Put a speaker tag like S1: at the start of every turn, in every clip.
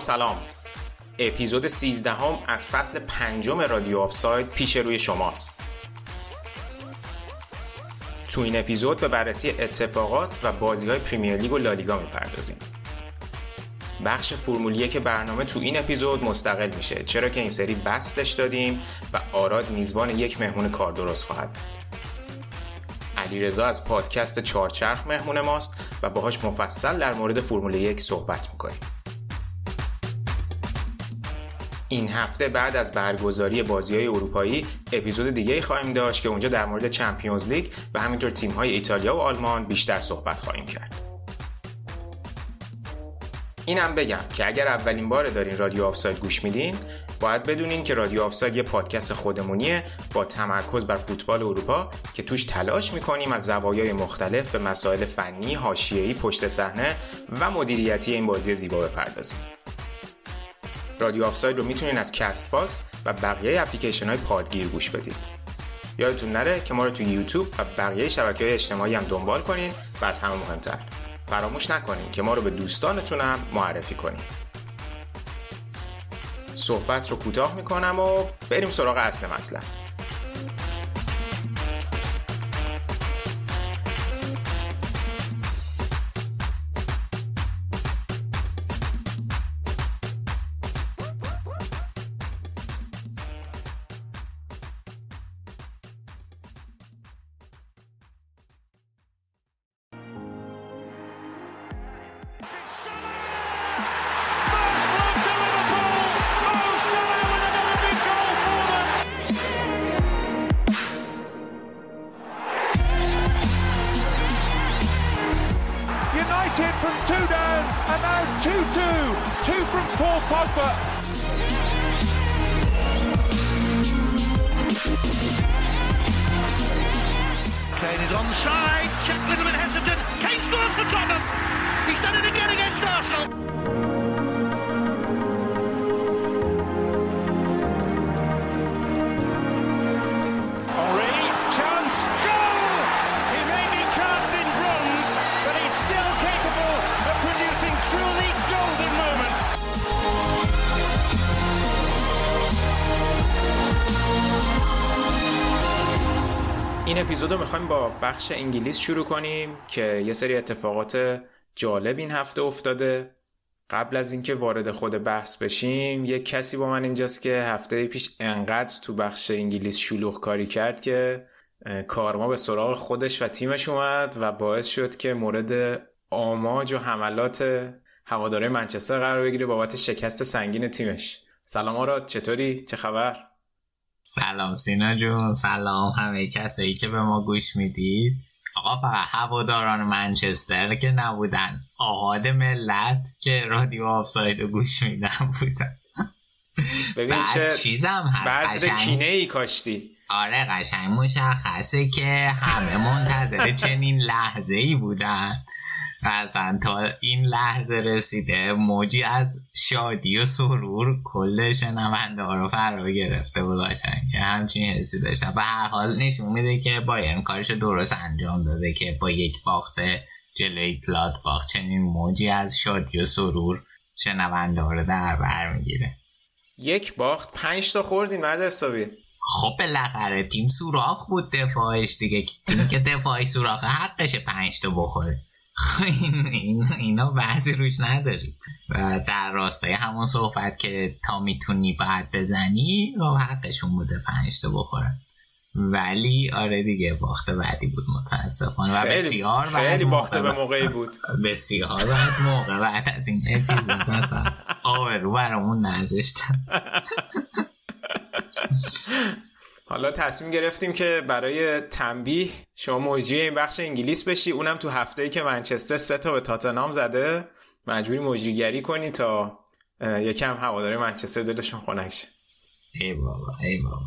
S1: سلام سلام. اپیزود 13 هم از فصل پنجم رادیو آفساید پیش روی شماست. تو این اپیزود به بررسی اتفاقات و بازی های پریمیر لیگ و لالیگا می‌پردازیم. بخش فرمولیه که برنامه تو این اپیزود مستقل میشه. چرا که این سری بستش دادیم و آراد میزبان یک مهمون کار درست خواهد بود. علیرضا از پادکست چارچرخ مهمون ماست و باهاش مفصل در مورد فرمول یک صحبت می‌کنیم. این هفته بعد از برگزاری بازی های اروپایی اپیزود دیگه خواهیم داشت که اونجا در مورد چمپیونز لیگ و همینطور تیم های ایتالیا و آلمان بیشتر صحبت خواهیم کرد اینم بگم که اگر اولین بار دارین رادیو آفساید گوش میدین باید بدونین که رادیو آفساید یه پادکست خودمونیه با تمرکز بر فوتبال اروپا که توش تلاش می‌کنیم از زوایای مختلف به مسائل فنی، حاشیه‌ای، پشت صحنه و مدیریتی این بازی زیبا بپردازیم. رادیو آفساید رو می‌تونین از Castbox و بقیه اپلیکیشن های پادگیر گوش بدید. یادتون نره که ما رو تو یوتیوب و بقیه شبکه های اجتماعی هم دنبال کنین و از همه مهمتر فراموش نکنین که ما رو به دوستانتون هم معرفی کنین. صحبت رو کوتاه می‌کنم و بریم سراغ اصل مطلب. بخش انگلیس شروع کنیم که یه سری اتفاقات جالب این هفته افتاده. قبل از اینکه وارد خود بحث بشیم یه کسی با من اینجاست که هفته پیش انقدر تو بخش انگلیس شلوغ کاری کرد که کارما به سراغ خودش و تیمش اومد و باعث شد که مورد آماج و حملات هواداره منچستر قرار بگیره بابت شکست سنگین تیمش. سلام آراد چطوری؟ چه خبر؟
S2: سلام سینا جون سلام همه کسایی که به ما گوش می‌دید. آقا فقط هواداران منچستر که نبودن آهاد ملت که رادیو آفساید رو گوش میدن بودن.
S1: ببین چه
S2: چیزم هست
S1: بعض کینه ای کاشتی.
S2: آره قشنگ مشخصه که همه منتظر چنین لحظه ای بودن. اصلا تا این لحظه رسیده. موجی از شادی و سرور کل شنونده ها رو فرا گرفته بود قشنگ. یه همچین حسی داشتم به هر حال نشون میده که بایرن کارش رو درست انجام داده که با یک باخته جلوی گلاد باخت. چنین موجی از شادی و سرور شنونده ها رو در بر می‌گیره.
S1: یک باخت پنج تا خوردین مرد حسابی.
S2: خب بالاخره تیم سوراخ بود دفاعش دیگه. تیم که دفاعی سوراخ حقشه پنج تا بخوره. این, این اینا بحثی روش نداری و در راستای همون صحبت که تا می‌تونی باید بزنی و حقشون بوده پنج تا بخوره ولی آره دیگه باخته بعدی بود متاسفانه. و
S1: خیلی
S2: بسیار
S1: خیلی باخته به
S2: موقع-
S1: موقعی بود.
S2: بسیار بعد موقع بعد از این اپیزود اصلا آبرو برامون نذاشتن.
S1: حالا تصمیم گرفتیم که برای تنبیه شما مجری این بخش انگلیس بشی. اونم تو هفته ای که منچستر سه تا به تاتنام زده. مجبوری مجریگری کنی تا یکم هواداری منچستر دلشون خنک شه.
S2: ای بابا ای بابا.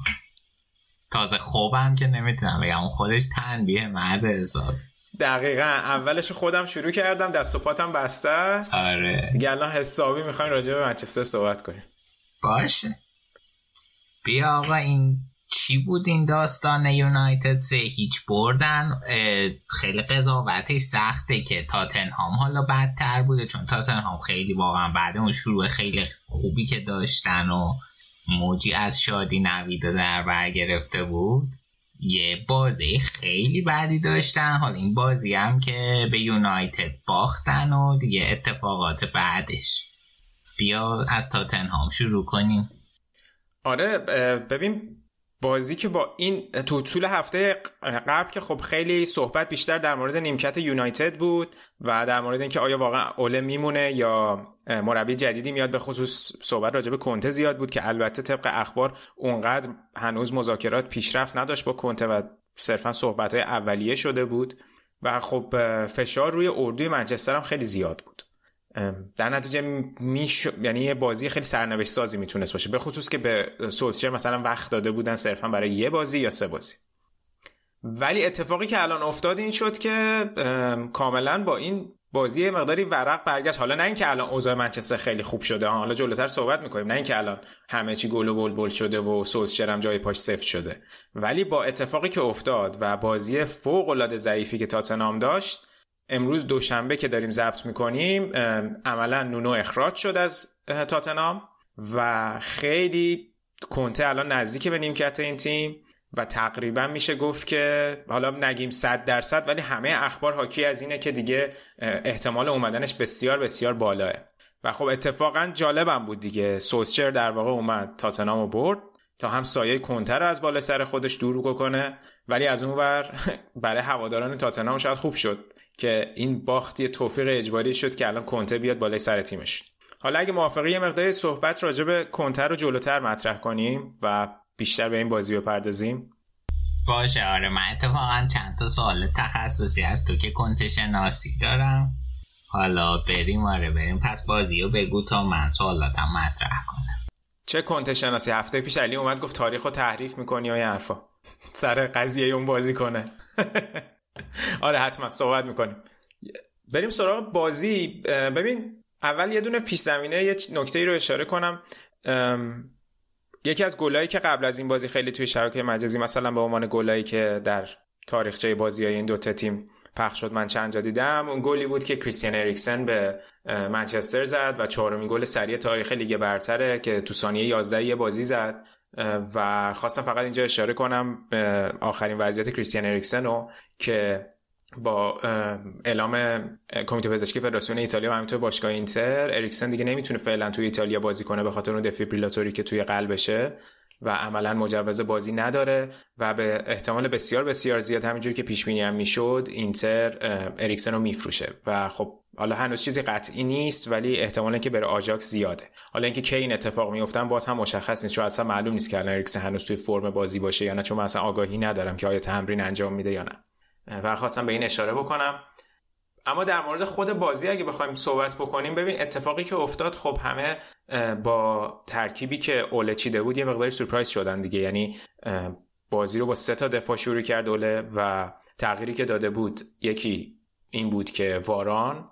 S2: تازه خوبم که نمی‌تونم بگم. خودش تنبیه مرد حساب.
S1: دقیقا. اولش خودم شروع کردم دست و پاتم بسته است.
S2: آره.
S1: دیگه الان حسابی می‌خوایم راجع به منچستر صحبت کنیم.
S2: باشه. بیا آقا این چی بود این داستان یونایتد سه؟ هیچ بردن خیلی قضاوتش سخته که تاتنهام حالا بدتر بوده چون تاتنهام خیلی واقعا بعد اون شروع خیلی خوبی که داشتن و موجی از شادی نویده در بر گرفته بود یه بازی خیلی بدی داشتن. حالا این بازی هم که به یونایتد باختن و دیگه اتفاقات بعدش. بیا از تاتنهام شروع کنیم.
S1: آره ببین بازی که با این تو طول هفته قبل که خب خیلی صحبت بیشتر در مورد نیمکت یونایتد بود و در مورد اینکه آیا واقعا اوله میمونه یا مربی جدیدی میاد به خصوص صحبت راجع به کنته زیاد بود که البته طبق اخبار اونقدر هنوز مذاکرات پیشرفت نداشت با کنته و صرفا صحبت های اولیه شده بود و خب فشار روی اردوی منچستر هم خیلی زیاد بود. در نتیجه میش... یعنی یه بازی خیلی سرنوشت سازی می‌تونست باشه به خصوص که به سوسچر مثلا وقت داده بودن صرفا برای یه بازی یا سه بازی. ولی اتفاقی که الان افتاد این شد که کاملا با این بازی مقداری ورق برگشت. حالا نه اینکه الان اوضاع منچستر خیلی خوب شده حالا جلوتر صحبت می‌کنیم. نه اینکه الان همه چی گل و بل شده و سوسچر هم جای پاش سفت شده. ولی با اتفاقی که افتاد و بازی فوق العاده ضعیفی که تاتنام داشت امروز دوشنبه که داریم ضبط می‌کنیم عملا نونو اخراج شد از تاتنام و خیلی کنته الان نزدیک به نیمکت این تیم و تقریبا میشه گفت که حالا نگیم صد درصد ولی همه اخبار حاکی از اینه که دیگه احتمال اومدنش بسیار بسیار بالاه. و خب اتفاقا جالبم بود دیگه. سوسچر در واقع اومد تاتنام و برد تا هم سایه کنتر رو از بالا سر خودش دور کنه ولی از اون ور برای هواداران تاتنام شاید خوب شد. که این باخت یه توفیق اجباری شد که الان کنته بیاد بالای سر تیمش. حالا اگه موافقی یه مقدار صحبت راجع به کنته رو جلوتر مطرح کنیم و بیشتر به این بازی بپردازیم.
S2: باشه آره من اتفاقا چند تا سوال تخصصی از تو که کنته شناسی دارم. حالا بریم آره بریم. پس بازی رو بگو تا من سوالاتم مطرح کنم.
S1: چه کنته شناسی؟ هفته پیش علی اومد گفت تاریخ رو تحریف می‌کنی یا حرفا؟ سر قضیه اون بازی کنه. آره حتما. صحبت می‌کنیم. بریم سراغ بازی. ببین اول یه دونه پیش زمینه یه نکته ای رو اشاره کنم. یکی از گلایی که قبل از این بازی خیلی توی شبکه مجازی مثلا به عنوان گلایی که در تاریخچه بازی های این دوتا تیم پخش شد من چند جا دیدم اون گلی بود که کریستیان اریکسن به منچستر زد و چهارمین گل سری تاریخ لیگ برتره که تو ثانیه 11 یه بازی زد. و خواستم فقط اینجا اشاره کنم به آخرین وضعیت کریستیان اریکسن رو که با اعلام کمیته پزشکی فدراسیون ایتالیا و همینطور باشگاه اینتر اریکسن دیگه نمی‌تونه فعلا توی ایتالیا بازی کنه به خاطر اون دفیبریلاتوری که توی قلبشه و عملا مجوز بازی نداره و به احتمال بسیار بسیار زیاد همینجوری که پیش بینی هم می‌شد اینتر اریکسن رو میفروشه. و خب حالا هنوز چیزی قطعی نیست ولی احتمال که بره آژاکس زیاده. حالا اینکه کی این اتفاق میفتن باز هم مشخص نیست چون اصلا معلوم نیست که الان اریکسن هنوز توی فرم بازی باشه یا نه چون من اصلا آگاهی ندارم که آیا تمرین انجام میده یا نه. و خواستم به این اشاره بکنم. اما در مورد خود بازی اگه بخوایم صحبت بکنیم ببین اتفاقی که افتاد خب همه با ترکیبی که اوله چیده بود یه مقداری سورپرایز شدن دیگه. یعنی بازی رو با سه تا دفاع شروع کرد اوله و تغییری که داده بود یکی این بود که واران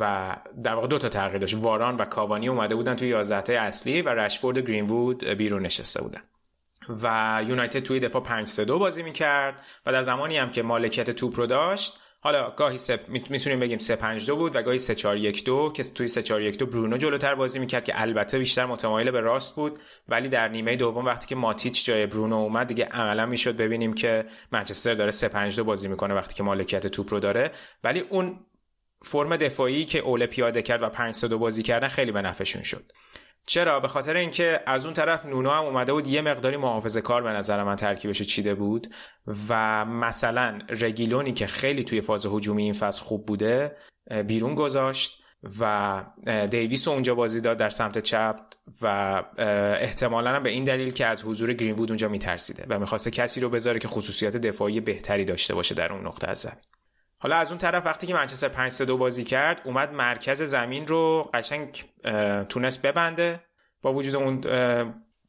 S1: و در واقع دو تا تغییر داشت. واران و کاوانی اومده بودن توی 11 اصلی و رشفورد و گرینوود بیرون نشسته بودن. و یونایتد توی دفاع 5 3 2 بازی می‌کرد و در زمانی هم که مالکیت توپ رو داشت حالا گاهی سپ... می‌تونیم بگیم 3 5 2 بود و گاهی 3 4 1 2 که توی 3 4 1 2 برونو جلوتر بازی می‌کرد که البته بیشتر متمایل به راست بود ولی در نیمه دوم وقتی که ماتیچ جای برونو اومد دیگه عملا می‌شد ببینیم که منچستر داره 3 5 2 بازی می‌کنه وقتی که مالکیت توپ رو داره. ولی اون فرم دفاعی که اوله پیاده کرد و 5 3 2 بازی کردن خیلی به نفعشون شد. چرا؟ به خاطر اینکه از اون طرف نونو هم اومده بود یه مقداری محافظه کار به نظر من ترکیبش چیده بود و مثلا رگیلونی که خیلی توی فاز هجومی این فصل خوب بوده بیرون گذاشت و دیویس اونجا بازی داد در سمت چپ و احتمالا هم به این دلیل که از حضور گرینوود اونجا میترسیده و می‌خواسته کسی رو بذاره که خصوصیات دفاعی بهتری داشته باشه در اون نقطه از زمین. حالا از اون طرف وقتی که منچستر 5 3 بازی کرد اومد مرکز زمین رو قشنگ تونست ببنده. با وجود اون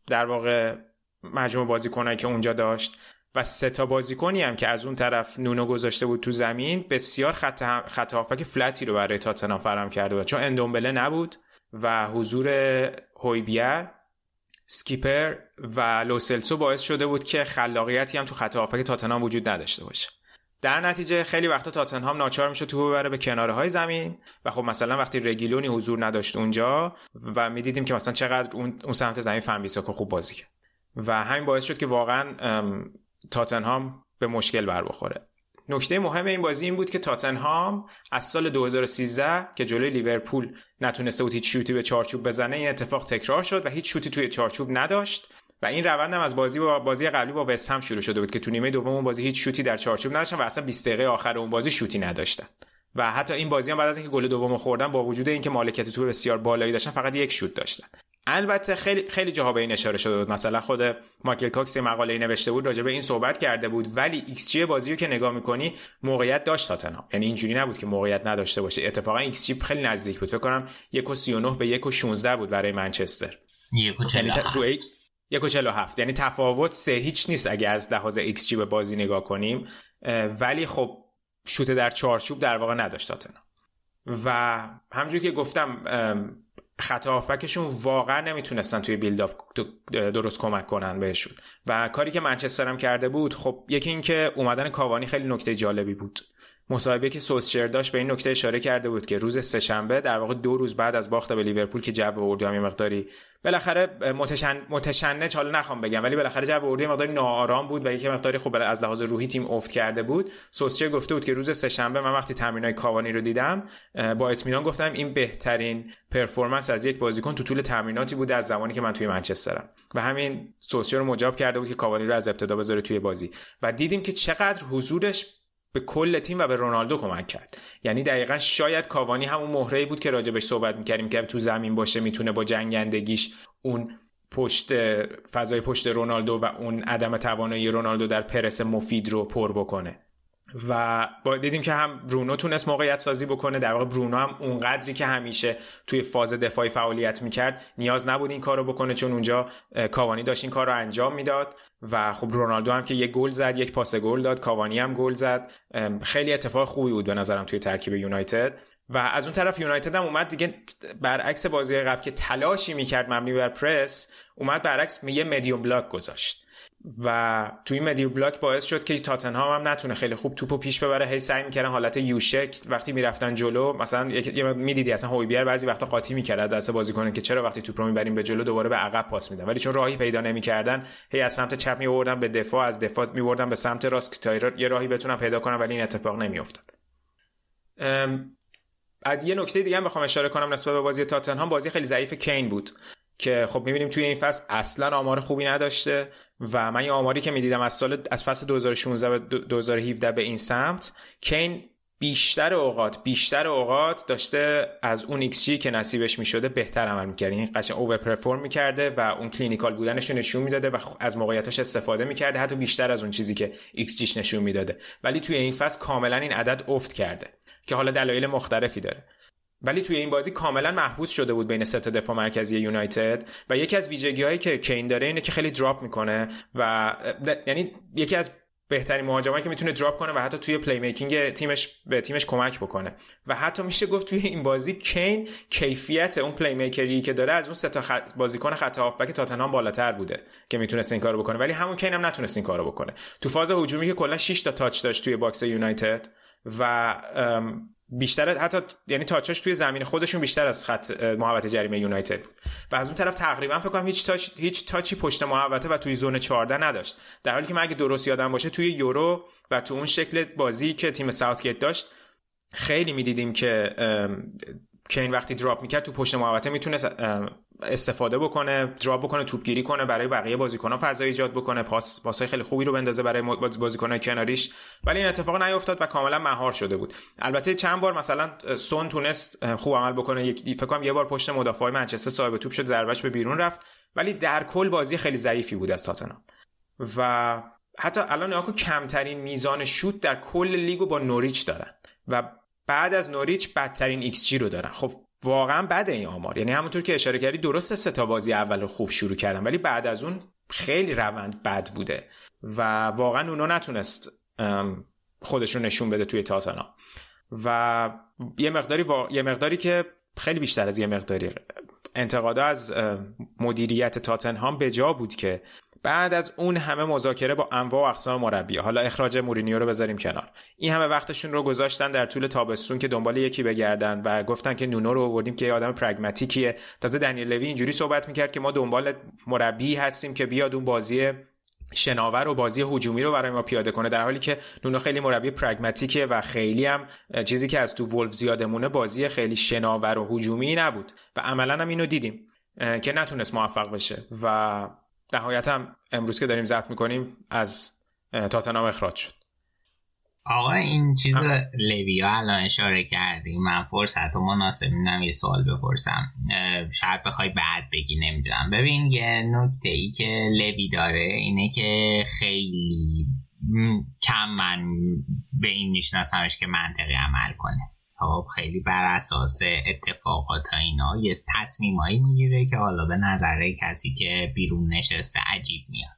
S1: در واقع مجموع بازیکنایی که اونجا داشت و سه تا بازیکنی هم که از اون طرف نونو گذاشته بود تو زمین بسیار خط خط هافبک فلتی رو برای تاتنهام فراهم کرده بود. چون اندومبله نبود و حضور هویبیر سکیپر و لوسلسو باعث شده بود که خلاقیتی هم تو خط هافبک تاتنهام وجود نداشته باشه. در نتیجه خیلی وقتا تاتنهام ناچار میشه تو ببره به کناره های زمین و خب مثلا وقتی رگیلونی حضور نداشت اونجا و می‌دیدیم که مثلا چقدر اون, سمت زمین فنبیساکو خوب بازی کرد. و همین باعث شد که واقعا تاتنهام به مشکل بر بخوره. نکته مهم این بازی این بود که تاتنهام از سال 2013 که جلوی لیورپول نتونسته بود هیچ شوتی به چارچوب بزنه این اتفاق تکرار شد و هیچ شوتی توی چارچوب نداشت. و این روند هم از بازی با بازی قبلی با وستهم شروع شده بود که تو نیمه دوم بازی هیچ شوتی در چارچوب نداشتن و اصلا 20 دقیقه آخر اون بازی شوتی نداشتن. و حتی این بازی هم بعد از اینکه گل دوم خوردن با وجود اینکه مالکیت توپ بسیار بالایی داشتن فقط یک شوت داشتن. البته خیلی خیلی جاها به این اشاره شده بود. مثلا خود مایکل کاکس مقاله نوشته بود راجع به این صحبت کرده بود. ولی ایکس جی بازی رو که نگاه می‌کنی موقعیت داشت تاتنهام. یعنی اینجوری نبود که موقعیت نداشته باشه. اتفاقا ایکس جی خیلی نزدیک بود. فکر کنم 1.39 به 1.16 بود برای منچستر.
S2: یعنی
S1: یک و هفت. یعنی تفاوت سه هیچ نیست اگه از لحاظ ایکس جی به بازی نگاه کنیم. ولی خب شوت در چارچوب در واقع نداشت تاتنهام و همونجور که گفتم خط هافبکشون واقعا نمی‌تونستن توی build-up درست کمک کنن بهشون. و کاری که منچستر هم کرده بود خب یکی اینکه اومدن کاوانی خیلی نکته جالبی بود. مصاحبه که سوسچر داشت به این نکته اشاره کرده بود که روز سهشنبه در واقع دو روز بعد از باخت به لیورپول که جو اردو هم مقداری بالاخره متشن... متشنج حالا نخوام بگم ولی بالاخره جو اردو مقداری ناآرام بود و یک مقداری خب از لحاظ روحی تیم افت کرده بود. سوسچر گفته بود که روز سهشنبه من وقتی تمرینای کاوانی رو دیدم با اطمینان گفتم این بهترین پرفورمنس از یک بازیکن تو طول تمریناتی بوده از زمانی که من توی منچسترم. و همین سوسچر رو مجاب کرده بود که کاوانی رو از ابتدا بذاره توی بازی. و دیدیم که چقدر حضورش به کل تیم و به رونالدو کمک کرد. یعنی دقیقا شاید کاوانی همون مهره بود که راجبش صحبت می‌کردیم که تو زمین باشه می‌تونه با جنگندگیش اون پشت فضای پشت رونالدو و اون عدم توانایی رونالدو در پرس مفید رو پر بکنه. و با دیدیم که هم برونو تونست موقعیت سازی بکنه. در واقع برونو هم اونقدری که همیشه توی فاز دفاعی فعالیت می‌کرد نیاز نبود این کارو بکنه چون اونجا کاوانی داشت این کار رو انجام می‌داد و خب رونالدو هم که یک گل زد یک پاس گل داد کاوانی هم گل زد. خیلی اتفاق خوبی بود به نظرم توی ترکیب یونایتد. و از اون طرف یونایتد هم اومد دیگه برعکس بازی قبل که تلاشی می‌کرد مبنی بر پرس اومد برعکس یه مدیوم بلاک گذاشت. و توی مدیو بلاک باعث شد که تاتنهام هم نتونه خیلی خوب توپو پیش ببره. هی سعی می‌کردن حالت یوشک وقتی می‌رفتن جلو مثلا یه می‌دیدی اصلا هویبیر بعضی وقتا قاطی می‌کرد دست بازیکن که چرا وقتی توپ رو می‌بریم به جلو دوباره به عقب پاس میدن. ولی چون راهی پیدا نمی‌کردن هی از سمت چپ میوردن به دفاع از دفاع میوردن به سمت راست تا یه راهی بتونن پیدا کنن ولی این اتفاق نمیافتاد. از یه نکته دیگه هم بخوام اشاره کنم نسبت به بازی تاتنهام. بازی خیلی ضعیف کین بود. که خب می‌بینیم توی این فصل اصلا آمار خوبی نداشته و من یه آماری که می‌دیدم از سال از فصل 2016 به 2017 به این سمت کین بیشتر اوقات بیشتر اوقات داشته از اون ایکس جی که نصیبش می‌شده بهتر عمل می‌کرده این قشنگ overperform می‌کرده و اون clinical بودنش رو نشون می‌داده و از موقعیتاش استفاده می‌کرده حتی بیشتر از اون چیزی که ایکس جیش نشون می‌داده. ولی توی این فصل کاملا این عدد افت کرده که حالا دلایل مختلفی داره. ولی توی این بازی کاملا محبوس شده بود بین سه تا دفاع مرکزی یونایتد و یکی از ویژگی هایی که کین داره اینه که خیلی drop می‌کنه و یعنی یکی از بهترین مهاجمایی که می‌تونه drop کنه و حتی توی playmaking تیمش به تیمش کمک بکنه. و حتی میشه گفت توی این بازی کین کیفیت اون playmaker ی که داره از اون سه تا خط بازیکن خط هافبک تاتنهام بالاتر بوده که می‌تونست این کارو بکنه. ولی همون کین هم نتونست این کارو بکنه. تو فاز هجومی که کلا 6 تا touch داشت توی box یونایتد و بیشتر حتی یعنی touch اش توی زمین خودشون بیشتر از خط محوطه جریمه یونایتد بود. و از اون طرف تقریبا فکر کنم هیچ touch هیچ touch ی پشت محوطه و توی zone 14 نداشت. در حالی که من اگه درست یادم باشه توی یورو و تو اون شکل بازی که تیم ساوتگیت داشت خیلی می‌دیدیم که کین وقتی drop می‌کرد تو پشت محوطه می‌تونست استفاده بکنه دراب بکنه توپگیری کنه برای بقیه بازیکن‌ها فضا ایجاد بکنه پاس پاسای خیلی خوبی رو بندازه برای بازیکن‌های کناریش. ولی این اتفاق نیفتاد و کاملا مهار شده بود. البته چند بار مثلا سون تونست خوب عمل بکنه. یک فکر کنم یه بار پشت مدافع منچستر صاحب توپ شد ضربش به بیرون رفت. ولی در کل بازی خیلی ضعیفی بود از تاتنهام. و حتی الان آکو کمترین میزان شوت در کل لیگو با نوریچ دارن. و بعد از نوریچ بدترین ایکس رو دارن. خب واقعا بد این آمار. یعنی همونطور که اشاره کردی درست سه تا بازی اول خوب شروع کردن ولی بعد از اون خیلی روند بد بوده. و واقعا نونو نتونست خودش رو نشون بده توی تاتنهام و یه مقداری یه مقداری که خیلی بیشتر از یه مقداری انتقادا از مدیریت تاتنهام به جا بود که بعد از اون همه مذاکره با انواع و اقسام مربی. حالا اخراج مورینیو رو بذاریم کنار. این همه وقتشون رو گذاشتن در طول تابستون که دنبال یکی بگردن و گفتن که نونو رو آوردیم که یه آدم پرگماتیکیه. تازه دنیل لوی اینجوری صحبت می‌کرد که ما دنبال مربی هستیم که بیاد اون بازی شناور و بازی هجومی رو برای ما پیاده کنه. در حالی که نونو خیلی مربی پرگماتیکه و خیلی هم چیزی که از تو ولف زیادمونه بازی خیلی شناور و هجومی نبود. و عملا هم اینو دیدیم که نتونست موفق بشه. و نهایتا امروز که داریم ضبط می‌کنیم از تاتنام اخراج شد.
S2: آقا این چیز لویا الان اشاره کردیم. من فرصت و مناسب میدم یه سوال بپرسم. شاید بخوای بعد بگی نمی‌دونم. ببین یه نکته ای که لوی داره اینه که خیلی کم من به این میشناسمش که منطقی عمل کنه. خب خیلی بر اساس اتفاقات اینا یه تصمیمایی می‌گیره که حالا به نظر کسی که بیرون نشسته عجیب میاد.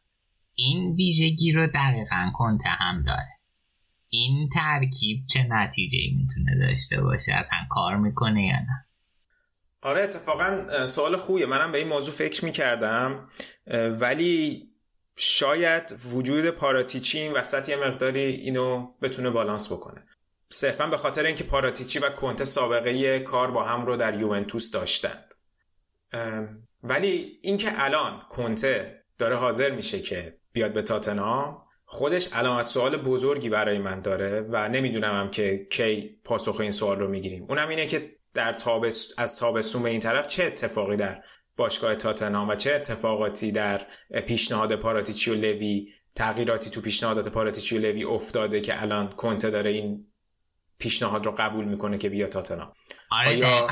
S2: این ویژگی رو دقیقا کنته هم داره. این ترکیب چه نتیجه می‌تونه داشته باشه؟ اصلا کار می‌کنه یا نه؟
S1: آره اتفاقا سوال خوبیه. منم به این موضوع فکر می‌کردم. ولی شاید وجود پاراتیچی این وسط یه مقداری اینو بتونه بالانس بکنه. صرفا به خاطر اینکه پاراتیچی و کنته سابقه کار با هم رو در یوونتوس داشتند. ولی اینکه الان کنته داره حاضر میشه که بیاد به تاتنهام خودش علامت سوال بزرگی برای من داره و نمی‌دونم هم که کی پاسخ این سوال رو می‌گیریم. اونم اینه که در تابس... از تابستون به این طرف چه اتفاقی در باشگاه تاتنهام و چه اتفاقاتی در پیشنهاد پاراتیچی و لوی تغییراتی تو پیشنهادات پاراتیچی و لوی افتاده که الان کنته داره این پیشنهاد رو قبول می‌کنه که بیا تاتنهام.
S2: آره آیا...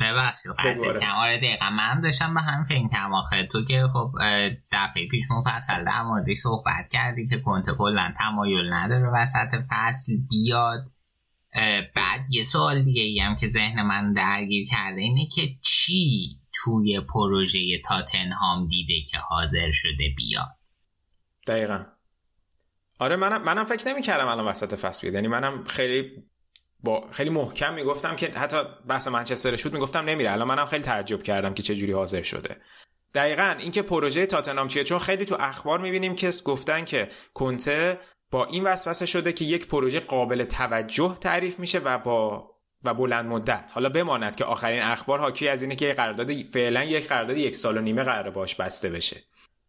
S2: ببخشید آره. دقیقا. من داشتم به هم فکر کردم تو که خب دفعه پیش مفصل در موردش صحبت کردی که کنته کلا تمایل نداره وسط فصل بیاد. بعد یه سوال دیگه ای هم که ذهن من درگیر کرده اینه که چی توی پروژه تاتنهام دیده که حاضر شده بیاد؟
S1: دقیقا. آره منم منم فکر نمی‌کردم الان وسط فصل بیاد. یعنی منم خیلی با خیلی محکم می‌گفتم که حتی بحث منچستر شد می‌گفتم نمیره. الان منم خیلی تعجب کردم که چه جوری حاضر شده. دقیقا اینکه پروژه تاتنام چیه چون خیلی تو اخبار می‌بینیم که گفتن که کنته با این وسوسه شده که یک پروژه قابل توجه تعریف میشه و با و بلند مدت. حالا بماند که آخرین اخبار حاکی از اینه که قرارداد فعلا یک قرارداد یک سال و نیمه قرار باش بسته بشه.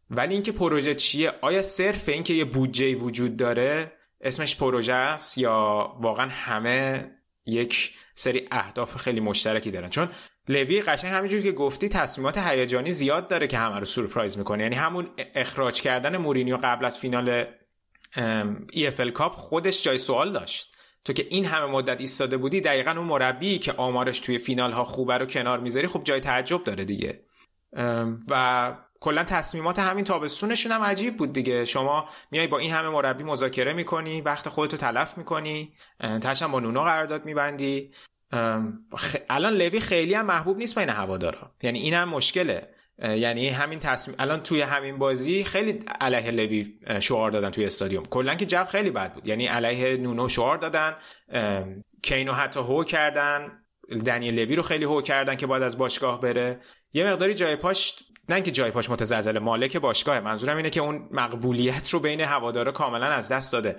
S1: ولی اینکه پروژه چیه آیا صرف اینکه یه بودجه وجود داره؟ اسمش پروژه است یا واقعا همه یک سری اهداف خیلی مشترکی دارن. چون لوی قشنگ همینجوری که گفتی تصمیمات هیجانی زیاد داره که همه رو سورپرایز می‌کنه. یعنی همون اخراج کردن مورینیو قبل از فینال ال کاپ خودش جای سوال داشت. تو که این همه مدت ایستاده بودی دقیقا اون مربی که آمارش توی فینال ها خوبه رو کنار می‌ذاری خب جای تعجب داره دیگه. و کلا تصمیمات همین تابستونشون هم عجیب بود دیگه. شما میای با این همه مربی مذاکره می‌کنی وقت خودتو تلف می‌کنی تاشم با نونو قرارداد میبندی. الان لوی خیلی هم محبوب نیست بین هوادارا. یعنی این هم مشکله. یعنی همین تصمیم الان توی همین بازی خیلی علیه لوی شعار دادن توی استادیوم. کلا که جو خیلی بد بود. یعنی علیه نونو شعار دادن کینو حتی هو کردن. دنیل لوی رو خیلی هو کردن که باید از باشگاه بره. یه مقداری جای پاش نه اینکه جای پاش متزلزل مالک باشگاه منظورم اینه که اون مقبولیت رو بین هوادارا کاملا از دست داده.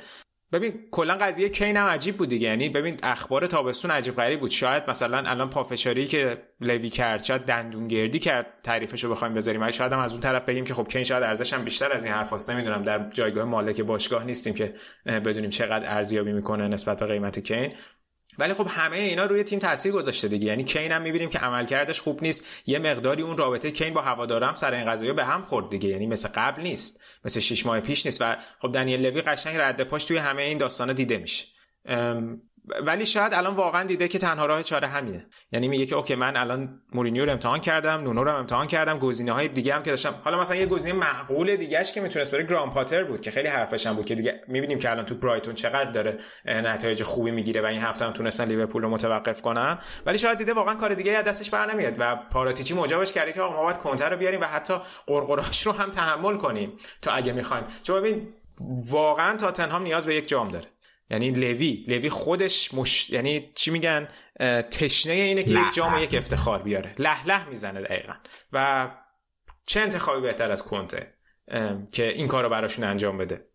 S1: ببین کلا قضیه کین هم عجیب بود دیگه. یعنی ببین اخبار تابستون عجیب غریب بود. شاید مثلا الان پافشاری که لوی کرد شاید دندونگردی کرد تعریفش رو بخوایم بذاریم. شاید هم از اون طرف بگیم که خب کین شاید ارزش هم بیشتر از این حرفاست نمی‌دونم در جایگاه مالک باشگاه نیستیم که بدونیم چقدر ارزیابی می‌کنه نسبت به قیمت کین. ولی خب همه اینا روی تیم تاثیر گذاشته دیگه. یعنی کین هم می‌بینیم که عملکردش خوب نیست. یه مقداری اون رابطه کین با هوادارم سر این قضیه به هم خورد دیگه. یعنی مثل قبل نیست. مثل شش ماه پیش نیست. و خب دنیل لوی قشنگ رد پاش توی همه این داستانا دیده میشه. ولی شاید الان واقعا دیده که تنها راه چاره همینه. یعنی میگه که okay من الان مورینیو رو امتحان کردم نونو رو امتحان کردم گزینه های دیگه هم که داشتم. حالا مثلا یه گزینه معقول دیگهش که می‌تونست بره گراهام پاتر بود که خیلی حرفش هم بود که دیگه می‌بینیم که الان تو برایتون چقدر داره نتایج خوبی می‌گیره و این هفته هم تونستن لیورپول رو متوقف کنن. ولی شاید دیده واقعا کار دیگه از دستش بر نمیاد و پاراتیچی مجابش کرده که آقا ما باید کونته رو بیاریم و حتی غرغراش رو هم تحمل کنیم تا اگه می‌خوایم. چون ببین واقعا تاتنهام نیاز به یک جام داره. یعنی لوی لوی خودش مش... یعنی چی میگن تشنه اینه که یک جام و یک افتخار بیاره. له له می‌زنه دقیقا. و چه انتخابی بهتر از کنته که این کار رو براشون انجام بده؟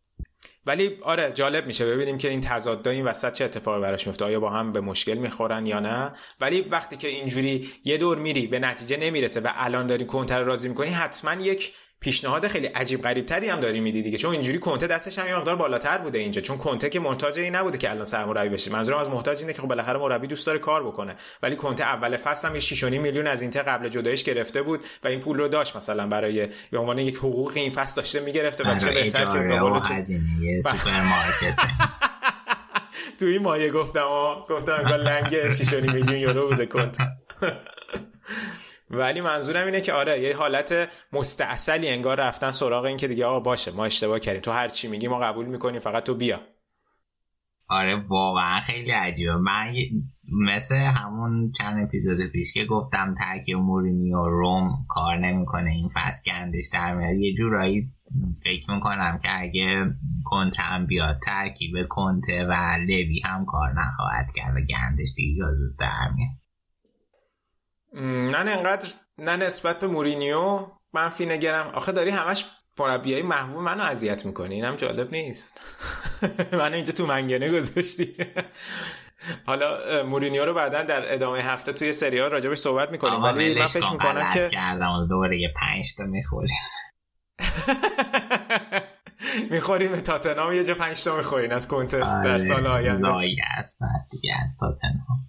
S1: ولی آره جالب میشه. ببینیم که این تضاد این وسط چه اتفاقی براش میفته. آیا با هم به مشکل می‌خورن یا نه؟ ولی وقتی که اینجوری یه دور میری به نتیجه نمی‌رسه و الان داری کنتر راضی می‌کنی حتما یک پیشنهاد خیلی عجیب غریب تری هم داری میدی دیگه. چون اینجوری کنته دستش هم یه مقدار بالاتر بوده اینجا. چون کنته که محتاج این نبوده که الان سرمربی بشه. منظورم از محتاج اینه که خب بالاخره مربی دوست داره کار بکنه. ولی کنته اول فصل هم یه 6.5 میلیون از اینتر قبل جدایش گرفته بود و این پول رو داشت مثلا برای به عنوان یک حقوق این فصل داشته می‌گرفته و چه بهتر که به قول
S2: هزینه سوپرمارکت
S1: تو این مایه گفتم گفتم انگار لنگ 6.5 میلیون یورو بوده کنته. ولی منظورم اینه که آره یه حالت مستاصلی انگار رفتن سراغ این که دیگه آقا باشه ما اشتباه کردیم. تو هر چی میگی ما قبول می‌کنیم فقط تو بیا.
S2: آره واقعا خیلی عجیبه. من مثل همون چند اپیزود پیش که گفتم ترکیب مورینیو روم کار نمی‌کنه این فصل گندش در میاد یه جورایی فکر می‌کنم که اگه کنته هم بیاد ترکیب کنته و لوی هم کار نخواهد کرد و گندش دیگه در میاد.
S1: نه انقدر نه نسبت به مورینیو منفی نگرم آخه داری همش مربیای محبوب منو اذیت می‌کنی اینم جالب نیست. منو اینجا تو منگنه گذاشتی. حالا مورینیو رو بعدا در ادامه هفته توی سریال راجبش صحبت می‌کنیم.
S2: ولی من فکر می‌کنم که کردم. دوباره یه پنج تا می‌خوریم.
S1: می‌خوریم به تاتنهام یه جا پنج تا می‌خورین از کنته در
S2: آره،
S1: سال آینده.
S2: زایی است بعد دیگه از تاتنهام.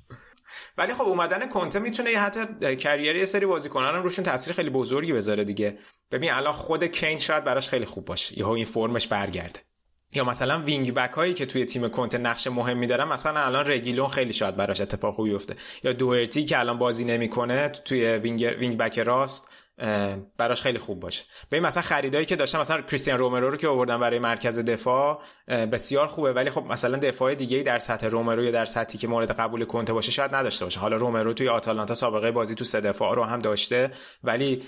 S1: ولی خب اومدن کنته می‌تونه یه حتی career یه سری بازیکنان هم روشون تاثیر خیلی بزرگی بذاره دیگه. ببین الان خود کین شاید براش خیلی خوب باشه. یهو این فرمش برگرده. یا مثلا wing back هایی که توی تیم کنته نقش مهمی دارن مثلا الان رگیلون خیلی شاید براش اتفاق خوبی افته یا دوئرتی که الان بازی نمی‌کنه توی wing wing back راست براش خیلی خوب باشه. ببین مثلا خریدایی که داشتن مثلا کریستیان رومرو رو که آوردن برای مرکز دفاع بسیار خوبه. ولی خب مثلا دفاع دیگه در سطح رومرو یا در سطحی که مورد قبول کنته باشه شاید نداشته باشه. حالا رومرو توی آتالانتا سابقه بازی تو سه دفاع رو هم داشته. ولی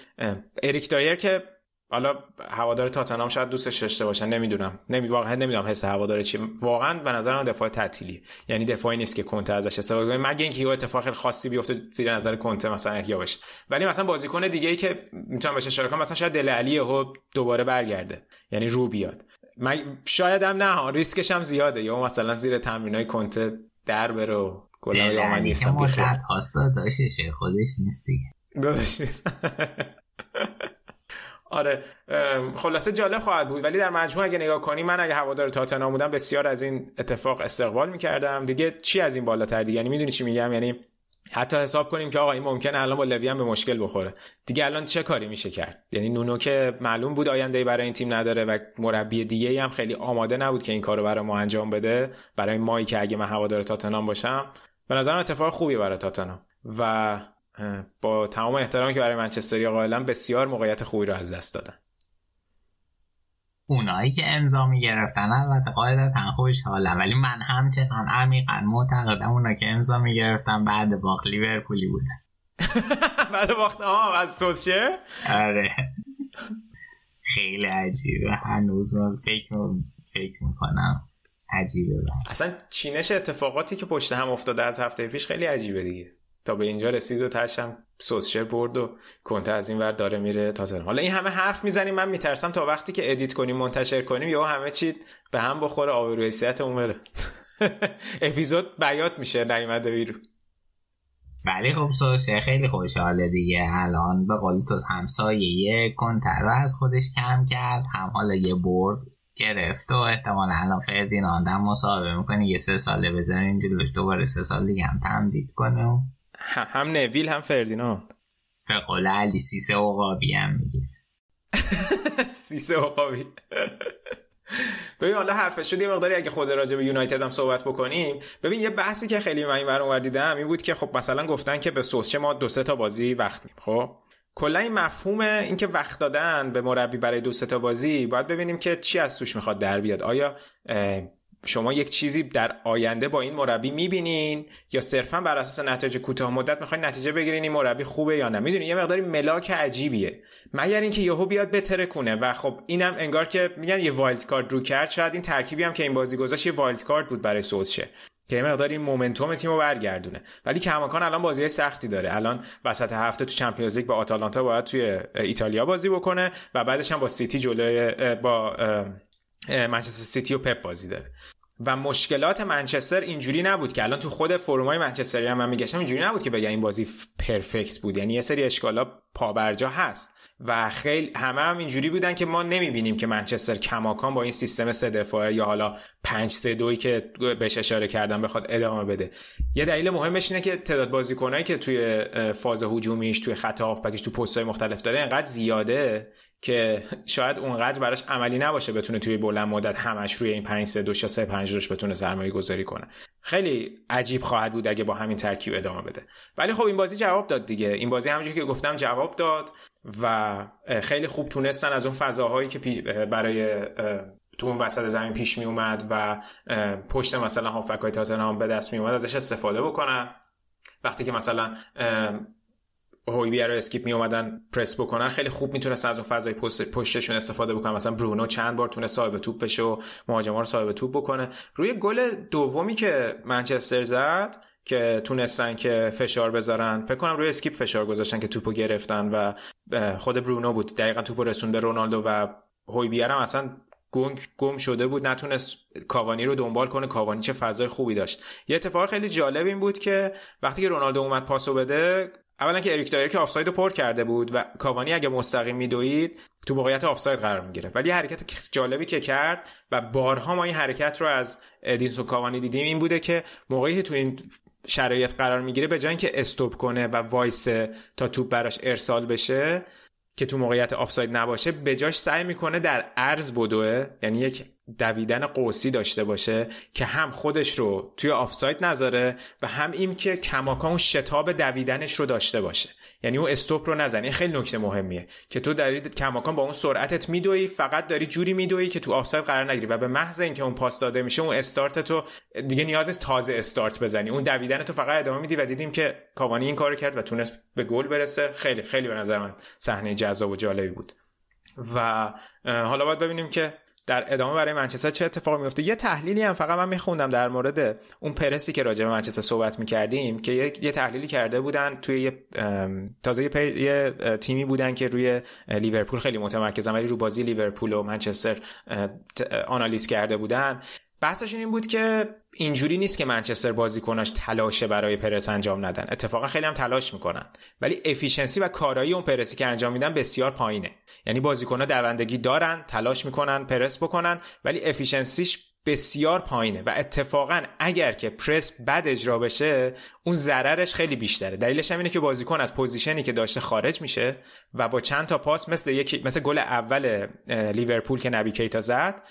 S1: اریک دایر که حالا هوادار تاتنهام شاید دوستش داشته باشن نمی‌دونم. نمی واقعا نمی‌دونم حس هوادار چی. واقعا به نظر من دفاع تعطیلی یعنی دفاعی نیست که کنته ازش استفاده کنه مگه اینکه یه اتفاق خاصی بیفته زیر نظر کنته مثلا احیا بشه ولی مثلا بازیکن دیگه ای که می‌تونم بهش اشاره کنم مثلا شاید دل علی ها دوباره برگرده. یعنی رو بیاد. من شاید هم نه ریسکش هم زیاده. یا مثلا زیر تمرینای کنته در بره و
S2: گلای آمن نیستم. مدت هاست داشتشه خودش نیست دیگه.
S1: آره خلاصه جالب خواهد بود. ولی در مجموع اگه نگاه کنی من اگه هوادار تاتنهام بودم بسیار از این اتفاق استقبال می‌کردم. دیگه چی از این بالاتر دیگه؟ یعنی می‌دونی چی میگم؟ یعنی حتی حساب کنیم که آقا این ممکنه الان با لوی هم به مشکل بخوره. دیگه الان چه کاری میشه کرد؟ یعنی نونو که معلوم بود آینده برای این تیم نداره و مربی دیگه هم خیلی آماده نبود که این کارو برای ما انجام بده برای مایی که اگه من هوادار تاتنهام باشم. به نظرم اتفاق خوبی برای تاتنهام. و با تمام احترامی که برای منچستری قائلم بسیار موقعیت خوبی رو از دست دادن.
S2: اونایی که امضا می‌گرفتن البته قاعدتا خوشحالم ولی من همچنان عمیقا معتقدم اونا که امضا می‌گرفتن بعد باخت لیورپولی بودن.
S1: بعد باخت آه از سوسیه؟
S2: آره. خیلی عجیبه. هنوز من فکر فکر می‌کنم عجیبه.
S1: اصلا چینش اتفاقاتی که پشت هم افتاده از هفته پیش خیلی عجیبه دیگه. تا به اینجا رسید و تشم سوسشه برد و کنته از این ور داره میره تا حالا این همه حرف می‌زنیم من میترسم تا وقتی که ادیت کنیم منتشر کنیم یا همه چی به هم بخوره آبرو حیثیت اون بره. اپیزود بیات میشه نیومده بیرو
S2: ولی خب سوشه خیلی خوشحاله دیگه. الان به قول تو همسایه کنتر رو از خودش کم کرد هم حالا یه برد گرفت و احتمالا الان فردیناند هم مصاحبه می‌کنه یه سه ساله بذارین جلوش دوباره سه سال دیگه هم تمدید کنه
S1: هم نویل هم فردیناند
S2: به قول علی سیسه عقابی هم میگه.
S1: سیسه عقابی. ببین حالا حرفش شد یه مقداری اگه خود راجع به یونایتد هم صحبت بکنیم. ببین یه بحثی که خیلی من این اونور دیدم این بود که خب مثلا گفتن که به سوسچه ما دو سه تا بازی وقت خب؟ کلا این مفهوم اینکه وقت دادن به مربی برای دو سه تا بازی باید ببینیم که چی از توش می‌خواد در بیاد. آیا شما یک چیزی در آینده با این مربی می‌بینین یا صرفا بر اساس نتایج کوتاه مدت می‌خواین نتیجه بگیرین این مربی خوبه یا نه؟ می‌دونین یه مقداری ملاک عجیبیه. مگر اینکه یهو بیاد بترکونه و خب اینم انگار که میگن یه wild card رو کرد شاید این ترکیبی هم که این بازی گذاشت یه wild card بود برای سولسشر که یه مقدار این momentum تیم رو برگردونه. ولی کماکان الان بازی سختی داره. الان وسط هفته تو Champions League با آتالانتا باید توی ایتالیا بازی بکنه و بعدش هم با سیتی جلوی با منچستر سیتی و پپ بازی داره. و مشکلات منچستر اینجوری نبود که الان تو خود فرمای منچستری هم من میگشتم اینجوری نبود که بگم این بازی پرفکت بود. یعنی یه سری اشکالا پابرجا هست. و خیلی همه هم اینجوری بودن که ما نمی‌بینیم که منچستر کماکان با این سیستم سه دفاعه یا حالا 5 3 2 که بهش اشاره کردم بخواد ادامه بده. یه دلیل مهمش اینه که تعداد بازیکنایی که توی فاز هجومیش توی خط هافبکش تو پست‌های مختلف داره انقدر زیاده که شاید اونقدر براش عملی نباشه بتونه توی بلند مدت همش روی این 5 3 2 3 5 روش بتونه سرمایه گذاری کنه. خیلی عجیب خواهد بود اگه با همین ترکیب ادامه بده. ولی خب این بازی جواب داد دیگه. این بازی همونجوری که گفتم جواب داد و خیلی خوب تونستن از اون فضاهایی که برای تو اون وسط زمین پیش می اومد و پشت مثلا هافبک های تاتنهام به دست می اومد ازش استفاده بکنن. وقتی که مثلا هویبیر و اسکیپ می اومدن پرس بکنن. خیلی خوب می‌تونست از اون فضای پشتشون استفاده بکنن. مثلا برونو چند بار تونست صاحب توپ بشه و مهاجما رو صاحب توپ بکنه. روی گل دومی که منچستر زد که تونستن که فشار بذارن فکر کنم روی اسکیپ فشار گذاشتن که توپو گرفتن و خود برونو بود. دقیقا توپو رسوند به رونالدو و هویبیر هم اصلا گم گم شده بود. نتونست کاوانی رو دنبال کنه. کاوانی چه فضای خوبی داشت. یه اتفاق خیلی جالب این بود که وقتی که رونالدو اومد پاسو بده اولا که اریک دایر که آفساید پر کرده بود و کاوانی اگه مستقیم میدوید تو موقعیت آفساید قرار می‌گیره ولی حرکت جالبی که کرد و بارها ما این حرکت رو از ادینسون کاوانی دیدیم این بوده که موقعی تو این شرایط قرار می‌گیره به جای اینکه stop کنه و وایسه تا توپ براش ارسال بشه که تو موقعیت آفساید نباشه به جاش سعی می‌کنه در عرض بدوه. یعنی یک دویدن قوسی داشته باشه که هم خودش رو توی آفساید نذاره و هم این که کماکان اون شتاب دویدنش رو داشته باشه. یعنی اون استوپ رو نزنه خیلی نکته مهمیه که تو داری کماکان با اون سرعتت میدوی فقط داری جوری میدوی که تو آفساید قرار نگیری و به محض اینکه اون پاس داده میشه اون استارت تو دیگه نیاز نیست تازه استارت بزنی. اون دویدن تو فقط ادامه میدی و دیدیم که کاوانی این کارو کرد و تونست به گل برسه. خیلی خیلی به نظر من صحنه جذاب و جالبی بود. و حالا باید ببینیم که در ادامه برای منچستر چه اتفاقی میفته یه تحلیلی هم فقط من میخوندم در مورد اون پرسی که راجع به منچستر صحبت می‌کردیم که یه, تحلیلی کرده بودن توی یه تازه یه, تیمی بودن که روی لیورپول خیلی متمرکزن ولی رو بازی لیورپول و منچستر آنالیز کرده بودن. بحثشون این بود که اینجوری نیست که منچستر بازیکناش تلاشه برای پرس انجام ندن. اتفاقا خیلی هم تلاش می‌کنن. ولی efficiency و کارایی اون پرسی که انجام میدن بسیار پایینه. یعنی بازیکنها دوندگی دارن تلاش می‌کنن پرس بکنن ولی efficiency ش بسیار پایینه. و اتفاقا اگر که پرس بد اجرا بشه اون ضررش خیلی بیشتره. دلیلش هم اینه که بازیکن از position ی که داشته خارج میشه و با چند تا پاس مثل یکی مثل گل اول لیورپول که نبی کیتا زد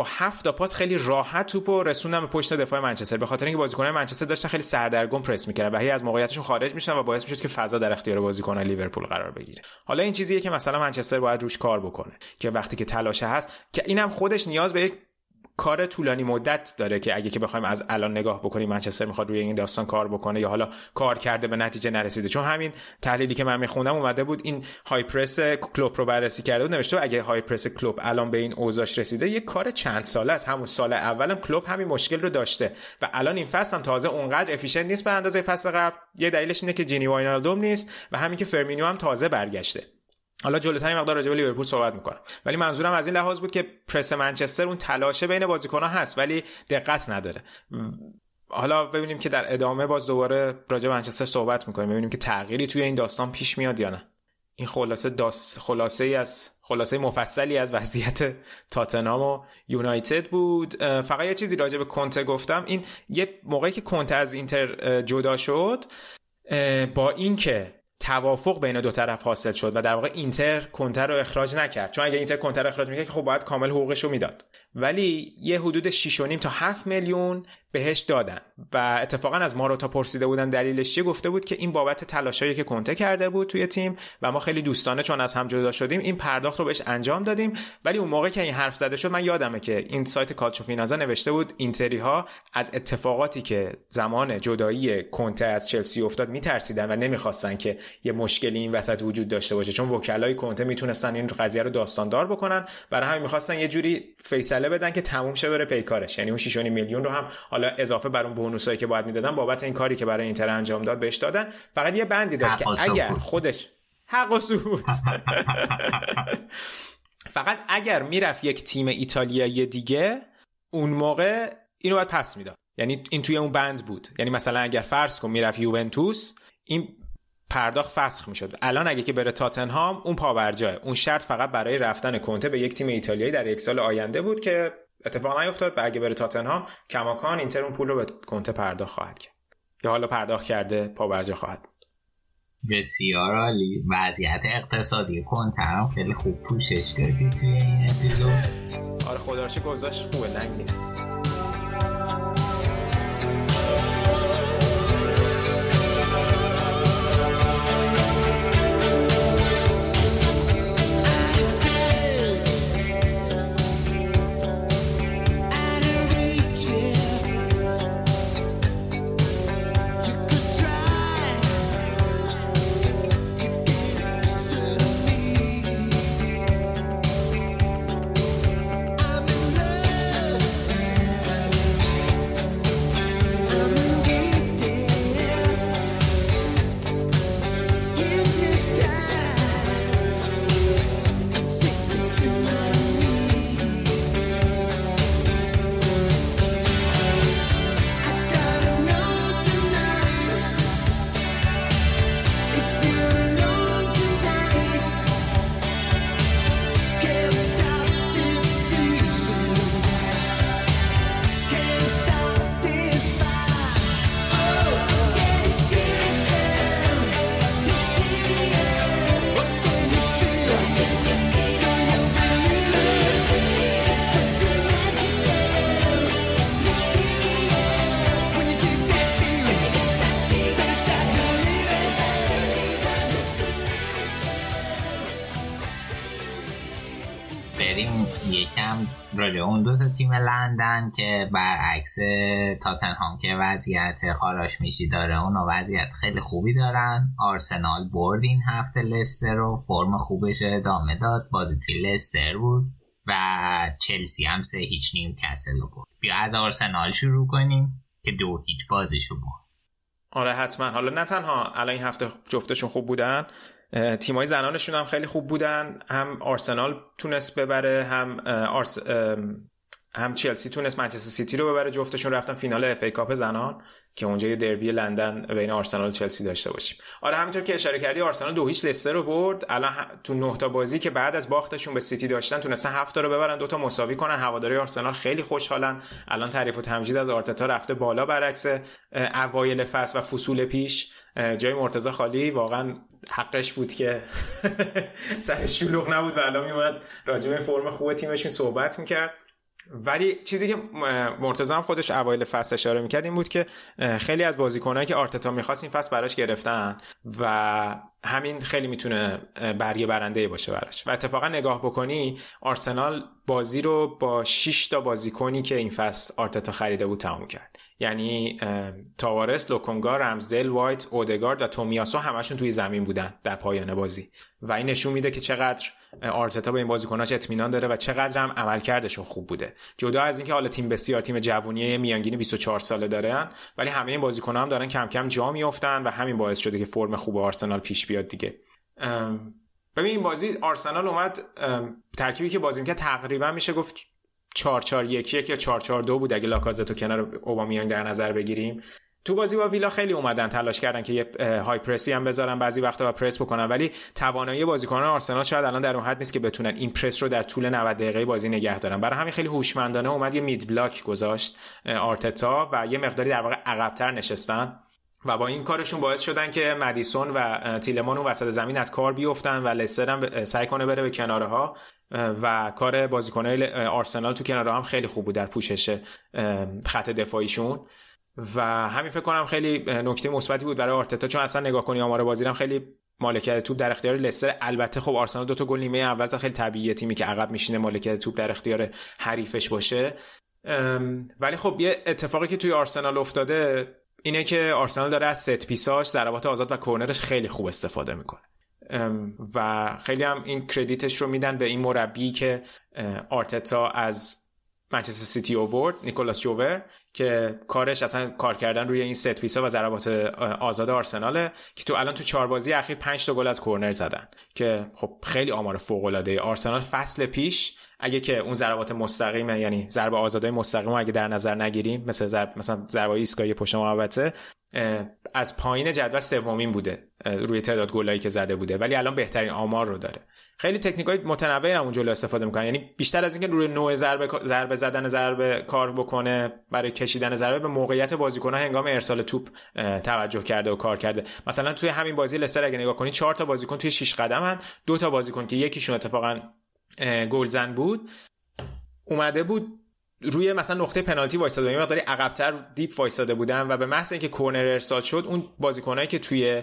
S1: با هفت تا پاس خیلی راحت توپو رسوندن به پشت دفاع منچستر. به خاطر اینکه بازیکنان منچستر داشتن خیلی سردرگم پرس می‌کردن و هی از موقعیتشون خارج میشن و باعث می‌شد که فضا در اختیار بازیکنان لیورپول قرار بگیره. حالا این چیزیه که مثلا منچستر باید روش کار بکنه که وقتی که تلاشه هست که اینم خودش نیاز به یک کار طولانی مدت داره که اگه که بخوایم از الان نگاه بکنیم منچستر می‌خواد روی این داستان کار بکنه یا حالا کار کرده به نتیجه نرسیده. چون همین تحلیلی که من میخوندم اومده بود این high press کلوپ رو بررسی کرده بود. نوشته اگه high press کلوپ الان به این اوضاعش رسیده یه کار چند ساله است. همون سال اولم کلوپ همین مشکل رو داشته و الان این فصل هم تازه اونقدر efficient نیست به اندازه فصل قبل. یه دلیلش اینه که جینی واینالدوم نیست و همین که فرمینیو هم تازه برگشته. حالا جلوتر مقدار راجع به لیورپول صحبت می‌کنم. ولی منظورم از این لحاظ بود که پرس منچستر اون تلاشه بین بازیکن‌ها هست ولی دقت نداره. حالا ببینیم که در ادامه باز دوباره راجع به منچستر صحبت می‌کنیم. ببینیم که تغییری توی این داستان پیش میاد یا نه. این خلاصه داس خلاصه ای از خلاصه مفصلی از وضعیت تاتنهام و یونایتد بود. فقط یه چیزی راجع به کنته گفتم. این یه موقعی که کنته از اینتر جدا شد با اینکه توافق بین دو طرف حاصل شد و در واقع اینتر کنتر رو اخراج نکرد. چون اگه اینتر کنتر رو اخراج می‌کرد خب باید کامل حقوقش رو می‌داد. ولی یه حدود 6.5 تا 7 میلیون بهش دادن. و اتفاقا از ماروتا پرسیده بودن دلیلش چیه گفته بود که این بابت تلاشایی که کنته کرده بود توی تیم و ما خیلی دوستانه چون از هم جدا شدیم این پرداخت رو بهش انجام دادیم. ولی اون موقع که این حرف زده شد من یادمه که این سایت کالچو فینازا نوشته بود اینتری ها از اتفاقاتی که زمان جدایی کنته از چلسی افتاد میترسیدن و نمی‌خواستن که یه مشکلی این وسط وجود داشته باشه. چون وکلای کنته می‌تونستن این قضیه رو داستاندار بکنن. برای همین می‌خواستن یه جوری فیصله بدن که تموم شه بره پیکارش. یعنی اون 6 میلیون رو هم حالا اضافه بر اون بونوسایی که باید می‌دادن بابت این کاری که برای اینتر انجام داد بهش دادن. فقط یه بندی داشت که اگر خودش حق و فقط اگر می‌رفت یک تیم ایتالیایی دیگه اون موقع اینو باید پس می‌داد. یعنی این توی اون بند بود. یعنی مثلا اگر فرض کن می‌رفت یوونتوس این پرداخت فسخ می‌شد. الان اگه که بره تاتنهام اون پاورجاه اون شرط فقط برای رفتن کنته به یک تیم ایتالیایی در یک سال آینده بود که اتفاق نیفتاد و اگه بره تاتنهام کماکان اینتر اون پول رو به کنته پرداخت خواهد کرد. یا حالا پرداخت کرده پاورجا خواهد.
S2: بسیار عالی. وضعیت اقتصادی کنته هم خیلی خوب پوشش دادی توی این اپیزود.
S1: آره خدا گذاشت خوبه. نیست.
S2: تیم لندن که برعکس تاتنهام که وضعیت قاراش میشی داره اون وضعیت خیلی خوبی دارن. آرسنال برد این هفته لستر رو فرم خوبش ادامه داد. بازی توی لستر بود و چلسی هم سه هیچ نیو کسل رو برد. بیا از آرسنال شروع کنیم که دو هیچ بازیشو برد.
S1: آره حتما. حالا نه تنها الان این هفته جفتشون خوب بودن تیمای زنانشون هم خیلی خوب بودن. هم آرسنال تونست ببره هم آرس... هم چلسی تونست منچستر سیتی رو ببره جفتشون رفتن فینال FA Cup زنان که اونجا یه دربی لندن بین آرسنال و چلسی داشته باشیم. آره همینطور که اشاره کردی آرسنال دو هیچ لستر رو برد. الان تو نه تا بازی که بعد از باختشون به سیتی داشتن تونستن هفت تا رو ببرن دو تا مساوی کنن. هواداری آرسنال خیلی خوشحالن. الان تعریف و تمجید از آرتتا رفته بالا برعکس اوایل فصل و فصول پیش. جای مرتضی خالی واقعا حقش بود که سرش شلوغ نبود و الان میومد راجع به فرم خوب تیمشون صحبت می‌کرد. ولی چیزی که مرتضی خودش اوایل فصل اشاره می‌کرد این بود که خیلی از بازیکنایی که آرتتا می‌خواست این فصل براش گرفتن و همین خیلی می‌تونه برگه برنده باشه براش. و اتفاقا نگاه بکنی آرسنال بازی رو با 6 تا بازیکنی که این فصل آرتتا خریده بود تموم کرد. یعنی تاوارس، لوکونگا، رمزدل، وایت، اودگارد و تومیاسو همشون توی زمین بودن در پایان بازی. و این نشون میده که چقدر آرتتا به این بازیکناش اطمینان داره و چقدر هم عملکردشون خوب بوده. جدا از اینکه حالا تیم بسیار تیم جوونی میانگینی 24 ساله دارن ولی همه این بازیکن‌ها هم دارن کم کم جا میافتن و همین باعث شده که فرم خوب آرسنال پیش بیاد دیگه. ببین این بازی آرسنال اومد ترکیبی که بازی می‌کرد تقریبا میشه گفت 4 4 1 1 یا 4 4 2 بود. اگه لاکازتو کنار اوبامیانگ در نظر بگیریم. تو بازی با ویلا خیلی اومدن تلاش کردن که یه های پرسی هم بذارن بعضی وقتا و پرس بکنن ولی توانایی بازیکنان آرسنال شاید الان در اون حد نیست که بتونن این پرس رو در طول 90 دقیقه بازی نگه دارن. برای همین خیلی هوشمندانه اومد یه مید بلاک گذاشت آرتتا و یه مقداری در واقع عقبتر نشستن و با این کارشون باعث شدن که مدیسون و تیلمان اون وسط زمین از کار بیفتن و لستر هم سعی کنه بره به کناره ها و کار بازیکنای آرسنال تو کناره هم خیلی خوب بود در پوشش خط دفاعیشون. و همین فکر کنم خیلی نکته مثبتی بود برای آرتتا چون اصلا نگاه کنی آمار بازی هم خیلی مالکیت توپ در اختیار لستر. البته خب آرسنال دو تا گل نیمه اول خیلی طبیعیه تیمی که عقب میشینه مالکیت توپ در اختیار حریفش باشه. ولی خب یه اتفاقی که توی آرسنال افتاده اینه که آرسنال داره از ست پیساش ضربات آزاد و کورنرش خیلی خوب استفاده می‌کنه. و خیلی هم این کردیتش رو میدن به این مربی که آرتتا از منچستر سیتی اوورد نیکولاس جوور. که کارش اصلا کار کردن روی این set piece ا و ضربات آزاد آرسناله که تو الان تو چهار بازی اخیر 5 تا گل از کورنر زدن. که خب خیلی آمار فوق العاده آرسنال فصل پیش اگه که اون ضربات مستقیم یعنی ضربه آزادای مستقیم اگه در نظر نگیریم مثل ضرب مثلا ضربه ایستگاهی پشت محوطه از پایین جدول سومین بوده روی تعداد گلایی که زده بوده ولی الان بهترین آمار رو داره. خیلی تکنیکای متنوعی هم جلو استفاده می‌کنن. یعنی بیشتر از اینکه روی نوع ضربه ضربه زدن ضربه کار بکنه برای کشیدن ضربه به موقعیت بازیکن‌ها هنگام ارسال توپ توجه کرده و کار کرده. مثلا توی همین بازی لستر اگه نگاه کنید چهار تا بازیکن توی 6 قدم هن. دو تا بازیکن که یکیشون اتفاقا گلزن بود اومده بود روی مثلا نقطه پنالتی وایساده یه مقداری عقبتر دیپ وایساده بودن و به محض اینکه کورنر ارسال شد اون بازیکنایی که توی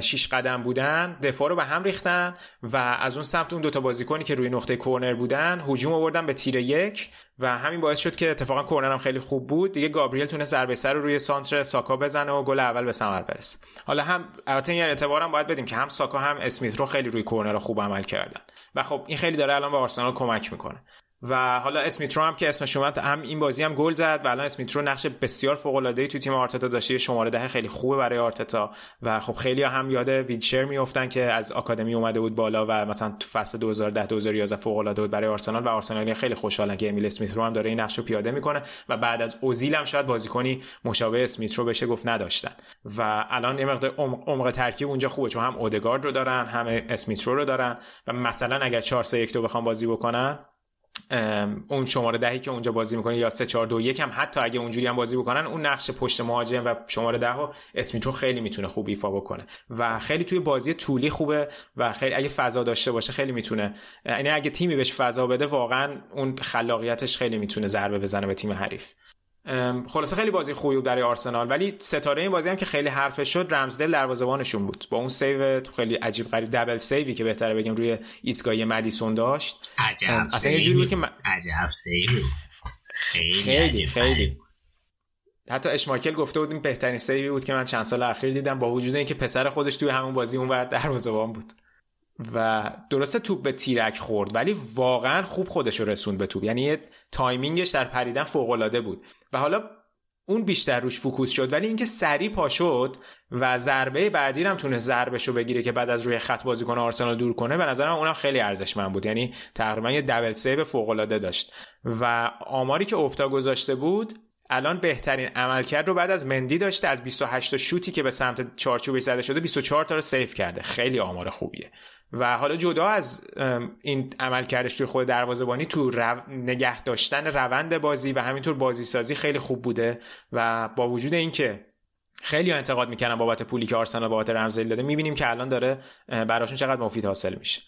S1: شیش قدم بودن دفاع رو به هم ریختن و از اون سمت اون دوتا بازیکنی که روی نقطه کورنر بودن هجوم آوردن به تیر یک و همین باعث شد که اتفاقا کورنر هم خیلی خوب بود. دیگه گابریل تونست ضربه سر رو روی سانتر ساکا بزنه و گل اول به ثمر برسه. حالا هم البته این اعتبارم باید بدیم که هم ساکا هم اسمیت رو خیلی روی کورنر خوب عمل کردن. و خب این خیلی داره الان به آرسنال کمک می‌کنه. و حالا اسمیترو هم که اسمش اومد هم این بازی هم گل زد و الان اسمیترو نقش بسیار فوق العاده ای تو تیم آرتتا داشته. شماره ده خیلی خوبه برای آرتتا و خب خیلی هم یاد ویدشر میافتن که از آکادمی اومده بود بالا و مثلا تو فصل 2010 2011 فوق العاده بود برای آرسنال و آرسنال خیلی خوشحالن که امیل اسمیترو هم داره این نقش رو پیاده می‌کنه و بعد از اوزیل هم شاید بازیکنی مشابه اسمیترو بشه گفت نداشتن. و الان یه مقدار عمق ترکیب اونجا خوبه چون هم اودگارد رو دارن هم اسمیترو رو دارن و مثلا اگر 4 3 1 2 بخوام بازی بکنن اون شماره دهی که اونجا بازی می‌کنه یا 3 4 2 1 هم حتی اگه اونجوری هم بازی بکنن اون نقش پشت مهاجم و شماره ده ها اسمیترو خیلی می‌تونه خوب ایفا بکنه. و خیلی توی بازی طولی خوبه و خیلی اگه فضا داشته باشه خیلی می‌تونه یعنی اگه تیمی بهش فضا بده واقعا اون خلاقیتش خیلی می‌تونه ضربه بزنه به تیم حریف. خلاصه خیلی بازی خوبی بود برای آرسنال ولی ستاره این بازی هم که خیلی حرفش شد رمزدل دروازه‌بانشون بود. با اون save خیلی عجیب غریب double save ی که بهتره بگیم روی ایستگاهی مدیسون داشت.
S2: عجب save ی بود. که عجب save ی
S1: خیلی خیلی, خیلی. حتی اشماکل گفته بود این بهترین save ی بود که من چند سال اخیر دیدم با وجود اینکه پسر خودش توی همون بازی اونور دروازه‌بان بود. و درسته توپ به تیرک خورد ولی واقعا خوب خودش رسوند به توپ. یعنی timing ش در پریدن فوق العاده بود. و حالا اون بیشتر روش focus شد ولی اینکه سری پا شد و ضربه بعدی هم تونست ضربه‌شو بگیره که بعد از روی خط بازیکن آرسنال دور کنه به نظرم اونم خیلی ارزشمند بود. یعنی تقریبا یه double save فوق العاده داشت. و آماری که اپتا گذاشته بود الان بهترین عملکرد رو بعد از مندی داشته از 28 تا شوتی که به سمت چارچوبش زده شده 24 تا رو save کرده. خیلی آمار خوبیه. و حالا جدا از این عمل کردش توی خود دروازه‌بانی تو رو... نگه داشتن روند بازی و همینطور بازی سازی خیلی خوب بوده و با وجود اینکه خیلی انتقاد می‌کنن بابت پولی که آرسنال بابت رمزدل داده می‌بینیم که الان داره براشون چقدر مفید حاصل میشه.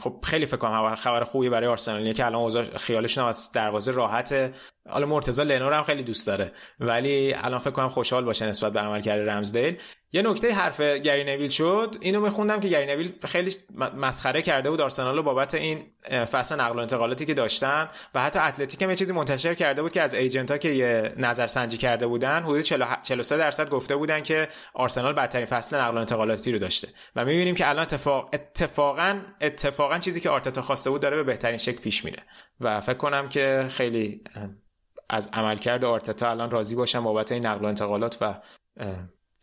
S1: خب خیلی فکر کنم خبر خوبی برای آرسنالیه که الان اوضاع خیالشون از دروازه راحته. حالا مرتضی لنور هم خیلی دوست داره ولی الان فکر کنم خوشحال باشه نسبت به عملکرد رمزدیل. یه نکته حرف گری نویل شد اینو میخوندم که گری نویل خیلی مسخره کرده بود آرسنال رو بابت این فصل نقل و انتقالاتی که داشتن و حتی اتلتیک هم یه چیزی منتشر کرده بود که از ایجنت که یه نظر سنجی کرده بودن حدود 43 درصد گفته بودن که آرسنال بدترین فصل نقل و انتقالاتی رو داشته و می‌بینیم که الان اتفاق اتفاقا اتفاقا چیزی که آرتتا خواسته بود داره به بهترین شکل پیش میره و فکر کنم که خیلی از عملکرد آرتتا الان راضی باشم بابت این نقل و انتقالات و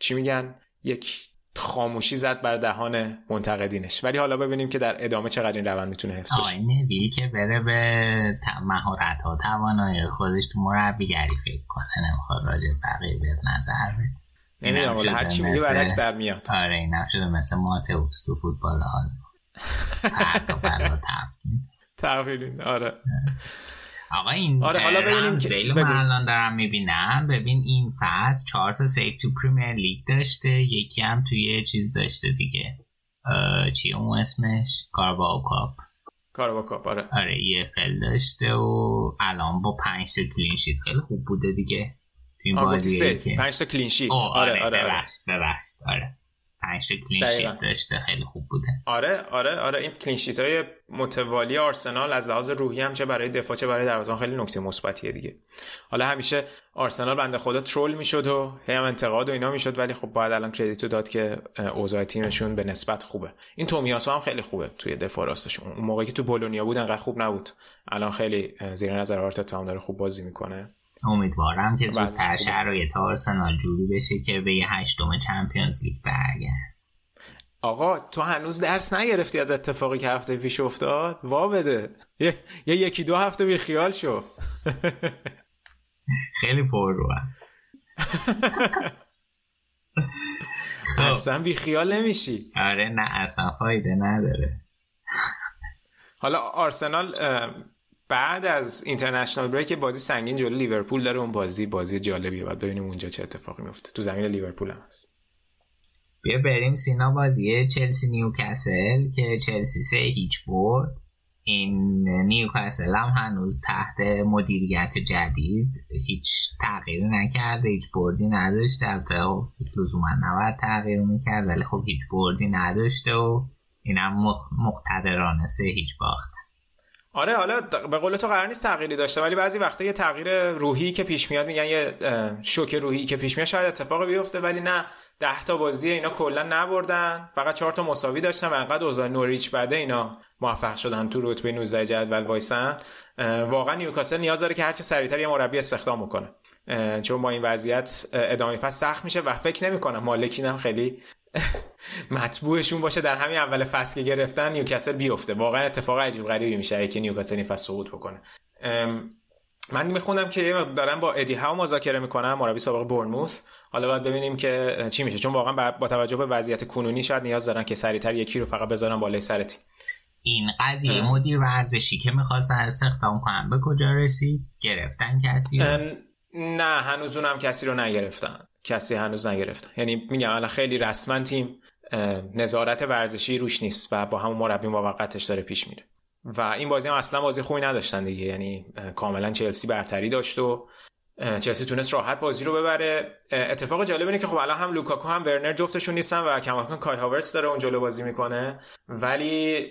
S1: چی میگن؟ یک خاموشی زد بر دهان منتقدینش. ولی حالا ببینیم که در ادامه چقدر این روند می‌تونه حفظ بشه.
S2: نبیل که بره به مهارت ها توانایی خودش تو مربیگری فکر کنه نمی‌خواد راجع بقیه به نظر بده.
S1: نمی‌دونم ولی هر چی میگه برعکس در میاد.
S2: آره اینم شده مثل ماتئوس تو فوتبال حال. فرق بلا
S1: تفت آره.
S2: آقا این
S1: آره حالا ببینیم
S2: که من الان دارم می‌بینم. ببین این فصل چهار تا سیف تو پریمیر لیگ داشته یکی هم توی چیز داشته دیگه. چی اون اسمش؟ Carabao Cup.
S1: Carabao Cup آره.
S2: آره یه فل داشته و الان با پنج تا clean sheet خیلی خوب بوده دیگه.
S1: تو این بازی که پنج تا clean sheet. آره
S2: آره آره. ببخشید ببخشید آره. پنج clean داشته خیلی خوب بوده.
S1: آره آره آره این clean های متوالی آرسنال از لحاظ روحی هم چه برای دفاع چه برای دروازه‌بان خیلی نکته مثبتیه دیگه. حالا همیشه آرسنال بنده خدا troll می‌شد و هم انتقاد و اینا می‌شد ولی خب باید الان credit و داد که اوضاع تیمشون به نسبت خوبه. این تومیاسو هم خیلی خوبه توی دفاع راستشون اون موقعی که تو بولونیا بود انقدر خوب نبود. الان خیلی زیر نظر آرتتا هم داره خوب بازی می‌کنه.
S2: امیدوارم که زودتر شرایط آرسنال جوری بشه که به یه هشتم چمپیونز لیگ برگرد.
S1: آقا تو هنوز درس نگرفتی از اتفاقی که هفته پیش افتاد؟ وا بده. یه, یه یکی دو هفته بی خیال شو.
S2: خیلی پر رو
S1: اصلا بی خیال نمیشی.
S2: آره نه اصلا فایده نداره.
S1: حالا آرسنال بعد از اینترنشنال بریک بازی سنگین جلو لیورپول داره اون بازی بازی جالبیه. بعد ببینیم اونجا چه اتفاقی میفته. تو زمین لیورپول هم هست.
S2: بیا بریم سینا بازی چلسی نیوکاسل که چلسی سه هیچ برد. این نیوکاسل هم هنوز تحت مدیریت جدید. هیچ تغییری نکرده هیچ بردی نداشته. البته لزوما نباید تغییر می‌کرد ولی خب هیچ بردی نداشته و اینم مقتدرانه سه هیچ باخته.
S1: آره حالا به قول تو قرار نیست تغییری داشته ولی بعضی وقتا یه تغییر روحی که پیش میاد میگن یه شوک روحی که پیش میاد شاید اتفاق بیفته ولی نه. ده تا بازی اینا کلا نبردن. فقط چهار تا مساوی داشتن و انقدر اوضاع نوریچ بده اینا موفق شدن تو رتبه 19 جدول وایسن. واقعا نیوکاسل نیاز داره که هرچه سریعتر یه مربی استخدام کنه چون با این وضعیت ادامه پس سخت میشه و فکر نمی‌کنم مالکین هم خیلی مطبوعشون باشه در همین اول فصل که گرفتن نیوکاسل بیفته. واقعا اتفاق عجیب غریبی میشه که نیوکاسل این فصل سقوط بکنه. من می‌خونم که دارن با ادی هاو مذاکره می‌کنن مربی سابق برنموث حالا باید ببینیم که چی میشه. چون واقعا با توجه به وضعیت کنونی شاید نیاز دارن که سریعتر یکی رو فقط بذارن بالای سرتی
S2: این قضیه مدیر ورزشی که می‌خواستن استخدام کنن به کجا رسید؟ گرفتن کسی
S1: نه هنوز اونم کسی رو نگرفتن. کسی هنوز نگرفتن. یعنی میگم الان خیلی رسما تیم نظارت ورزشی روش نیست و با همون مربی موقتش داره پیش میره. و این بازی هم اصلا بازی خوبی نداشتن دیگه. یعنی کاملا چلسی برتری داشت و چلسی تونست راحت بازی رو ببره. اتفاق جالب اینه که خب الان هم لوکاکو هم ورنر جفتشون نیستن و کماکان کای هاورس داره اون جلو بازی می‌کنه. ولی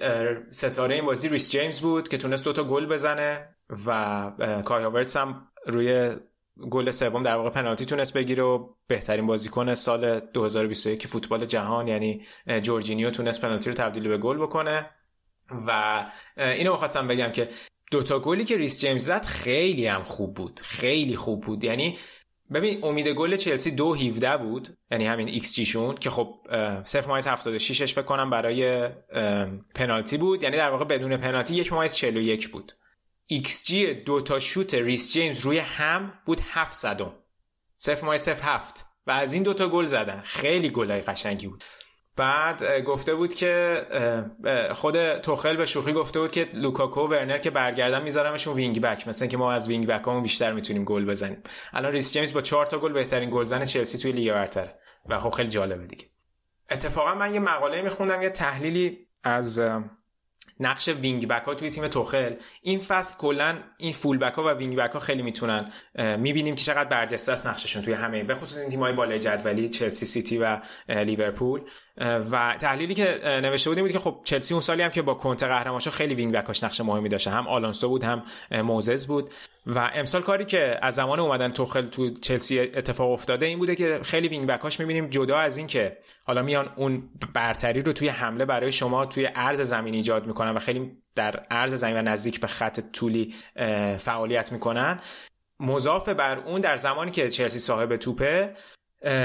S1: ستاره این بازی ریس جیمز بود که تونست دوتا گل بزنه و کای هاورس هم روی گل سوم در واقع پنالتی تونست بگیره و بهترین بازیکن سال 2021 فوتبال جهان یعنی جورجینیو تونست پنالتی رو تبدیل به گل بکنه. و اینو می‌خواستم بگم که دوتا گلی که ریس جیمز زد خیلی هم خوب بود. خیلی خوب بود. یعنی ببین امید گل چلسی دو 17 بود یعنی همین ایکس جی شون که خب 0 ممیز 76 ش فکر کنم برای پنالتی بود. یعنی در واقع بدون پنالتی یک ممیز 41 بود. xG دو تا شوت ریس جیمز روی هم بود 7 صدم. 0 ممیز 0 7 و از این دوتا گل زدن. خیلی گلای قشنگی بود. بعد گفته بود که خود توخل به شوخی گفته بود که لوکاکو و ورنر که برگردن میذارمشون wing back. مثلا که ما از wing back همون بیشتر می‌تونیم گل بزنیم. الان ریس جیمز با چهار تا گل بهترین گلزن چلسی توی لیگ برتره. و خب خیلی جالبه دیگه. اتفاقا من یه مقاله میخوندم یه تحلیلی از نقش wing back ها توی تیم توخل. این فصل کلا این full back ها و wing back ها خیلی می‌تونن می‌بینیم که چقدر برجسته است نقششون توی همه به خصوص این تیم‌های بالای جدولی چلسی سیتی و لیورپول. و تحلیلی که نوشته بودیم بود که خب چلسی اون سالی هم که با کنته قهرمان خیلی wing back اش نقش مهمی داشته هم آلونسو بود هم موزز بود. و امسال کاری که از زمان اومدن توخل تو چلسی اتفاق افتاده این بوده که خیلی wing back اش می‌بینیم جدا از این که حالا میان اون برتری رو توی حمله برای شما توی عرض زمین ایجاد می‌کنن و خیلی در عرض زمین و نزدیک به خط طولی فعالیت می‌کنن. مضاف بر اون در زمانی که چلسی صاحب توپه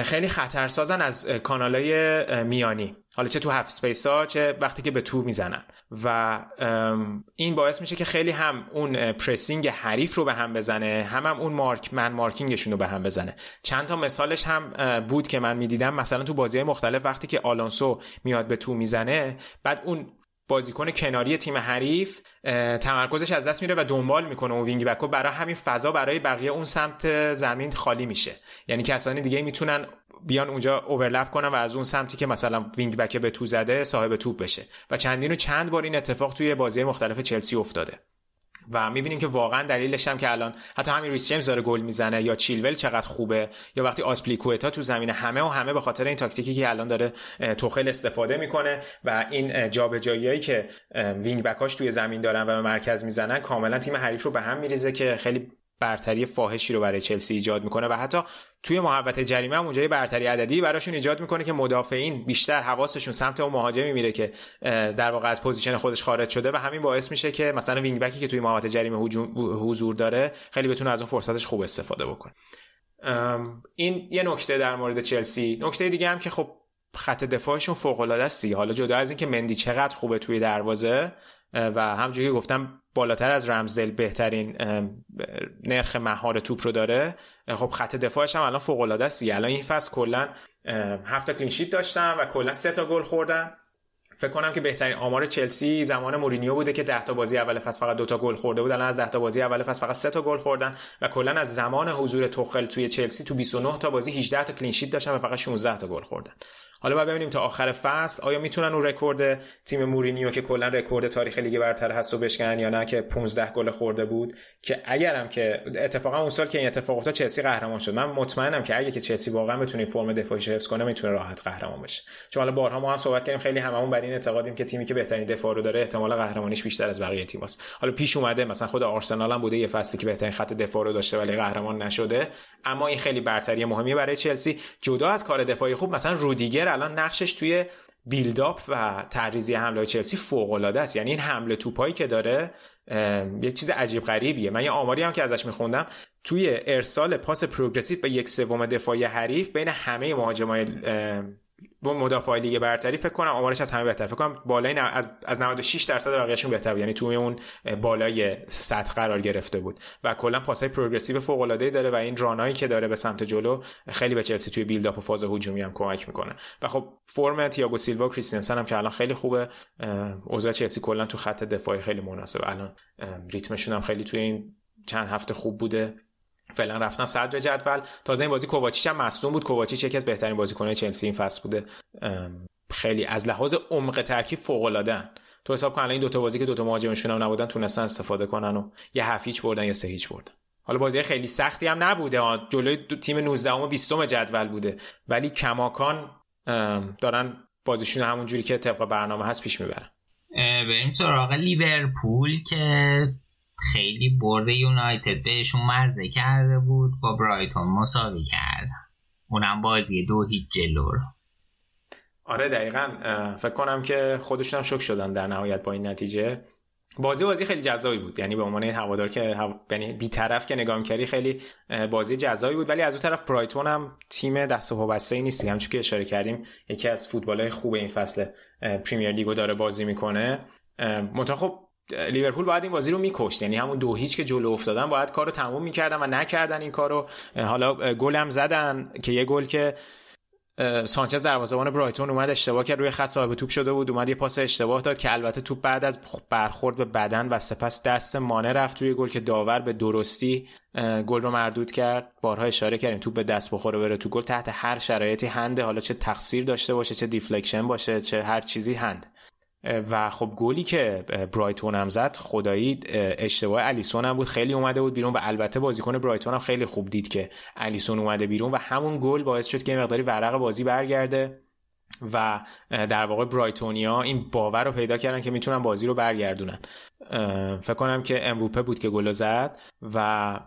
S1: خیلی خطرسازن از کانالای میانی. حالا چه تو half space ها چه وقتی که به تو می‌زنن. و این باعث میشه که خیلی هم اون pressing حریف رو به هم بزنه هم, هم اون mark man marking شون رو به هم بزنه. چند تا مثالش هم بود که من می‌دیدم. مثلا تو بازی مختلف وقتی که آلونسو میاد به تو می‌زنه بعد اون بازیکن کناری تیم حریف تمرکزش از دست میره و دنبال می‌کنه اون wing back برای همین فضا برای بقیه اون سمت زمین خالی میشه. یعنی کسانی دیگه می‌تونن بیان اونجا overlap کنن و از اون سمتی که مثلا wing back به تو زده صاحب توپ بشه. و چندین و چند بار این اتفاق توی بازی مختلف چلسی افتاده. و می‌بینیم که واقعا دلیلش هم که الان حتی همین ریس جیمز داره گل می‌زنه یا چیلول چقدر خوبه یا وقتی آسپلیکوتا تو زمین همه و همه به خاطر این تاکتیکی که الان داره توخل استفاده می‌کنه و این جابجاییایی که wing back اش توی زمین دارن و به مرکز می‌زنن کاملا تیم حریف رو به هم میریزه که خیلی برتری فاحشی رو برای چلسی ایجاد می‌کنه و حتی توی محوطه جریمه هم اونجا برتری عددی براشون ایجاد می‌کنه که مدافعین بیشتر حواسشون سمت اون مهاجمی میره که در واقع از position خودش خارج شده و همین باعث میشه که مثلا wing back ی که توی محوطه جریمه حضور داره خیلی بتونه از اون فرصتش خوب استفاده بکنه. این یه نکته در مورد چلسی. نکته دیگه هم که خب خط دفاعشون فوق العاده است حالا جدا از اینکه مندی چقدر خوبه توی دروازه و همونجوری که گفتم بالاتر از رمزدل بهترین نرخ مهار توپ رو داره. خب خط دفاعش هم الان فوق العاده است الان این فصل کلا هفت clean sheet داشتن و کلا سه تا گل خوردن. فکر کنم که بهترین آمار چلسی زمان مورینیو بوده که 10 تا بازی اول فصل فقط دو تا گل خورده بود. الان از 10 تا بازی اول فصل فقط 3 تا گل خوردن و کلا از زمان حضور توخل توی چلسی تو 29 تا بازی 18 تا clean sheet داشتن و فقط 16 تا گل خوردن. حالا باید ببینیم تا آخر فصل آیا می‌تونن اون رکورد تیم مورینیو که کلا رکورد تاریخ لیگ برتر هست و بشکنن یا نه که 15 گل خورده بود؟ که اگرم که اتفاقا اون سال که این اتفاق افتاد چلسی قهرمان شد. من مطمئنم که اگه که چلسی واقعا بتونه فرم دفاعیش حفظ کنه می‌تونه راحت قهرمان بشه. چون حالا بارها ما هم صحبت کردیم خیلی هممون بر این اعتقادیم که تیمی که بهترین دفاع رو داره احتمال قهرمانیش بیشتر از بقیه تیماست حالا پیش اومده مثلا خود آرسنال هم بوده یه فصلی که بهترین خط دفاع رو داشته ولی قهرمان نشده. اما این خیلی برتری مهمی برای چلسی. جدا از کار دفاعی خوب مثلا رودیگر الان نقشش توی بیلداپ و تعریزی حمله چلسی فوق العاده است. یعنی این حمله توپایی که داره یه چیز عجیب غریبیه. من یه آماری هم که ازش میخوندم توی ارسال پاس پروگرسیو به یک سوم دفاعی حریف بین همه مهاجمای با مدافع لیگ برتری فکر کنم آمارش از همه بهتر. فکر کنم بالای از از 96 درصد بقیه‌شون بهتر بود. یعنی توی اون بالای سطح قرار گرفته بود. و کلا پاسای پروگرسیو فوق العاده داره و این رانایی که داره به سمت جلو خیلی به چلسی توی بیلد اپ و فاز هجومی هم کمک می‌کنه. و خب فرم تییاگو سیلوا هم که الان خیلی خوبه اوضاع چلسی کلا تو خط دفاعی خیلی مناسبه الان ریتمشون هم خیلی توی این چند هفته خوب بوده. فعلا رفتن صدر جدول. تازه این بازی کوواچیچ هم مصدوم بود. کوواچیچ یکی از بهترین بازیکنان چلسی این فصل بوده. خیلی از لحاظ عمق ترکیب فوق العاده تو حساب کن این دوتا بازی که دوتا مهاجمشون هم نبودن تونستن استفاده کنن و یه هفت بردن یه سه هیچ بردن. حالا بازی خیلی سختی هم نبوده. جلوی تیم 19 و 20 جدول بوده. ولی کماکان دارن بازیشون همون جوری که طبق برنامه هست پیش می‌برن.
S2: بریم سراغ لیورپول که خیلی برد یونایتد بهشون مزه کرده بود با برایتون مساوی کردن. اونم بازی دو هیچ جلو
S1: آره دقیقا. فکر کنم که خودشون هم شک شدن در نهایت با این نتیجه. بازی بازی خیلی جذابی بود. یعنی به عنوان هوادار که یعنی بی طرف که نگاه کردی خیلی بازی جذابی بود. ولی از اون طرف برایتون هم تیم دست و پا بسته ای نیست همچون که اشاره کردیم یکی از فوتبال خوب این فصل پریمیر لیگو داره بازی می‌کنه. منتها لیورپول باید این بازی رو میکشت. یعنی همون دو هیچ که جلو افتادن باید کارو تموم می‌کردن و نکردن این کارو. حالا گلم زدن که یه گل که سانچز دروازه‌بان برایتون اومد اشتباه کرد روی خط صاحب توپ شده بود اومد یه پاس اشتباه داد که البته توپ بعد از برخورد به بدن و سپس دست مانه رفت توی گل که داور به درستی گل رو مردود کرد. بارها اشاره کردیم توپ به دست بخوره بره تو گل تحت هر شرایطی hand ه. حالا چه تقصیر داشته باشه چه deflection باشه چه هر چیزی hand. و خب گلی که برایتون هم زد خدایی اشتباه الیسون هم بود خیلی اومده بود بیرون و البته بازیکن برایتون هم خیلی خوب دید که الیسون اومده بیرون و همون گل باعث شد که مقداری ورق بازی برگرده و در واقع برایتونیا این باور رو پیدا کردن که می‌تونن بازی رو برگردونن. فکر کنم که امروپه بود که گل زد و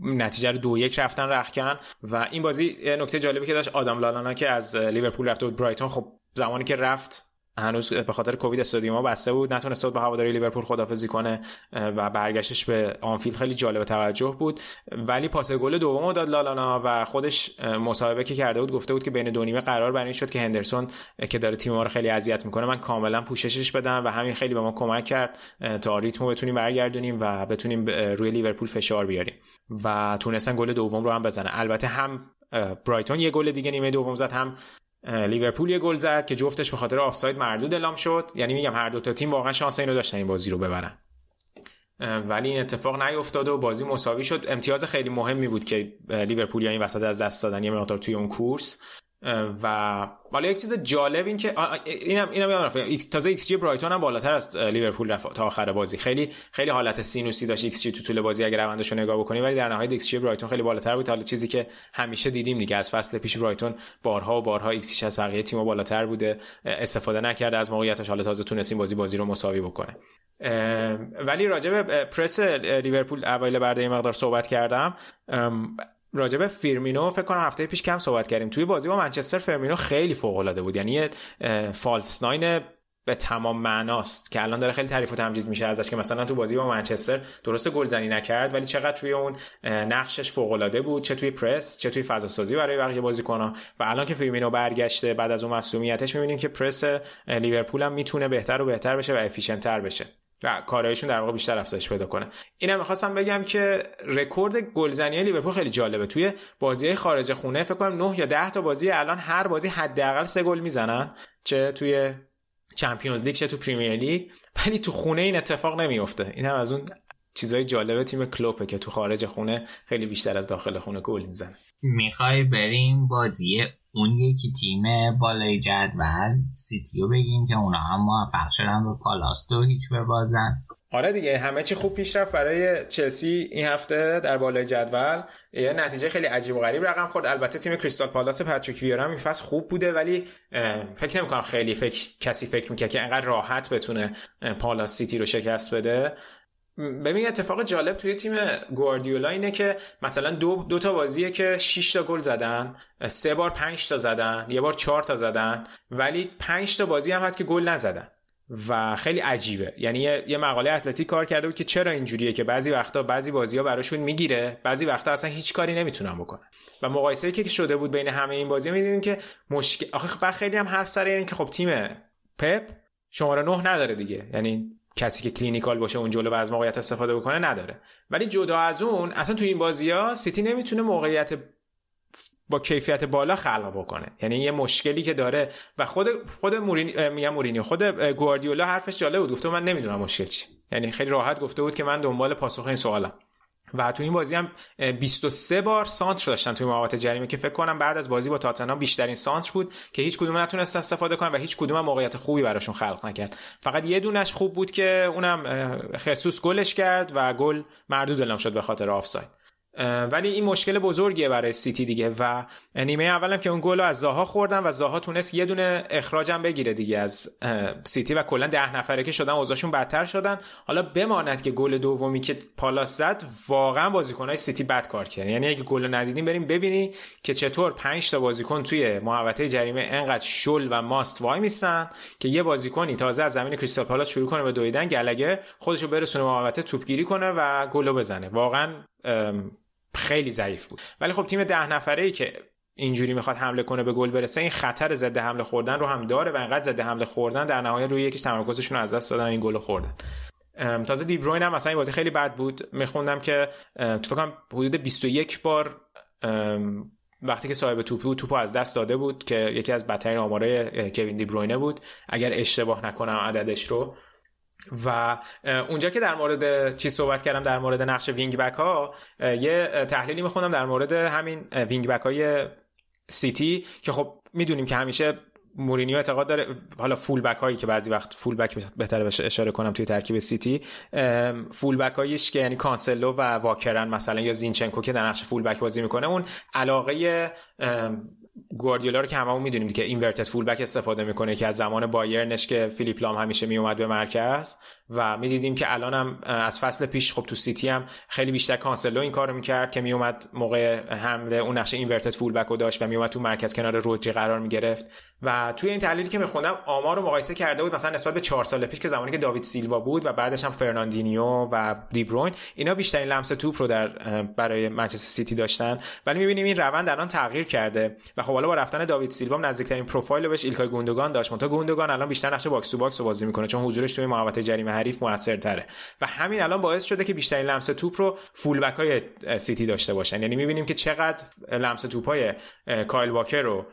S1: نتیجه رو دو یک رفتن رخکن و این بازی نکته جالبی که داشت آدم لالانا که از لیورپول رفته بود برایتون خب زمانی که رفت هنوز به خاطر کووید استادیوم بسته بود نتونست با هواداری لیورپول خدافزی کنه و برگشتش به آنفیلد خیلی جالب توجه بود. ولی پاس گل دومو داد لالانا و خودش مصاحبه که کرده بود گفته بود که بین دو نیمه قرار بر این شد که هندرسون که داره تیم ما رو خیلی اذیت می‌کنه. من کاملا پوششش بدم و همین خیلی به ما کمک کرد تا ریتمو بتونیم برگردونیم و بتونیم روی لیورپول فشار بیاریم. و تونستن گل دوم رو هم بزنه البته هم برایتون یه گل دیگه نیمه دوم زد هم لیورپول یه گل زد که جفتش به خاطر آفساید مردود اعلام شد. یعنی میگم هر دو تا تیم واقعا شانس اینو داشتن این بازی رو ببرن. ولی این اتفاق نیفتاد و بازی مساوی شد. امتیاز خیلی مهمی بود که لیورپول این وسط از دست دادن یه مقدار توی اون کورس. و حالا یک چیز جالب این که اینم اینم یادم تازه ایکس جی برایتون هم بالاتر از لیورپول رفت تا آخر بازی. خیلی خیلی حالت سینوسی داشت ایکس جی تو طول بازی اگر روندش رو نگاه بکنی ولی در نهایت ایکس جی برایتون خیلی بالاتر بود. حالا چیزی که همیشه دیدیم دیگه از فصل پیش برایتون بارها و بارها ایکس از بقیه تیم‌ها بالاتر بوده. استفاده نکرده. از موقعیتش حالا تازه تونستیم بازی بازی رو مساوی بکنه. ولی راجع به پرس لیورپول اوایل این مقدار صحبت کردم. راجع به فیرمینو فکر کنم هفته پیش کم صحبت کردیم. توی بازی با منچستر فیرمینو خیلی فوق العاده بود. یعنی false nine به تمام معناست که الان داره خیلی تعریف و تمجید میشه ازش که مثلا تو بازی با منچستر درست گلزنی نکرد ولی چقدر توی اون نقشش فوق العاده بود چه توی پرس چه توی فضا سازی برای بقیه بازیکن‌ها. و الان که فیرمینو برگشته بعد از اون مصدومیتش می‌بینیم که پرس لیورپول هم می‌تونه بهتر و بهتر بشه و efficient تر بشه. و کارهایشون در واقع بیشتر افزایش پیدا کنه. اینم می‌خواستم بگم که رکورد گلزنی لیورپول خیلی جالبه. توی بازی خارج خونه فکر کنم 9 یا 10 تا بازی الان هر بازی حداقل سه گل می‌زنن. چه توی Champions League چه تو Premier League. ولی تو خونه این اتفاق نمیفته این هم از اون چیزای جالبه تیم کلوپه که تو خارج خونه خیلی بیشتر از داخل خونه گل می‌زنه.
S2: می‌خوای بریم بازی اون یکی تیم بالای جدول سیتیو بگیم که اونا هم موفق شدن به پالاس دو هیچ ببازن
S1: آره دیگه همه چی خوب پیش رفت برای چلسی این هفته در بالای جدول. یه نتیجه خیلی عجیب و غریب رقم خورد. البته تیم کریستال پالاس پاتریک ویرا این فصل خوب بوده ولی فکر نمی‌کنم خیلی فکر کسی فکر می‌کنه که انقدر راحت بتونه پالاس سیتی رو شکست بده. ببین اتفاق جالب توی تیم گواردیولا اینه که مثلا دو, دو تا بازیه که 6 تا گل زدن سه بار 5 تا زدن یه بار 4 تا زدن ولی 5 تا بازی هم هست که گل نزدن و خیلی عجیبه. یعنی یه, مقاله Athletic کار کرده بود که چرا اینجوریه که بعضی وقتا بعضی بازی ها براشون می‌گیره بعضی وقتا اصلا هیچ کاری نمی‌تونن بکنن. و مقایسه که شده بود بین همه این بازی می‌دیدیم که مشکل آخه خیلی هم حرف سر این که خب تیم پپ شماره 9 نداره دیگه. یعنی کسی که clinical باشه اون جلو و از موقعیت استفاده بکنه نداره. ولی جدا از اون اصلا تو این بازی ها سیتی نمی‌تونه موقعیت با کیفیت بالا خلق بکنه. یعنی یه مشکلی که داره و خود خود مورینی میگم مورینیو خود گواردیولا حرفش جالب بود. گفته من نمی‌دونم مشکل چی یعنی خیلی راحت گفته بود که من دنبال پاسخ این سوالم. و تو این بازی هم 23 بار سانتر داشتن توی محوطه جریمه که فکر کنم بعد از بازی با تاتنهام بیشترین سانتر بود که هیچ کدوم نتونست استفاده کنن و هیچ کدوم موقعیت خوبی براشون خلق نکرد. فقط یه دونش خوب بود که اونم خسوس گلش کرد و گل مردود اعلام شد به خاطر آفساید. ولی این مشکل بزرگیه برای سیتی دیگه و نیمه اولم که اون گل از زاها خوردن و زاها تونست یه دونه اخراجم بگیره دیگه از سیتی و کلا ده نفره که شدن اوضاعشون بدتر شدن. حالا بماند که گل دومی که پالاس زد واقعا بازیکنای سیتی بد کار کردن. یعنی اگه گل ندیدیم بریم ببینی که چطور 5 تا بازیکن توی محوطه جریمه انقدر شل و ماست وایمیسن که یه بازیکنی تازه از زمین کریستال پالاس شروع کنه به دویدن گلگه خودشو برسونه محوطه توپگیری کنه و گل بزنه. واقعا خیلی ضعیف بود. ولی خب تیم ده نفره ای که اینجوری می‌خواد حمله کنه به گل برسه این خطر ضد حمله خوردن رو هم داره و انقدر ضد حمله خوردن در نهایت روی یکیش تمرکزشون از دست دادن این گل خوردن. تازه دیبروین هم مثلا این بازی خیلی بد بود. میخوندم که تو فکر حدود 21 بار وقتی که صاحب توپی بود توپو از دست داده بود که یکی از بدترین آماره کوین دیبروینه بود. اگر اشتباه نکنم عددش رو. و اونجا که در مورد چی صحبت کردم در مورد نقش wing back ها یه تحلیلی میخوندم در مورد همین wing back های سیتی که خب می‌دونیم که همیشه مورینیو اعتقاد داره حالا full back هایی که بعضی وقت full back بهتره بهش اشاره کنم توی ترکیب سیتی full back هایش که یعنی کانسلو و واکر مثلا یا زینچنکو که در نقش full back بازی می‌کنه اون علاقه گواردیولا رو که هممون می‌دونیم که inverted full back استفاده می‌کنه که از زمان بایرنش که فیلیپ لام همیشه میومد به مرکز. و می‌دیدیم که الان هم از فصل پیش خب تو سیتی هم خیلی بیشتر کانسلو این کارو می‌کرد که میومد موقع حمله اون نقش inverted full back رو داشت و میومد تو مرکز کنار رودری قرار می‌گرفت. و توی این تحلیلی که میخوندم آمار رو مقایسه کرده بود مثلا نسبت به چهار سال پیش که زمانی که داوید سیلوا بود و بعدش هم فرناندینیو و دیبروین اینا بیشترین لمس توپ رو در برای منچستر سیتی داشتن. ولی می‌بینیم این روند الان تغییر کرده و خب حالا با رفتن داوید سیلوا نزدیکترین پروفایل بهش ایلکای گوندوگان داشت. منتها گوندوگان الان بیشتر نقش box to box رو بازی می‌کنه چون حضورش توی محوطه جریمه حریف موثرتره. و همین الان باعث شده که بیشترین لمس توپ رو full های سیتی داشته باشن. یعنی می‌بینیم که چقدر لمس توپ های کایل واکر و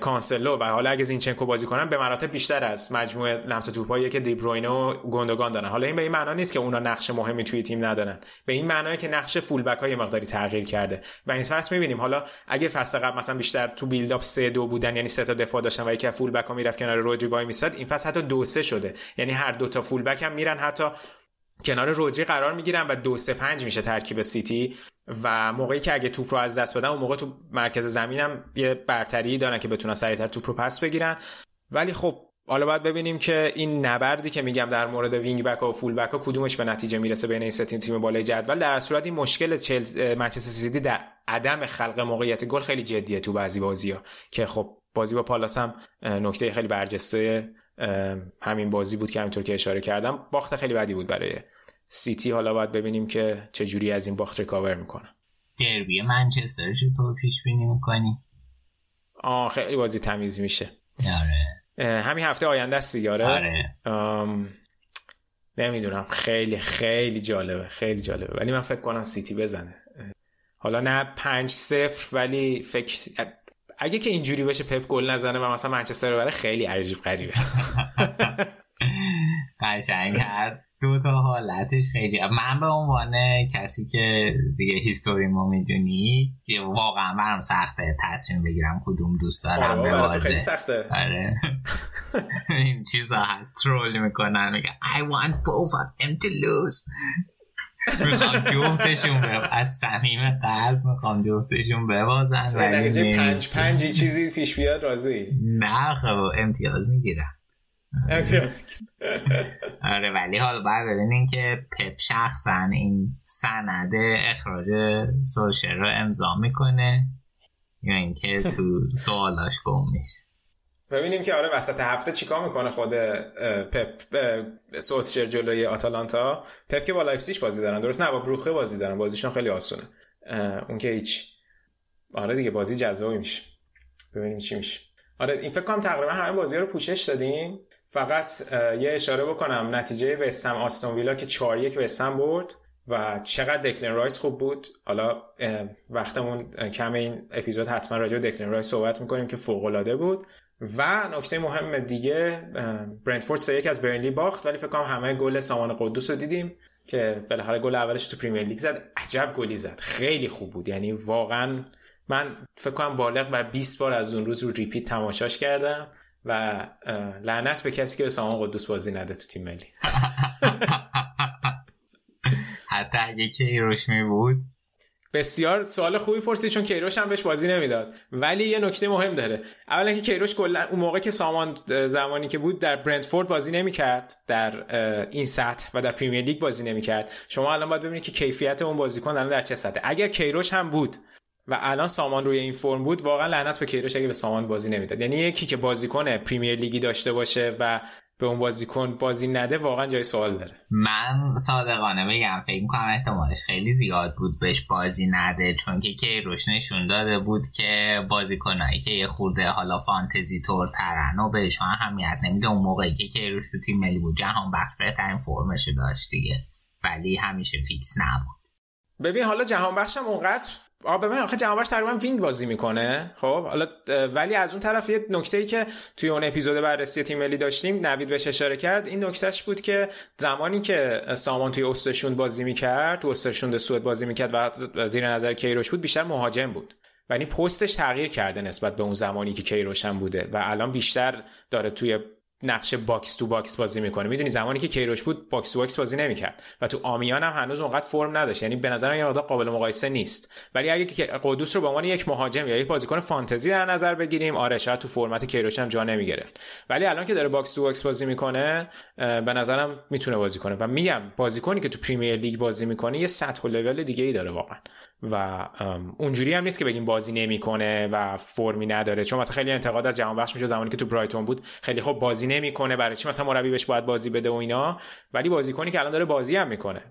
S1: کانسلو. و حالا اگه زینچنکو بازی کنن به مراتب بیشتر از مجموعه لمس توپایی که دیبروینه و گوندوگان دارن. حالا این به این معنا نیست که اونا نقش مهمی توی تیم ندارن. به این معناه که نقش full back های مقداری تغییر کرده. و این فصل می‌بینیم. حالا اگه فصل قبل مثلا بیشتر تو build up 3 2 بودن یعنی سه تا دفاع داشتن و یکی full back ها می‌رفت کنار رودری وایمیساد این فصل حتی دو سه شده. یعنی هر دو تا full back هم میرن حتی کنار رودری قرار می‌گیرن و دو سه پنج میشه ترکیب سیتی و موقعی که اگه توپ رو از دست بدن اون موقع تو مرکز زمینم یه برتری دارن که بتونن سریعتر توپ رو پس بگیرن. ولی خب حالا باید ببینیم که این نبردی که میگم در مورد wing back و full back ها کدومش به نتیجه می‌رسه بین این سه تیم بالای جدول. در صورت این مشکل چل... منچستر سیتی در عدم خلق موقعیت گل خیلی جدیه تو بعضی بازی ها که خب بازی با پالاس هم نکته خیلی برجسته همین بازی بود که همینطور که اشاره کردم باخت خیلی بدی بود برای سیتی. حالا باید ببینیم که چه جوری از این باخت recover می‌کنه.
S2: دربی منچستر تو پیش بینی می‌کنی؟
S1: آه خیلی بازی تمیز میشه.
S2: آره.
S1: همین هفته آینده است دیگه
S2: آره.
S1: نمی‌دونم. خیلی خیلی جالبه خیلی جالبه. ولی من فکر کنم سیتی بزنه. حالا نه پنج صفر ولی فکر اگه که اینجوری بشه پپ گل نزنه و مثلا منچستر رو بره خیلی عجیب غریبه.
S2: قشنگ هر دو تا حالتش خیلی من به عنوان کسی که دیگه هیستوری ما می‌دونی واقعا برام سخته تصمیم بگیرم کدوم دوست دارم به بازه
S1: خیلی سخته.
S2: آره. این چیزا هست ترول می‌کنن میگه I want both of them to lose. می‌خوام جفتشون بب... از صمیم قلب می‌خوام جفتشون ببازن.
S1: ولی پنج پنج چیزی پیش بیاد راضی؟
S2: نه خب امتیاز می‌گیرم.
S1: امتیاز.
S2: آره ولی حالا باید ببینین که پپ شخصا این سند اخراج سوشل رو امضا می‌کنه یا اینکه تو سوالاش گم میشه.
S1: ببینیم که آره وسط هفته چیکار می‌کنه خود پپ سوسچر جلوی آتالانتا. پپ که با لایپزیگ بازی دارن. درست نه با بروخه بازی دارن. بازیشون خیلی آسونه. اون که هیچ. آره دیگه بازی جذابی میشه. ببینیم چی میشه. آره این فکر کنم تقریبا همه بازی رو پوشش دادیم فقط یه اشاره بکنم. نتیجه وستهم آستون ویلا که 4 1 وستهم برد و چقدر دکلن رایس خوب بود. حالا وقتمون کم این اپیزود حتما راجع به دکلن رایس صحبت می‌کنیم که فوق العاده بود. و نکته مهم دیگه برنتفورد سه یک از برنلی باخت ولی فکر کنم همه گل سامان قدوس رو دیدیم که بالاخره گل اولش تو پریمیر لیگ زد. عجب گلی زد. خیلی خوب بود. یعنی واقعا من فکر کنم بالغ بر 20 بار از اون روز رو ریپیت تماشاش کردم و لعنت به کسی که به سامان قدوس بازی نده تو تیم ملی.
S2: حتی اگه کیروش می بود؟
S1: بسیار سوال خوبی پرسید چون کیروش هم بهش بازی نمی‌داد. ولی یه نکته مهم داره. اولا که کیروش کلا اون موقع که سامان زمانی که بود در برنتفورد بازی نمی‌کرد در این سطح و در پریمیر لیگ بازی نمی‌کرد. شما الان باید ببینید که کیفیت اون بازیکن الان در چه سطحه. اگر کیروش هم بود و الان سامان روی این فرم بود واقعا لعنت به کیروش اگه به سامان بازی نمی‌داد. یعنی یکی که بازیکن پریمیر لیگی داشته باشه و به اون بازیکن بازی نده واقعا جای سوال داره.
S2: من صادقانه بگم فکر کنم احتمالش خیلی زیاد بود بهش بازی نده چون که کیروش نشون داده بود که بازیکنایی که یه خورده حالا فانتزی طور ترن و بهشون اهمیت نمیده. اون موقعی که کیروش تو تیم ملی بود جهان بخش بهترین فرمش داشت دیگه. ولی همیشه فیکس نبود.
S1: ببین حالا جهانبخشم اونقدر آ ببین آخه جهانبخش تقریبا wing بازی می‌کنه. خب حالا ولی از اون طرف یه نکته ای که توی اون اپیزود بررسی تیم ملی داشتیم نوید بهش اشاره کرد این نکتهش بود که زمانی که سامان توی استرشوند بازی می‌کرد تو استرشوند سوئد بازی می‌کرد و زیر نظر کیروش بود بیشتر مهاجم بود. این پستش تغییر کرده نسبت به اون زمانی که کیروش هم بوده و الان بیشتر داره توی نقش box to box بازی می‌کنه. می‌دونی زمانی که کیروش بود box to box بازی نمی‌کرد. و تو آمیان هم هنوز اونقدر فرم نداشت. یعنی به نظرم یه قابل مقایسه نیست. ولی اگه قدوس رو به عنوان یک مهاجم یا یک بازیکن فانتزی در نظر بگیریم آره شاید تو فرمت کیروش هم جا نمی‌گرفت. ولی الان که داره box to box بازی می‌کنه به نظرم می‌تونه بازی کنه. و میگم بازیکنی که تو پریمیر لیگ بازی می‌کنه یه سطح و لول دیگه ای داره واقعا. و اونجوری هم نیست که بگیم بازی نمی‌کنه و فرمی نداره. چون مثلا خیلی انتقاد از جهان بخش میشه زمانی که تو برایتون بود خیلی خوب بازی نمی‌کنه برای چی مثلا مربی بهش باید بازی بده و اینا. ولی بازیکنی که الان داره بازی هم می‌کنه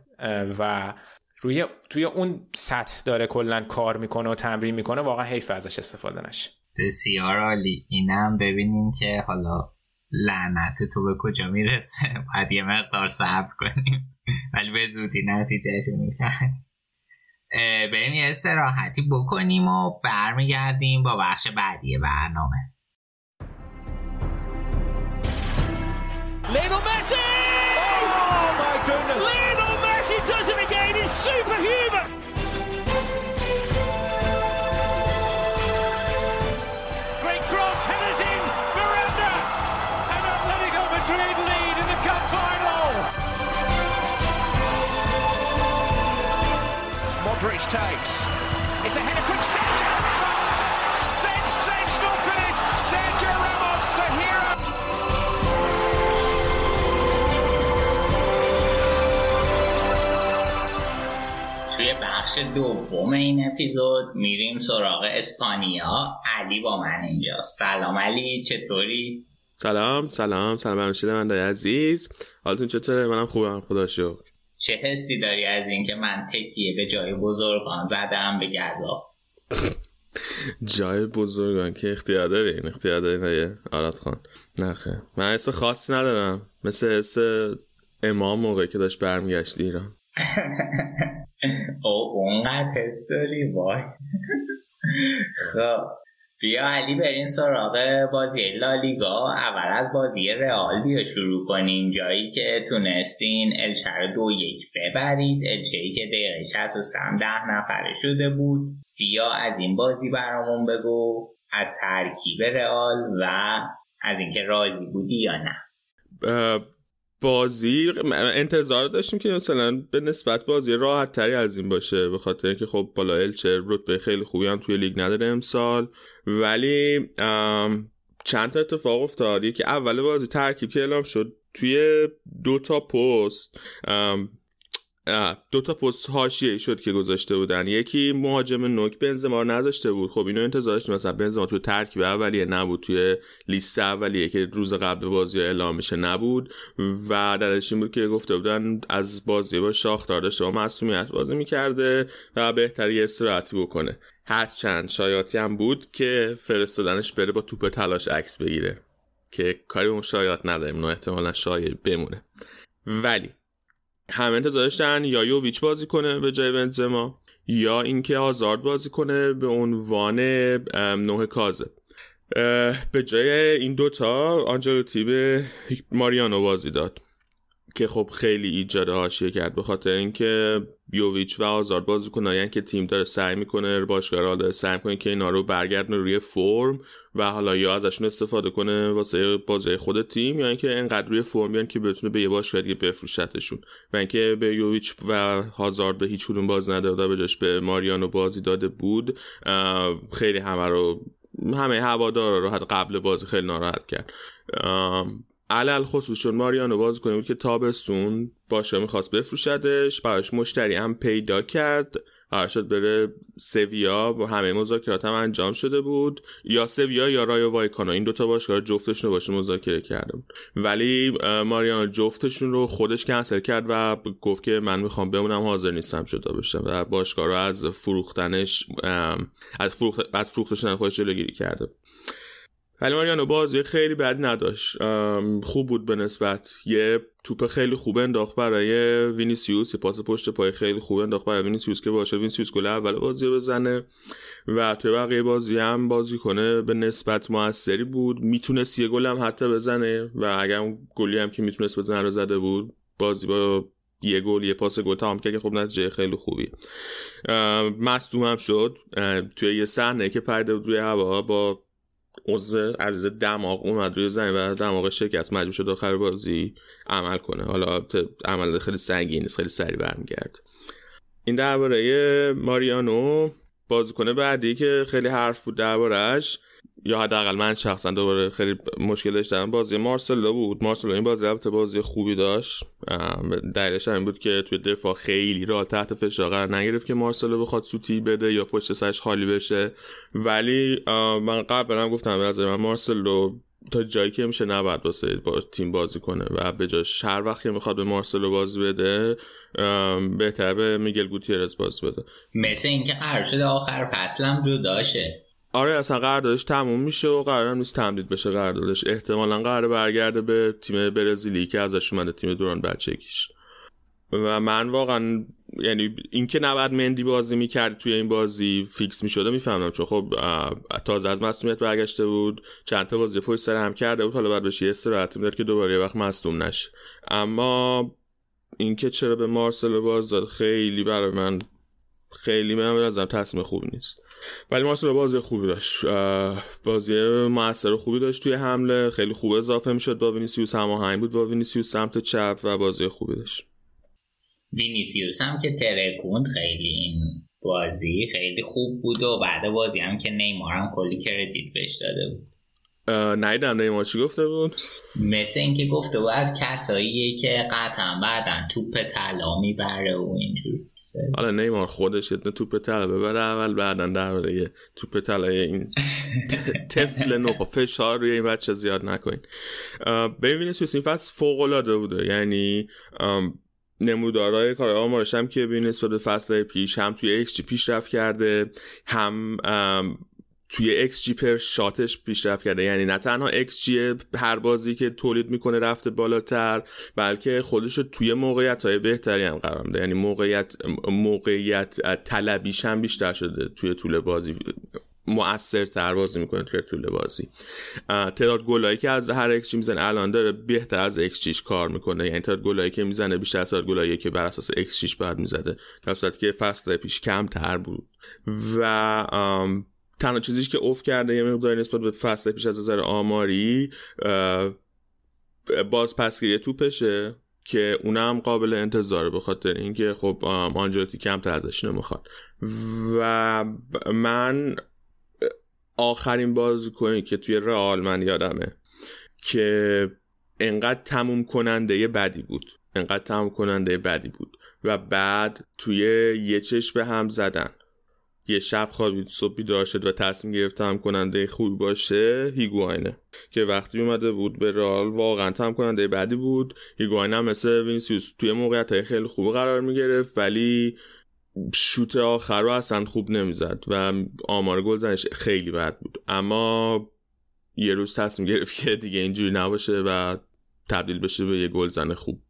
S1: و روی توی اون سطح داره کلا کار می‌کنه و تمرین می‌کنه واقعا حیف ازش استفاده نشه.
S2: بسیار عالی. اینم ببینیم که حالا لعنت تو به کجا می‌رسه. باید یه مقدار صبر کنیم. ولی به زودی نتیجه می‌کنه بریم یه استراحتی بکنیم و برمیگردیم با بخش بعدی برنامه
S3: Lionel Messi! Oh my goodness! Lionel Messi does it again! He's superhuman!
S4: Modric takes. It's a header from Sergio Ramos. Sensational finish. Sergio Ramos, the hero.
S2: توی بخش دوم این اپیزود میریم سراغ اسپانیا علی با من اینجا سلام علی چطوری؟
S5: سلام سلام سلام همشیر من عزیز حالتون چطوره منم خوبم خدا شکر
S2: چه حسی داری از اینکه من تکیه به جای بزرگان زدم به گذا
S5: جای بزرگان که اختیار داری؟ این اختیار داری نه آراد خان. نخه من حس خاصی ندارم. مثل حس امام موقعی که داشت برمیگشت ایران.
S2: او اونقدر حس داری؟ وای. خب. بیا علی بریم سراغ بازی لالیگا. اول از بازی رئال بیا شروع کنیم. جایی که تونستین الچه دو یک ببرید. الچه ای که دقیقه 63 ده نفره شده بود. بیا از این بازی برامون بگو. از ترکیب رئال و از اینکه راضی بودی یا نه.
S5: بازی انتظار داشتیم که مثلا به نسبت بازی راحت تری از این باشه به خاطر اینکه خب بالا الچه رتبه خیلی خوبی هم توی لیگ نداره امسال. ولی چند تا اتفاق افتاد. که اول بازی ترکیب که اعلام شد توی دو تا پست. دو تا پست حاشیه‌ای شد که گذاشته بودن. یکی مهاجم نوک بنزما رو نذاشته بود. خب اینو انتظار داشتیم. مثلا بنزما تو ترکیب اولیه نبود توی لیست اولیه که روز قبل بازی اعلام میشه نبود. و دلش این بود که گفته بودن از بازی با شاختار داشته با معصومیت بازی می‌کرده و بهتر یه استراحتی بکنه. هرچند شایاتی هم بود که فرستادنش بره با توپ تلاش عکس بگیره. که کاری اون شایات نداریم نه احتمالا شایع بمونه. ولی همه انتظار داشتن یا یوویچ بازی کنه به جای بنزما یا اینکه آزارد بازی کنه به عنوان نوه کازه. به جای این دوتا آنجلوتی به ماریانو بازی داد. که خب خیلی ایجاد حاشیه کرد. به خاطر اینکه یوویچ و آزار یعنی که تیم داره سعی می‌کنه باشگاه داره سعی می‌کنه که اینا رو برگردونه روی فرم و حالا یا ازشون استفاده کنه واسه بازی خود تیم یا اینکه انقدر روی فرم بیان که بتونه به یه باشگاه دیگه بفروشتشون. و اینکه به یوویچ و هازارد به هیچ کدوم باز نداده به به ماریانو بازی داده بود خیلی همه رو همه هوادارا رو حد قبل بازی خیلی ناراحت کرد. علل خصوص چون ماریانو باز کنه بود که تابستون باشه می‌خواست بفروشدش براش مشتری هم پیدا کرد. قرار شد بره سویا و همه مذاکرات هم انجام شده بود. یا سویا یا رایو وایکانا این دوتا باشگاه جفتشون رو باشه مذاکره کرده بود. ولی ماریانو جفتشون رو خودش کنسل کرد و گفت که من می‌خوام بمونم حاضر نیستم جدا بشم. و باشگاه رو از فروختنش از, فروخت... از فروختشون خودش جلوگیری کرده ولی ماریانو بازی خیلی بد نداشت. خوب بود به نسبت. یه توپ خیلی خوب انداخت برای وینیسیوس یه پاس پشت پای خیلی خوب انداخت برای وینیسیوس که باهاش وینیسیوس گل اول بازی بزنه و توی بقیه بازی هم بازی کنه به نسبت موثری بود. می‌تونست یه گل هم حتی بزنه و اگر اون گلی هم که می‌تونست بزنه رو زده بود بازی با یه گل یه پاس گل تمام که خب نتیجه خیلی خوبی. مصدوم هم شد. توی یه صحنه که پرده بود روی هوا با عضو عزیز دماغ اومد روی زمین و دماغ شکست مجبور شد آخر بازی عمل کنه. حالا عمل خیلی سنگین نیست خیلی سریع برمیگرد این درباره ماریانو بازیکن بعدی که خیلی حرف بود دربارهش یا حداقل من شخصا دوباره خیلی مشکل داشتم. بازی مارسلو بود. مارسلو این بازی البته بازی خوبی داشت. دلیلش این بود که توی دفاع خیلی را تحت فشار قرار نگرفت که مارسلو بخواد سوتی بده یا پشت سرش خالی بشه. ولی من قبلا گفتم از من مارسلو تا جایی که میشه نباید واسه با تیم بازی کنه و به جاش هر وقت که می‌خواد به مارسلو بازی بده بهتر به میگل گوتیرز بازی بده.
S2: مثل اینکه قرار شده آخر فصلم جداشه.
S5: آره اصلا قراردادش تموم میشه و قرار نیست تمدید بشه قراردادش. احتمالا قرار برگرده به تیم برزیلی که ازش اومده تیم دوران بچگیش. و من واقعا یعنی اینکه نباید مندی بازی می‌کرد توی این بازی فیکس می‌شده می‌فهمم. چون خب تازه از مصدومیت برگشته بود چند تا بازی پشت سر هم کرده بود حالا باید بهش استراحت می‌داد که دوباره یه وقت مصدوم نشه. اما اینکه چرا به مارسلو بازی داد خیلی برای من خیلی به نظرم تصمیم خوبی نیست. ولی مارسلو بازی خوبی داشت. بازی موثر خوبی داشت توی حمله. خیلی خوب اضافه می‌شد. با وینیسیوس هماهنگ بود. با وینیسیوس سمت چپ و بازی خوبی داشت.
S2: وینیسیوس هم که ترکوند خیلی این بازی خیلی خوب بود و بعد بازی هم که نیمار هم کلی کردیت بهش داده بود.
S5: نیدم نیمار چی گفته بود.
S2: مثل اینکه گفته بود از کساییه که قطعا بعدا توپ طلا می‌بره و اینجور.
S5: حالا نیمار خودش یه توپ طلا ببره اول بعدا در یه توپ طلا این تفل نو فشار روی این بچه زیاد نکنین. وینیسیوس این فصل فوق العاده بوده. یعنی نمودارهای کار آمارش هم که ببین نسبت به فصل پیش هم توی ایکس پیشرفت کرده هم توی xG per shot ش پیشرفت کرده. یعنی نه تنها xG هر بازی که تولید می‌کنه رفته بالاتر بلکه خودش توی موقعیت های بهتری هم قرار میده. یعنی موقعیت موقعیت طلبیش هم بیشتر شده توی طول بازی. مؤثر تر بازی می‌کنه توی طول بازی. تعداد گلایی که از هر ایکس جی می‌زنه الان داره بهتر از xG ش کار می‌کنه. یعنی تعداد گلایی که می‌زنه بیشتر از تعداد گلایی که بر اساس xG ش باید می‌زده. در که فصل پیش کم تر بود. و تنها چیزیش که افت کرده یه مقداری نسبت به فصل پیش از نظر آماری باز پسگیری توپشه که اونم قابل انتظاره به خاطر اینکه خب آنجلوتی کمتر ازش نمی‌خواد. و من آخرین بازیکنی که توی رئال من یادمه که انقدر تموم کننده بدی بود. انقدر تموم کننده بدی بود. و بعد توی یه چشم به هم زدن. یه شب خوابید صبح بیدار شد و تصمیم گرفت تمام کننده خوبی باشه هیگواینه. که وقتی اومده بود به رال واقعا تمام کننده بعدی بود. هیگواین هم مثل وینیسیوس توی موقعیت های خیلی خوب قرار می‌گرفت ولی شوت آخر رو اصلا خوب نمی‌زد و آمار گل زنش خیلی بد بود. اما یه روز تصمیم گرفت که دیگه اینجوری نباشه و تبدیل بشه به یه گل زن خوب.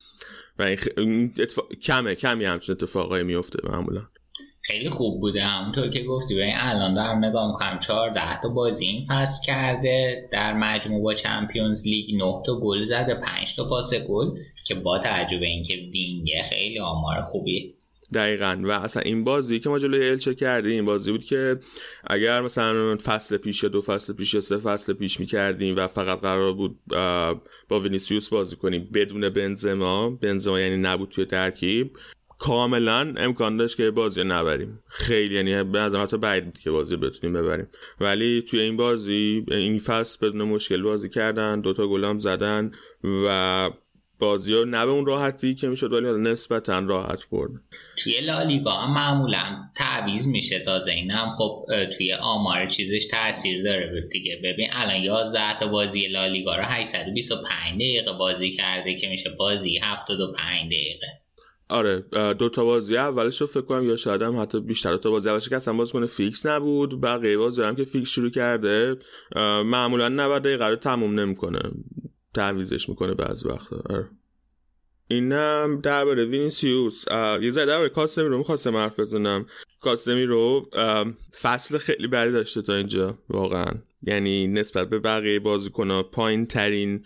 S5: و این کمه کمی همچین اتفاقایی میفته معمولا.
S2: خیلی خوب بوده. همونطور که گفتی به الان دارم نگاه می‌کنم 14 تا بازی این فصل کرده. در مجموع با چمپیونز لیگ 9 تا گل زده 5 تا پاس گل که با تعجب اینکه وینگه خیلی آمار خوبی.
S5: دقیقا. و اصلا این بازی که ما جلوی الچه کردیم این بازی بود که اگر مثلا فصل پیش دو فصل پیش یا سه فصل پیش می‌کردیم و فقط قرار بود با وینیسیوس بازی کنیم بدون بنزما بنزما یعنی نبود توی ترکیب کاملا امکان داشت که بازی نبریم. خیلی یعنی به نظر حتی بعید بود که بازی بتونیم ببریم. ولی توی این بازی این فصل بدون مشکل بازی کردن دوتا گلام زدن و بازی ها نه به اون راحتی که می‌شد ولی نسبتا راحت برد.
S2: توی لالیگا هم معمولا تعویض میشه تازه. این خب توی آمار چیزش تاثیر داره. دیگه ببین الان 11 تا بازی لالیگا رو 825 دقیقه بازی کرده که میشه بازی‌ای 75 دقیقه.
S5: آره دو تا بازی اولش رو فکر کنم یا شاید هم حتی بیشتر دو تا بازی اولش که اصلا بازیکن فیکس نبود. بقیه بازی هم که فیکس شروع کرده معمولا 90 دقیقه رو تموم نمی‌کنه. تعویزش می‌کنه بعض وقتا. آره. اینم درباره وینیسیوس یه ذره درباره کاسمی رو می‌خواستم حرف بزنم. کاسمی رو فصل خیلی بدی داشته تا اینجا واقعا. یعنی نسبت به بقیه بازیکن‌ها پایین ترین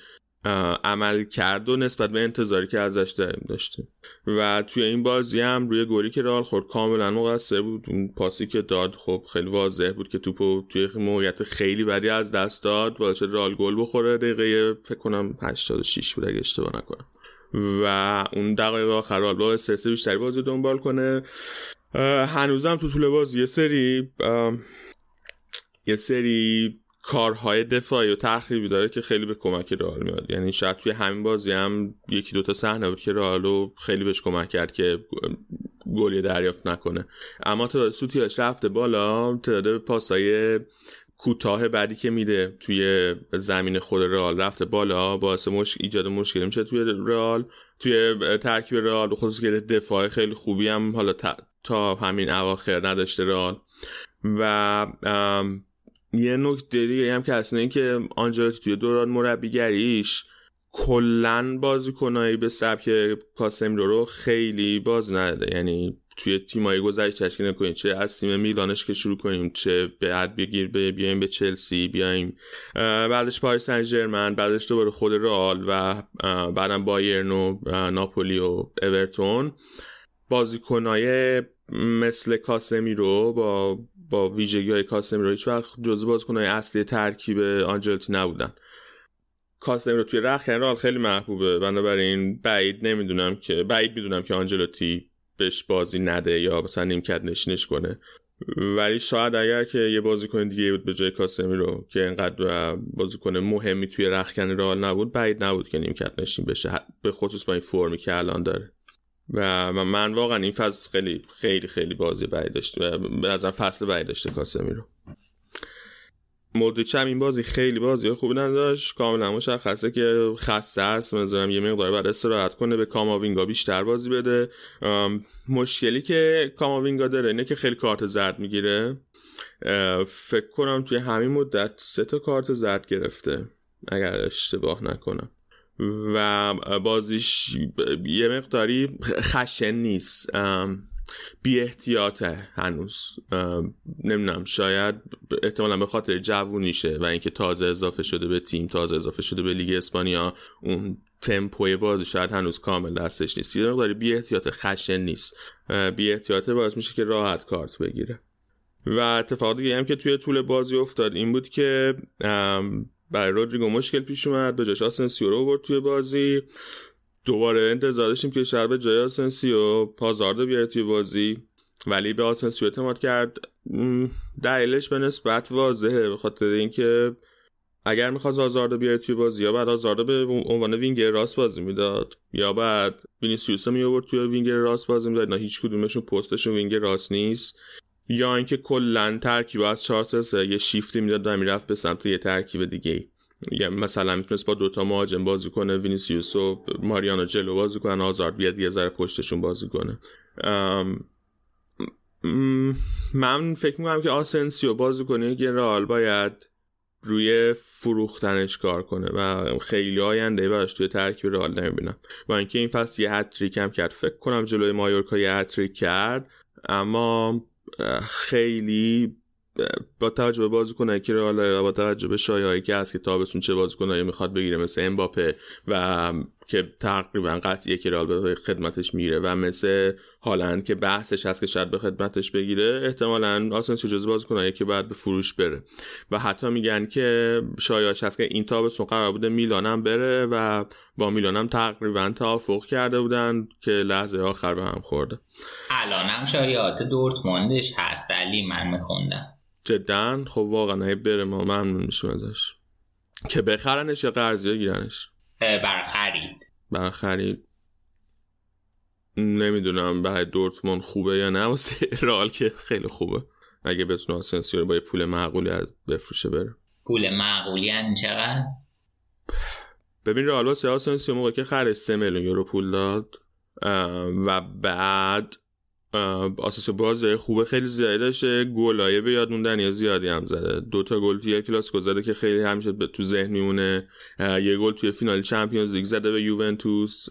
S5: عمل کرد و نسبت به انتظاری که ازش داریم داشتیم. و توی این بازی هم روی گلی که رال خورد کاملا مقصر بود. اون پاسی که داد خب خیلی واضح بود که توپو توی موقعیت خیلی بدی از دست داد. باعث رال گل بخوره. دقیقه فکر کنم 86 بود اگه اشتباه نکنم. و اون دقایق آخر رال با استرس بیشتری بازی دنبال کنه. هنوزم تو طول بازی یه سری یه سری کارهای دفاعی و تخریبی داره که خیلی به کمک رئال میاد. یعنی شاید توی همین بازی هم یکی دوتا صحنه بود که رئالو خیلی بهش کمک کرد که گلی دریافت نکنه. اما تعداد سوتیاش رفته بالا تعداد پاسای کوتاه بعدی که میده توی زمین خود رئال رفته بالا. باعث مشکل ایجاد مشکل میشه توی رئال. توی ترکیب رئال خصوص که دفاع خیلی خوبی هم حالا تا همین اواخر نداشته رئال. و یه نکته دیگه هم که اصلا این که آنجلاتی توی دوران مربیگریش کلا بازیکنایی به سبک کاسمیرو رو خیلی باز نداده یعنی توی تیمایی گذشته تشکیل نکنیم چه از تیم میلانش که شروع کنیم چه بعد بگیر بیایم به چلسی بیایم بعدش پاریس سن ژرمن بعدش دوباره خود رئال و بعدم بایرن و ناپولی و اورتون. بازیکنای مثل کاسمیرو با با ویژگی های کاسمیرو هیچ وقت جزو بازیکنهای اصلی ترکیب آنجلوتی نبودن. کاسمیرو توی رخ رال خیلی محبوبه. بنابراین بعید نمی‌دونم که بعید می‌دونم که آنجلوتی بهش بازی نده یا مثلا نیمکت نشینش کنه. ولی شاید اگر که یه بازیکن دیگه بود به جای کاسمیرو که اینقدر بازیکن مهمی توی رخکن رال نبود بعید نبود که نیمکت نشین بشه. به خصوص با این فرمی که الان داره. و من واقعا این فصل خیلی خیلی خیلی بازی بعید داشته به نظر فصل بعید داشته کاسمی رو. مودریچ این بازی خیلی بازی خوبی نداشت. کاملا مشخصه که خسته است. مثلا یه مقدار بعد استراحت کنه. به کاماوینگا بیشتر بازی بده. مشکلی که کاماوینگا داره اینه که خیلی کارت زرد می‌گیره. فکر کنم توی همین مدت سه تا کارت زرد گرفته. اگر اشتباه نکنم. و بازیش یه مقداری خشن نیست. بی احتیاطه هنوز. نمی‌دونم شاید احتمالا به خاطر جوونیشه و اینکه تازه اضافه شده به تیم تازه اضافه شده به لیگ اسپانیا اون تمپوی بازی شاید هنوز کامل دستش نیست. یه مقداری بی احتیاط خشن نیست. بی احتیاطه باعث میشه که راحت کارت بگیره. و اتفاق دیگه هم که توی طول بازی افتاد این بود که برای رودریگو مشکل پیش اومد به جاش آسنسیو رو برد توی بازی. دوباره انتظار داشتیم که شاید به جای آسنسیو هازاردو بیاره توی بازی. ولی به آسنسیو اعتماد کرد. دلیلش به نسبت واضحه به خاطر اینکه اگر می‌خواد هازاردو بیاره توی بازی یا باید هازاردو به عنوان وینگر راست بازی می‌داد یا باید وینیسیوس می آورد توی وینگر راست بازی می‌داد که هیچ کدومشون پستشون وینگر راست نیست. یا اینکه کلا ترکیب از 4 3 یه شیفتی می‌داد و می‌رفت به سمت یه ترکیب دیگه یا مثلا می‌تونست با دوتا مهاجم بازی کنه وینیسیوس و ماریانو جلو بازی کنه هازارد بیاد یه ذره پشتشون بازی کنه. من فکر می‌کنم که آسنسیو بازیکنیه که رئال باید روی فروختنش کار کنه و خیلی آینده براش توی ترکیب رئال نمی‌بینم. و اینکه این فصل یه هت‌تریک هم کرد. فکر کنم جلوی مایورکا یه هت‌تریک کرد اما خیلی با توجه به بازیکنایی که حالا با توجه به شایعه‌ای که هست که تابستون چه بازیکنایی می‌خواد بگیره مثل امباپه و که تقریبا قطعیه که رئال به خدمتش میره و مثل هالند که بحثش هست که شاید به خدمتش بگیره احتمالا آسنسیو جزو بازیکنایی که بعد به فروش بره. و حتی میگن که شایعش هست که این تابستون قرار بوده میلانم بره و با میلانم تقریبا توافق کرده بودن که لحظه آخر به هم خورده.
S2: الانم شایعات دورتموندش هست علی من میخوندم.
S5: جدا؟ خب واقعا بره ما ممنون میشیم ازش. که بخرنش یا قرضی گیرنش؟
S2: بر خرید
S5: بر خرید نمی‌دونم برای دورتموند خوبه یا نه واسه رئال که خیلی خوبه. اگه بتونه آسنسیو رو با پول معقولی از بفروشه بره.
S2: پول معقولی یعنی چقدر؟
S5: ببین رئال واسه آسنسیو موقع که خرج 3 میلیون یورو پول داد و بعد آسنسیو بازی خوب خیلی زیادی داشته. گلای به یاد موندنی‌ای زیادی هم زده. دو تا گل توی کلاسیکو زده که خیلی همیشه تو ذهن میمونه. یه گل توی فینال چمپیونز لیگ زده به یوونتوس.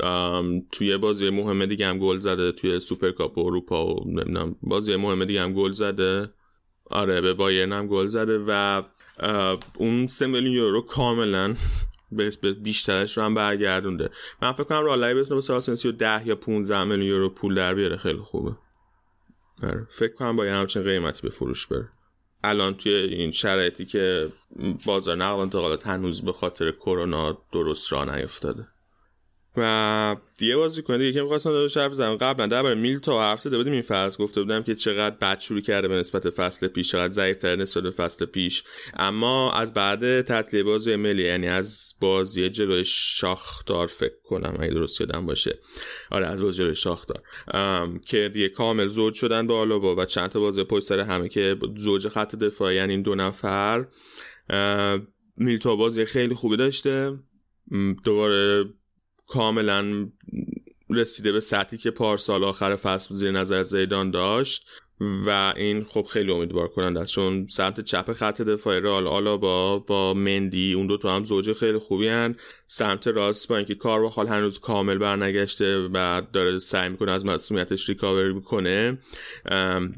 S5: توی بازی مهم دیگه هم گل زده توی سوپرکاپ اروپا و نمی‌دونم بازی مهم دیگه هم گل زده. آره به بایرن هم گل زده و اون سه میلیون یورو کاملا به بیشترش رو هم برگردونده. من فکر کنم رالای بتونه واسه آسنسیو 10 یا 15 میلیون یورو پول در بیاره. خیلی خوبه. فکر کنم با یه همچین قیمتی به فروش بره. الان توی این شرایطی که بازار نقل انتقالات هنوز به خاطر کرونا درست راه نیفتاده. و دیگه بازی کنه که می‌خواستم داشت حرف زدم قبلا درباره میل تا حرف زده بودیم این فصل. گفته بودم که چقدر بد شروع کرده به نسبت فصل پیش چقدر ضعیف‌تر نسبت به فصل پیش. اما از بعد تعطیل بازی ملی یعنی از بازی جلوی شاختار فکر کنم اگه درست یادم باشه. آره از بازی جلوی شاختار. که دیگه کامل زوج شدن با آلوبا و چند تا بازی پشت سر همه که زوج خط دفاعی یعنی این دو نفر. میلتو بازی خیلی خوبی داشته. دوباره کاملا رسیده به سطحی که پارسال آخر فصل زیر نظر زیدان داشت و این خب خیلی امیدوار کننده است چون سمت چپ خط دفاعی رئال آلابا با مندی اون دو تا هم زوج خیلی خوبی هن. سمت راست با اینکه کارواخال هنوز کامل برنگشته و داره سعی می‌کنه از مصدومیتش ریکاوری می‌کنه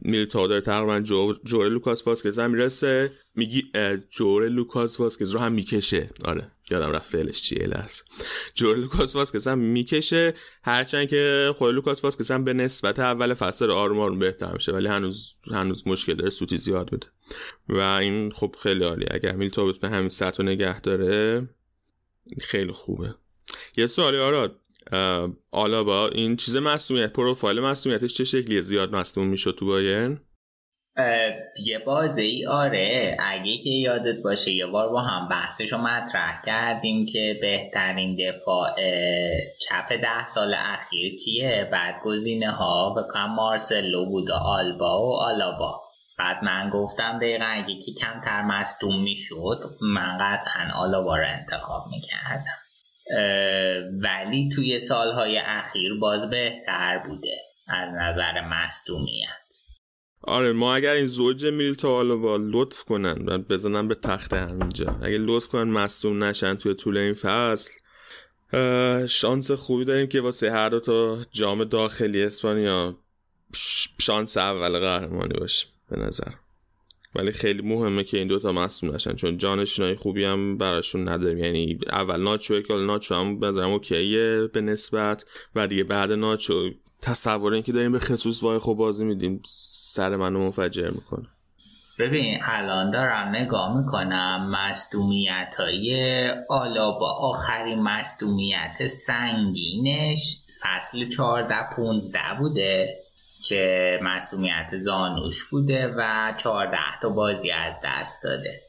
S5: میلیتاو داره تقریبا جو جوره لوکاس واسکز هم می‌رسه. میگی جوره لوکاس واسکز رو هم می‌کشه. آره یادم رفت فعلش چیه لحظه. جوره لوکاس واسکز هم می‌کشه. هرچند که خود لوکاس واسکز هم به نسبت اول فصل آروم آروم بهتر میشه ولی هنوز هنوز مشکل داره سوتی زیاد بده و این خب خیلی عالی اگر میلیتاو بتونه همین سطح نگه داره خیلی خوبه. یه سوالی آراد. با این چیز مصومیت پروفایل مصومیتش چه شکلیه؟ زیاد مصوم می‌شد تو باین
S2: یه؟ بازه ای آره. اگه که یادت باشه یه بار با هم بحثش رو مطرح کردیم که بهترین دفاع چپ ده سال اخیر کیه؟ بعد گزینه ها بکنم مارسلو بود و آلبا و آلابا. بعد من گفتم دقیقا که کمتر مستوم می‌شد من قطعا رو انتخاب می‌کردم. ولی توی سالهای اخیر باز بهتر بوده از نظر مستومیت
S5: آره ما اگر این زوج میلتا آلابا لطف کنن و بزنن به تخت همینجا. اگه لطف کنن مستوم نشن توی طول این فصل شانس خوبی داریم که واسه هر دو تا جام داخلی اسپانیا شانس اول قهرمانی باشیم. به نظر. ولی خیلی مهمه که این دوتا مصوم نشن چون جانشینای خوبی هم براشون نداریم. یعنی اول ناچو که ناچو هم بنظرم اوکیه به نسبت. و دیگه بعد ناچو تصور این که داریم به خصوص وای خوب بازی میدیم سر منو منفجر می‌کنه.
S2: ببین الان دارم نگاه می‌کنم مستومیت های آلا با آخرین مستومیت سنگینش فصل 14 15 بوده. که مصومیت زانوش بوده و 14 تا بازی از دست داده.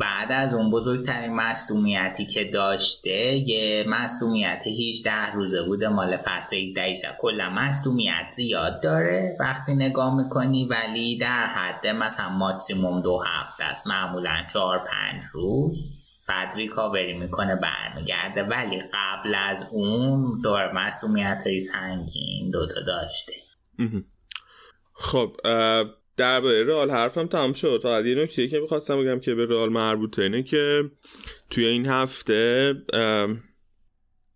S2: بعد از اون بزرگترین مصومیتی که داشته یه مصومیت 18 روزه بوده مال فصل 18 کلا مصومیت زیاد داره وقتی نگاه می‌کنی ولی در حد مثلا ماکسیموم دو هفته است. معمولا 4 5 روز. بعد ریکاوری می‌کنه برمیگرده. ولی قبل از اون دور مصومیت های سنگین دوتا داشته.
S5: خب درباره رئال حرفم تمام شد. تا یه نکته که می‌خواستم بگم که به رئال مربوطه اینه که توی این هفته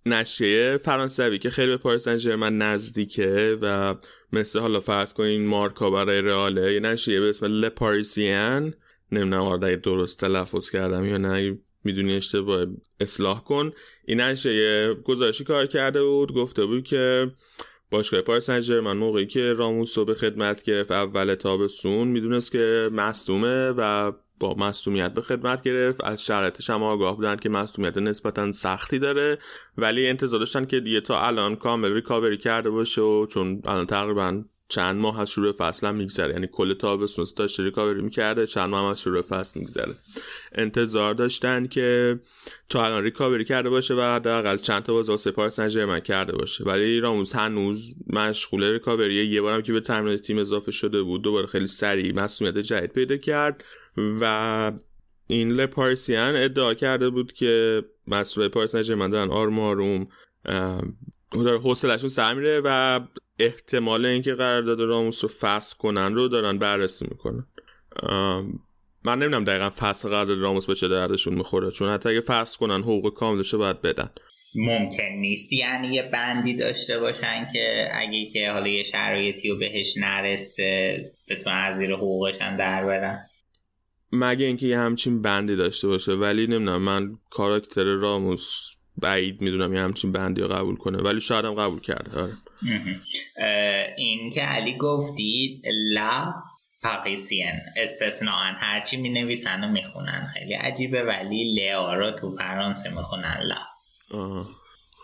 S5: نشریه فرانسوی که خیلی به پاریس سن نزدیکه و مثل حالا فرض کنین مارکا برای رئاله یه نشریه به اسم لپاریسیان نمی‌دونم آره درست تلفظ کردم یا نه می‌دونی اشتباه اصلاح کن. این نشریه گزارشی کار کرده بود گفته بود که باشگاه پاریس سن موقعی که راموس رو به خدمت گرفت اول تابستون می‌دونست که مصدومه و با مصدومیت به خدمت گرفت. از شرایطش هم آگاه بودن که مصدومیت نسبتا سختی داره ولی انتظار داشتن که دیگه تا الان کامل ریکاوری کرده باشه و چون الان تقریبا چند ماه از شروع فصل هم میگذره. یعنی کل تابستون داشته ریکاوری می‌کرده چند ماه از شروع فصل میگذره. انتظار داشتن که تا الان ریکاوری کرده باشه و حداقل چند تا بازی واسه پاریس سن کرده باشه. ولی راموس هنوز مشغول ریکاوری. یه بارم که به تمرین تیم اضافه شده بود دوباره خیلی سریع مصدومیت جدید پیدا کرد و این لپارسیان ادعا کرده بود که مسئول پاریس سن دارن آروم آروم داره حوصلشون سر میره و احتمال اینکه قرارداد راموس رو فصل کنن رو دارن بررسی می‌کنن. من نمی‌دونم دقیقا فصل قرارداد راموس به چه دردشون می‌خوره چون حتی اگه فصل کنن حقوق کاملش باید بدن.
S2: ممکن نیست. یعنی یه بندی داشته باشن که اگه که حالا یه شرایطی رو بهش نرسه بتونن از زیر حقوقش هم در برن.
S5: مگه اینکه یه همچین بندی داشته باشه. ولی نمی‌دونم من کاراکتر راموس بعید می‌دونم یه همچین بندی رو قبول کنه ولی شاید هم قبول کرده آره.
S2: این که علی گفتی لا فقیسین استثناء هرچی می نویسن و می‌خونن. خیلی عجیبه ولی لیا رو تو فرانسه می‌خونن لا.
S5: آه.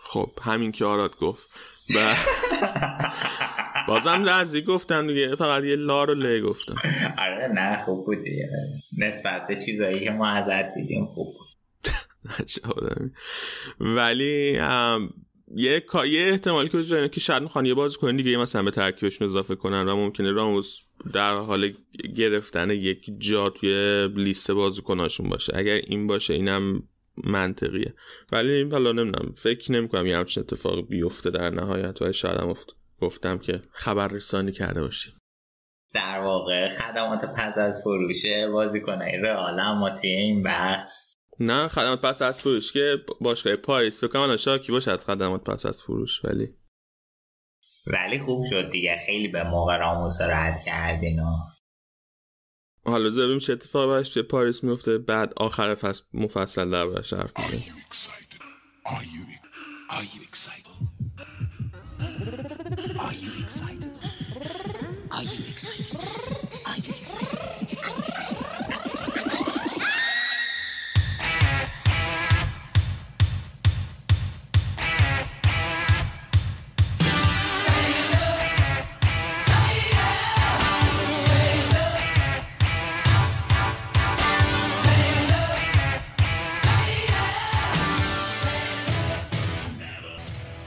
S5: خب همین که آراد گفت. ب... بازم لحظی گفتم دیگه فقط یه لا رو لی گفتم.
S2: آره نه خوب بود دیگه. نسبت به چیزایی که ما ازت دیدیم خوب بود.
S5: ولی یه یه احتمالی که وجود که شاید می‌خوان یه بازی کنن دیگه مثلا به ترکیبشون اضافه کنن و ممکنه راموس در حال گرفتن یک جا توی لیست بازیکناشون باشه. اگر این باشه اینم منطقیه. ولی حالا نمی‌دونم فکر نمی‌کنم یه همچین اتفاقی بیفته در نهایت و شاید هم افت. گفتم که خبر رسانی کرده باشیم.
S2: در واقع خدمات پس از فروشه بازیکنای رئال ما توی این بخش
S5: نه خدمات پس از فروش که باشگاه پاریس فکر کنم شاکی باشد خدمات پس از فروش ولی
S2: ولی خوب شد دیگه خیلی به موقع راموس رد کردین و.
S5: حالا ببینیم چه اتفاقی براش توی پاریس میفته بعد آخر فصل مفصل در براش حرف می‌زنیم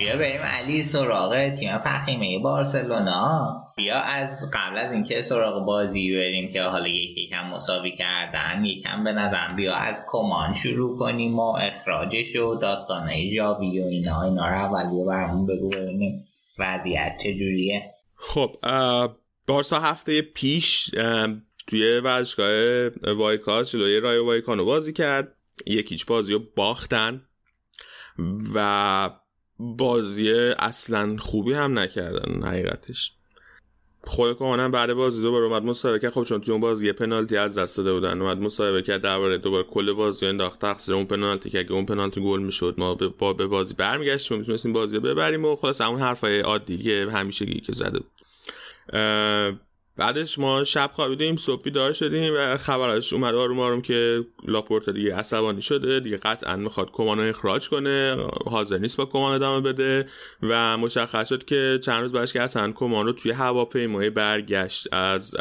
S2: بیا بریم علی سراغ تیم فخیمه بارسلونا. بیا از قبل از اینکه سراغ بازی بریم که حالا یکی یکم مساوی کردن یکم به نظرم بیا از کمان شروع کنیم و اخراجش و داستانه جاوی و اینا. اینا رو اول بیا برمون بگو ببینیم وضعیت چجوریه.
S5: خب بارسا هفته پیش توی ورزشگاه وایکاس جلوی رای وایکانو بازی کرد. یکیچ بازی رو باختن و بازی اصلا خوبی هم نکردن حقیقتش. خود کمانم بعد بازی دوباره اومد مصاحبه کرد. خب چون توی اون بازی یه پنالتی از دست داده بودن اومد مصاحبه کرد درباره دوباره کل بازی انداخت تقصیر اون پنالتی که اگه اون پنالتی گل می‌شد ما به با به بازی برمیگشتیم و می‌تونستیم بازی رو ببریم و خلاص همون حرفای عادی که همیشگی که زده بود. بعدش ما شب خوابیدیم صبح بیدار شدیم و خبرش اومد آروم آروم که لاپورتا دیگه عصبانی شده دیگه قطعا می‌خواد کمانو اخراج کنه حاضر نیست با کمان ادامه بده و مشخص شد که چند روز بعدش که اصلا کمان رو توی هواپیمای برگشت از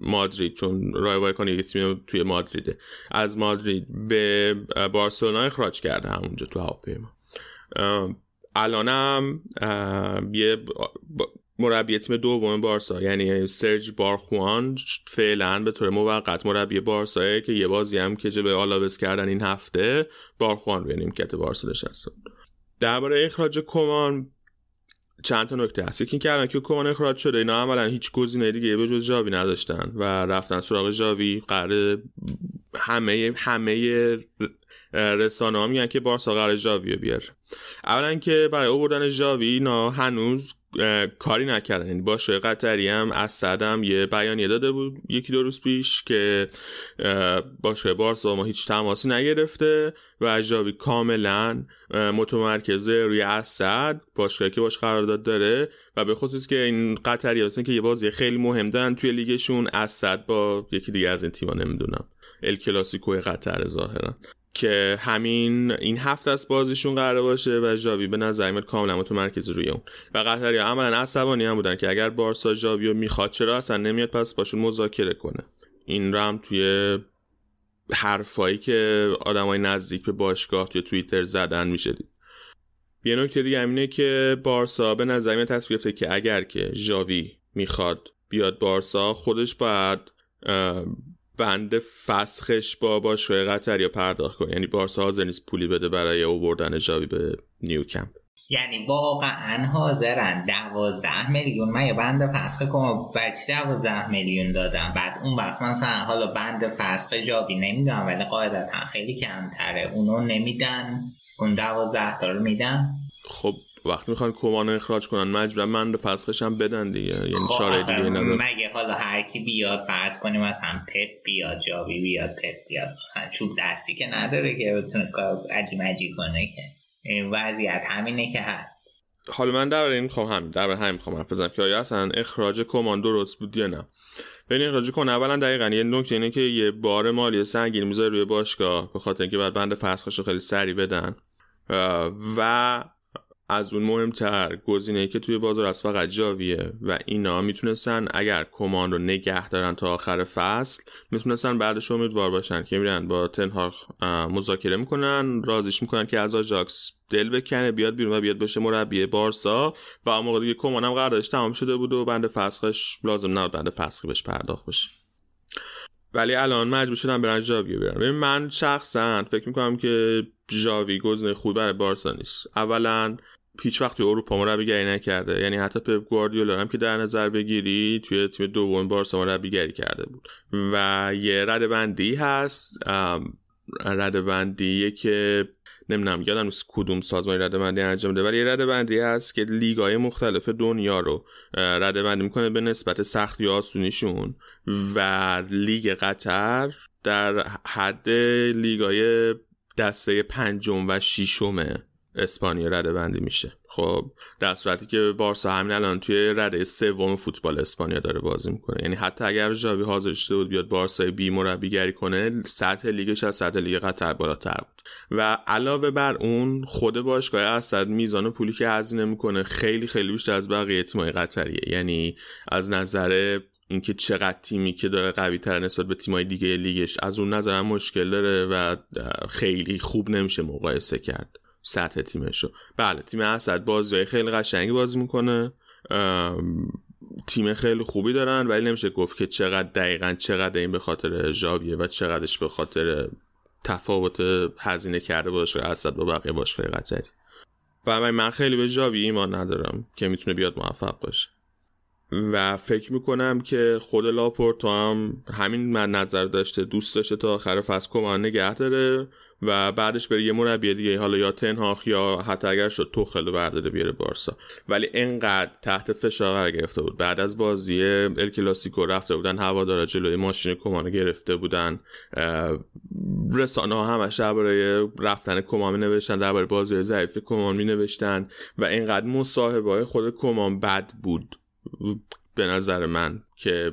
S5: مادرید چون رای وایکان یه تیم توی مادریده از مادرید به بارسلونا اخراج کرده همونجا تو هواپیما. الانم یه مربی تیم دوم بارسا یعنی سرج بارخوان فعلا به طور موقت مربی بارسا که یه بازی هم که به آلاوز کردن این هفته بارخوان روی نیمکت بارسا نشسته درباره اخراج کمان چند تا نکته هست. یکی کردن که کمان اخراج شده اینا عملا هیچ گزینه دیگه به جز جاوی نداشتن و رفتن سراغ جاوی قرار همه همه رسانه ها میگن که بارسا قرار جاوی بیاره. اولا که برای اووردن جاوی اینا هنوز کاری نکردن. یعنی باشه قطری هم از صدم یه بیانیه داده بود. یکی دو روز پیش که باشه بارسا ما هیچ تماسی نگرفته و جاوی کاملا متمرکزه روی اسد باشگاهی که باش قرارداد داره و به خصوص که این قطری هستن که یه بازی خیلی مهم دارن توی لیگشون اسد با یکی دیگه از این تیما نمی‌دونم. ال کلاسیکو قطر ظاهرا. که همین این هفته است بازیشون قرار باشه و جاوی به نظر میاد کاملا متمرکز روی اون. و قطری عملا عصبانی هم بودن که اگر بارسا جاوی رو می‌خواد چرا اصلا نمیاد پس باشون مذاکره کنه؟ این رو توی حرفایی که آدمای نزدیک به باشگاه توی توییتر زدن میشه دید. یه نکته دیگه همینه که بارسا به نظر میاد تصویر که اگر که جاوی می‌خواد بیاد بارسا خودش باید بند فسخش با باشگاه قطر یا پرداخت کنه یعنی بارسا حاضر نیست پولی بده برای اووردن جاوی به نیوکمپ.
S2: یعنی واقعا حاضرن. دوازده میلیون. من یه بند فسخ کنم بر چی دوازده میلیون دادم؟ بعد اون وقت مثلا حالا بند فسخ جاوی نمی‌دونم ولی قاعدتا خیلی کمتره. اونو نمیدن. اون دوازده تا رو میدن.
S5: خب وقتی می‌خوان کمان اخراج کنن مجبورن من به فسخش هم بدن دیگه. یعنی
S2: خب
S5: چاره دیگه نداره
S2: مگه حالا هر کی بیاد فرض کنیم مثلا پپ بیاد جاوی بیاد پپ بیاد مثلا چوب دستی که نداره که بتونه کار عجیب عجیب کنه که. این وضعیت همینه که هست.
S5: حالا من در این می‌خوام همین در همین می‌خوام حرف بزنم. که آیا اصلا اخراج کمان درست بود یا نه؟ ببین اخراج کن اولا دقیقا یه نکته اینه که یه بار مالی سنگین می‌ذاره روی باشگاه به خاطر اینکه بعد بند فسخش رو خیلی سری بدن. و از اون مهمتر گزینه که توی بازار از فقط جاویه و اینا می‌تونستن اگر کمان رو نگه دارن تا آخر فصل می‌تونستن بعدش امیدوار باشن که میرن با تنهاخ مذاکره می‌کنن رازیش می‌کنن که از آجاکس دل بکنه بیاد بیرون و بیاد بشه مربی بارسا و اون موقع دیگه کمان هم قراردادش تمام شده بود و بند فسخش لازم نبود بند فسخی بهش پرداخت بشه. ولی الان مجبور شدم برن ژاوی برن ببین من شخصا فکر می‌کنم که ژاوی گزینه خوب برای بارسا نیست. اولا هیچ وقت توی اروپا مربیگری نکرده. یعنی حتی پپ گواردیولا هم که در نظر بگیری توی تیم دوم بارسا مربیگری کرده بود. و یه رده بندی هست. رده بندی که نمی‌دونم یادم نیست کدوم سازمانی رده بندی انجام میده ولی رده بندی هست که لیگای مختلف دنیا رو رده بندی می‌کنه به نسبت سختی و آسونیشون و لیگ قطر در حد لیگای دسته پنجم و ششم اسپانیا رده بندی میشه. خب در صورتی که بارسا همین الان توی رده سوم فوتبال اسپانیا داره بازی می‌کنه. یعنی حتی اگر ژاوی حاضر شده بود بیاد بارسای بی مربیگری کنه سطح لیگش از سطح لیگ قطر بالاتر بود. و علاوه بر اون خود باشگاه اسد میزان پولی که هزینه می‌کنه خیلی خیلی بیشتر از بقیه تیمای قطریه. یعنی از نظر اینکه چقدر تیمی که داره قوی تر نسبت به تیمای دیگه لیگش از اون نظر هم مشکل داره و خیلی خوب نمیشه مقایسه کرد. سطح تیمشو. بله تیم اسد بازی خیلی قشنگی بازی می‌کنه. تیم خیلی خوبی دارن ولی نمیشه گفت که چقدر دقیقا چقدر این به خاطر ژاویه و چقدرش به خاطر تفاوت هزینه کرده باشه اسد با بقیه باشگاه قطری و من خیلی به ژاوی ایمان ندارم که می‌تونه بیاد موفق باشه. و فکر می‌کنم که خود لاپورتو هم همین من نظر داشته دوست داشته تا آخر فصل کمان نگه داره و بعدش بره یه مربی دیگه حالا یا تنهاخ یا حتی اگر شد توخل برداره بیاره بارسا. ولی انقدر تحت فشار قرار گرفته بود. بعد از بازی ال کلاسیکو رفته بودن هوادارا جلوی ماشین کمان گرفته بودن رسانه ها همش درباره رفتن کمان می نوشتن درباره بازی ضعیف کمان می نوشتن و انقدر مصاحبه های خود کمان بد بود. به نظر من که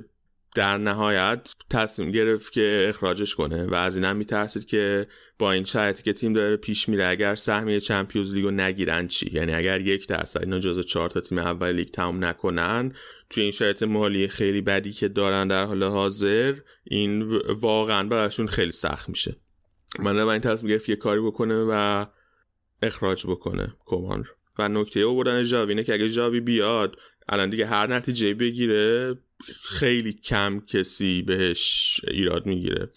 S5: در نهایت تصمیم گرفت که اخراجش کنه و از این هم میترسید که با این شرایطی که تیم داره پیش میره اگر سهمیه چمپیونز لیگو نگیرن چی؟ یعنی اگر یک درصد اینا جزو چهار تا تیم اول لیگ تمام نکنن توی این شرایط مالی خیلی بدی که دارن در حال حاضر این واقعا براشون خیلی سخت میشه. من این تصمیم گرفت یه کاری بکنه و اخراج بکنه کمان و نکته او بردن ژاوینه که اگه ژاوی بیاد الان دیگه هر نتیجه بگیره خیلی کم کسی بهش ایراد می‌گیره.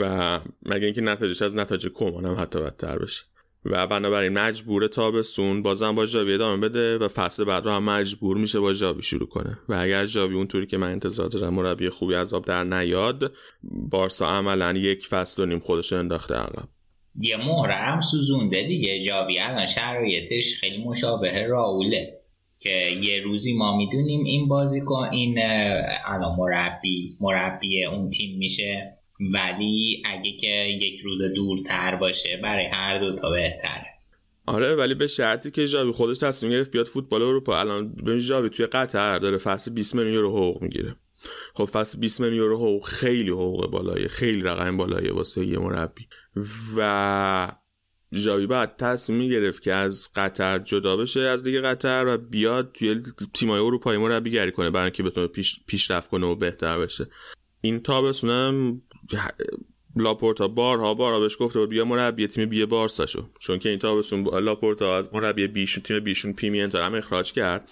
S5: و مگه اینکه نتایجش از نتایج کمان هم حتی بدتر بشه. و بنابراین مجبور تابستون بازم با ژاوی ادامه بده و فصل بعد رو هم مجبور میشه با ژاوی شروع کنه. و اگر ژاوی اونطوری که من انتظار دارم مربی خوبی آب در نیاد بارسا عملا یک فصل و نیم خودش انداخته عقب.
S2: یه مهره هم سوزونده دیگه. ژاوی الان شرایطش خیلی مشابه راوله. که یه روزی ما می‌دونیم این بازیکن این الان مربی مربی اون تیم میشه. ولی اگه که یک روز دورتر باشه برای هر دو تا بهتره
S5: آره ولی به شرطی که ژاوی خودش تصمیم گرفت بیاد فوتبال اروپا. الان ببین ژاوی توی قطر داره فصل 20 میلیون یورو حقوق می‌گیره. خب فصل 20 میلیون یورو حقوق خیلی حقوق بالایه خیلی رقم بالایه واسه یه مربی. و ژاوی بعد تصمیم می‌گرفت که از قطر جدا بشه از دیگه قطر و بیاد توی تیمای اروپایی مربیگری کنه برای اینکه بتونه پیش پیشرفت کنه و بهتر بشه. این تابستونم لاپورتا بارها بارها بهش گفته بود بیا مربی تیم بی بارسا شو چون که این تابستون لاپورتا از مربی بیشون تیم بیشون پیمینتا هم اخراج کرد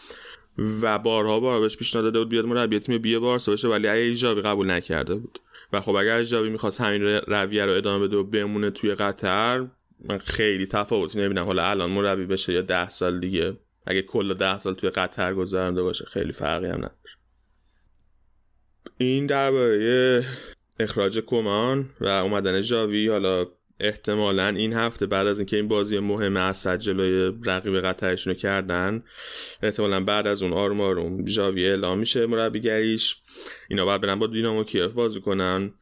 S5: و بارها بارها بهش پیشنهاد داده بود بیاد مربی تیم بی بارسا بشه ولی ای ژاوی قبول نکرده بود. و خب اگر ژاوی می‌خواست همین رویه رو ادامه بده و بمونه توی قطر من خیلی تفاوتی نمی‌بینم حالا الان مربی بشه یا ده سال دیگه. اگه کل ده سال توی قطر گذرانده باشه خیلی فرقی هم نداره. این درباره اخراج کمان و اومدن ژاوی. حالا احتمالا این هفته بعد از اینکه این بازی مهم از جلوی رقیب قطرشون رو کردن احتمالا بعد از اون آروم آروم ژاوی اعلام میشه مربیگریش. اینا باید برن با دینامو کیف بازی کنن.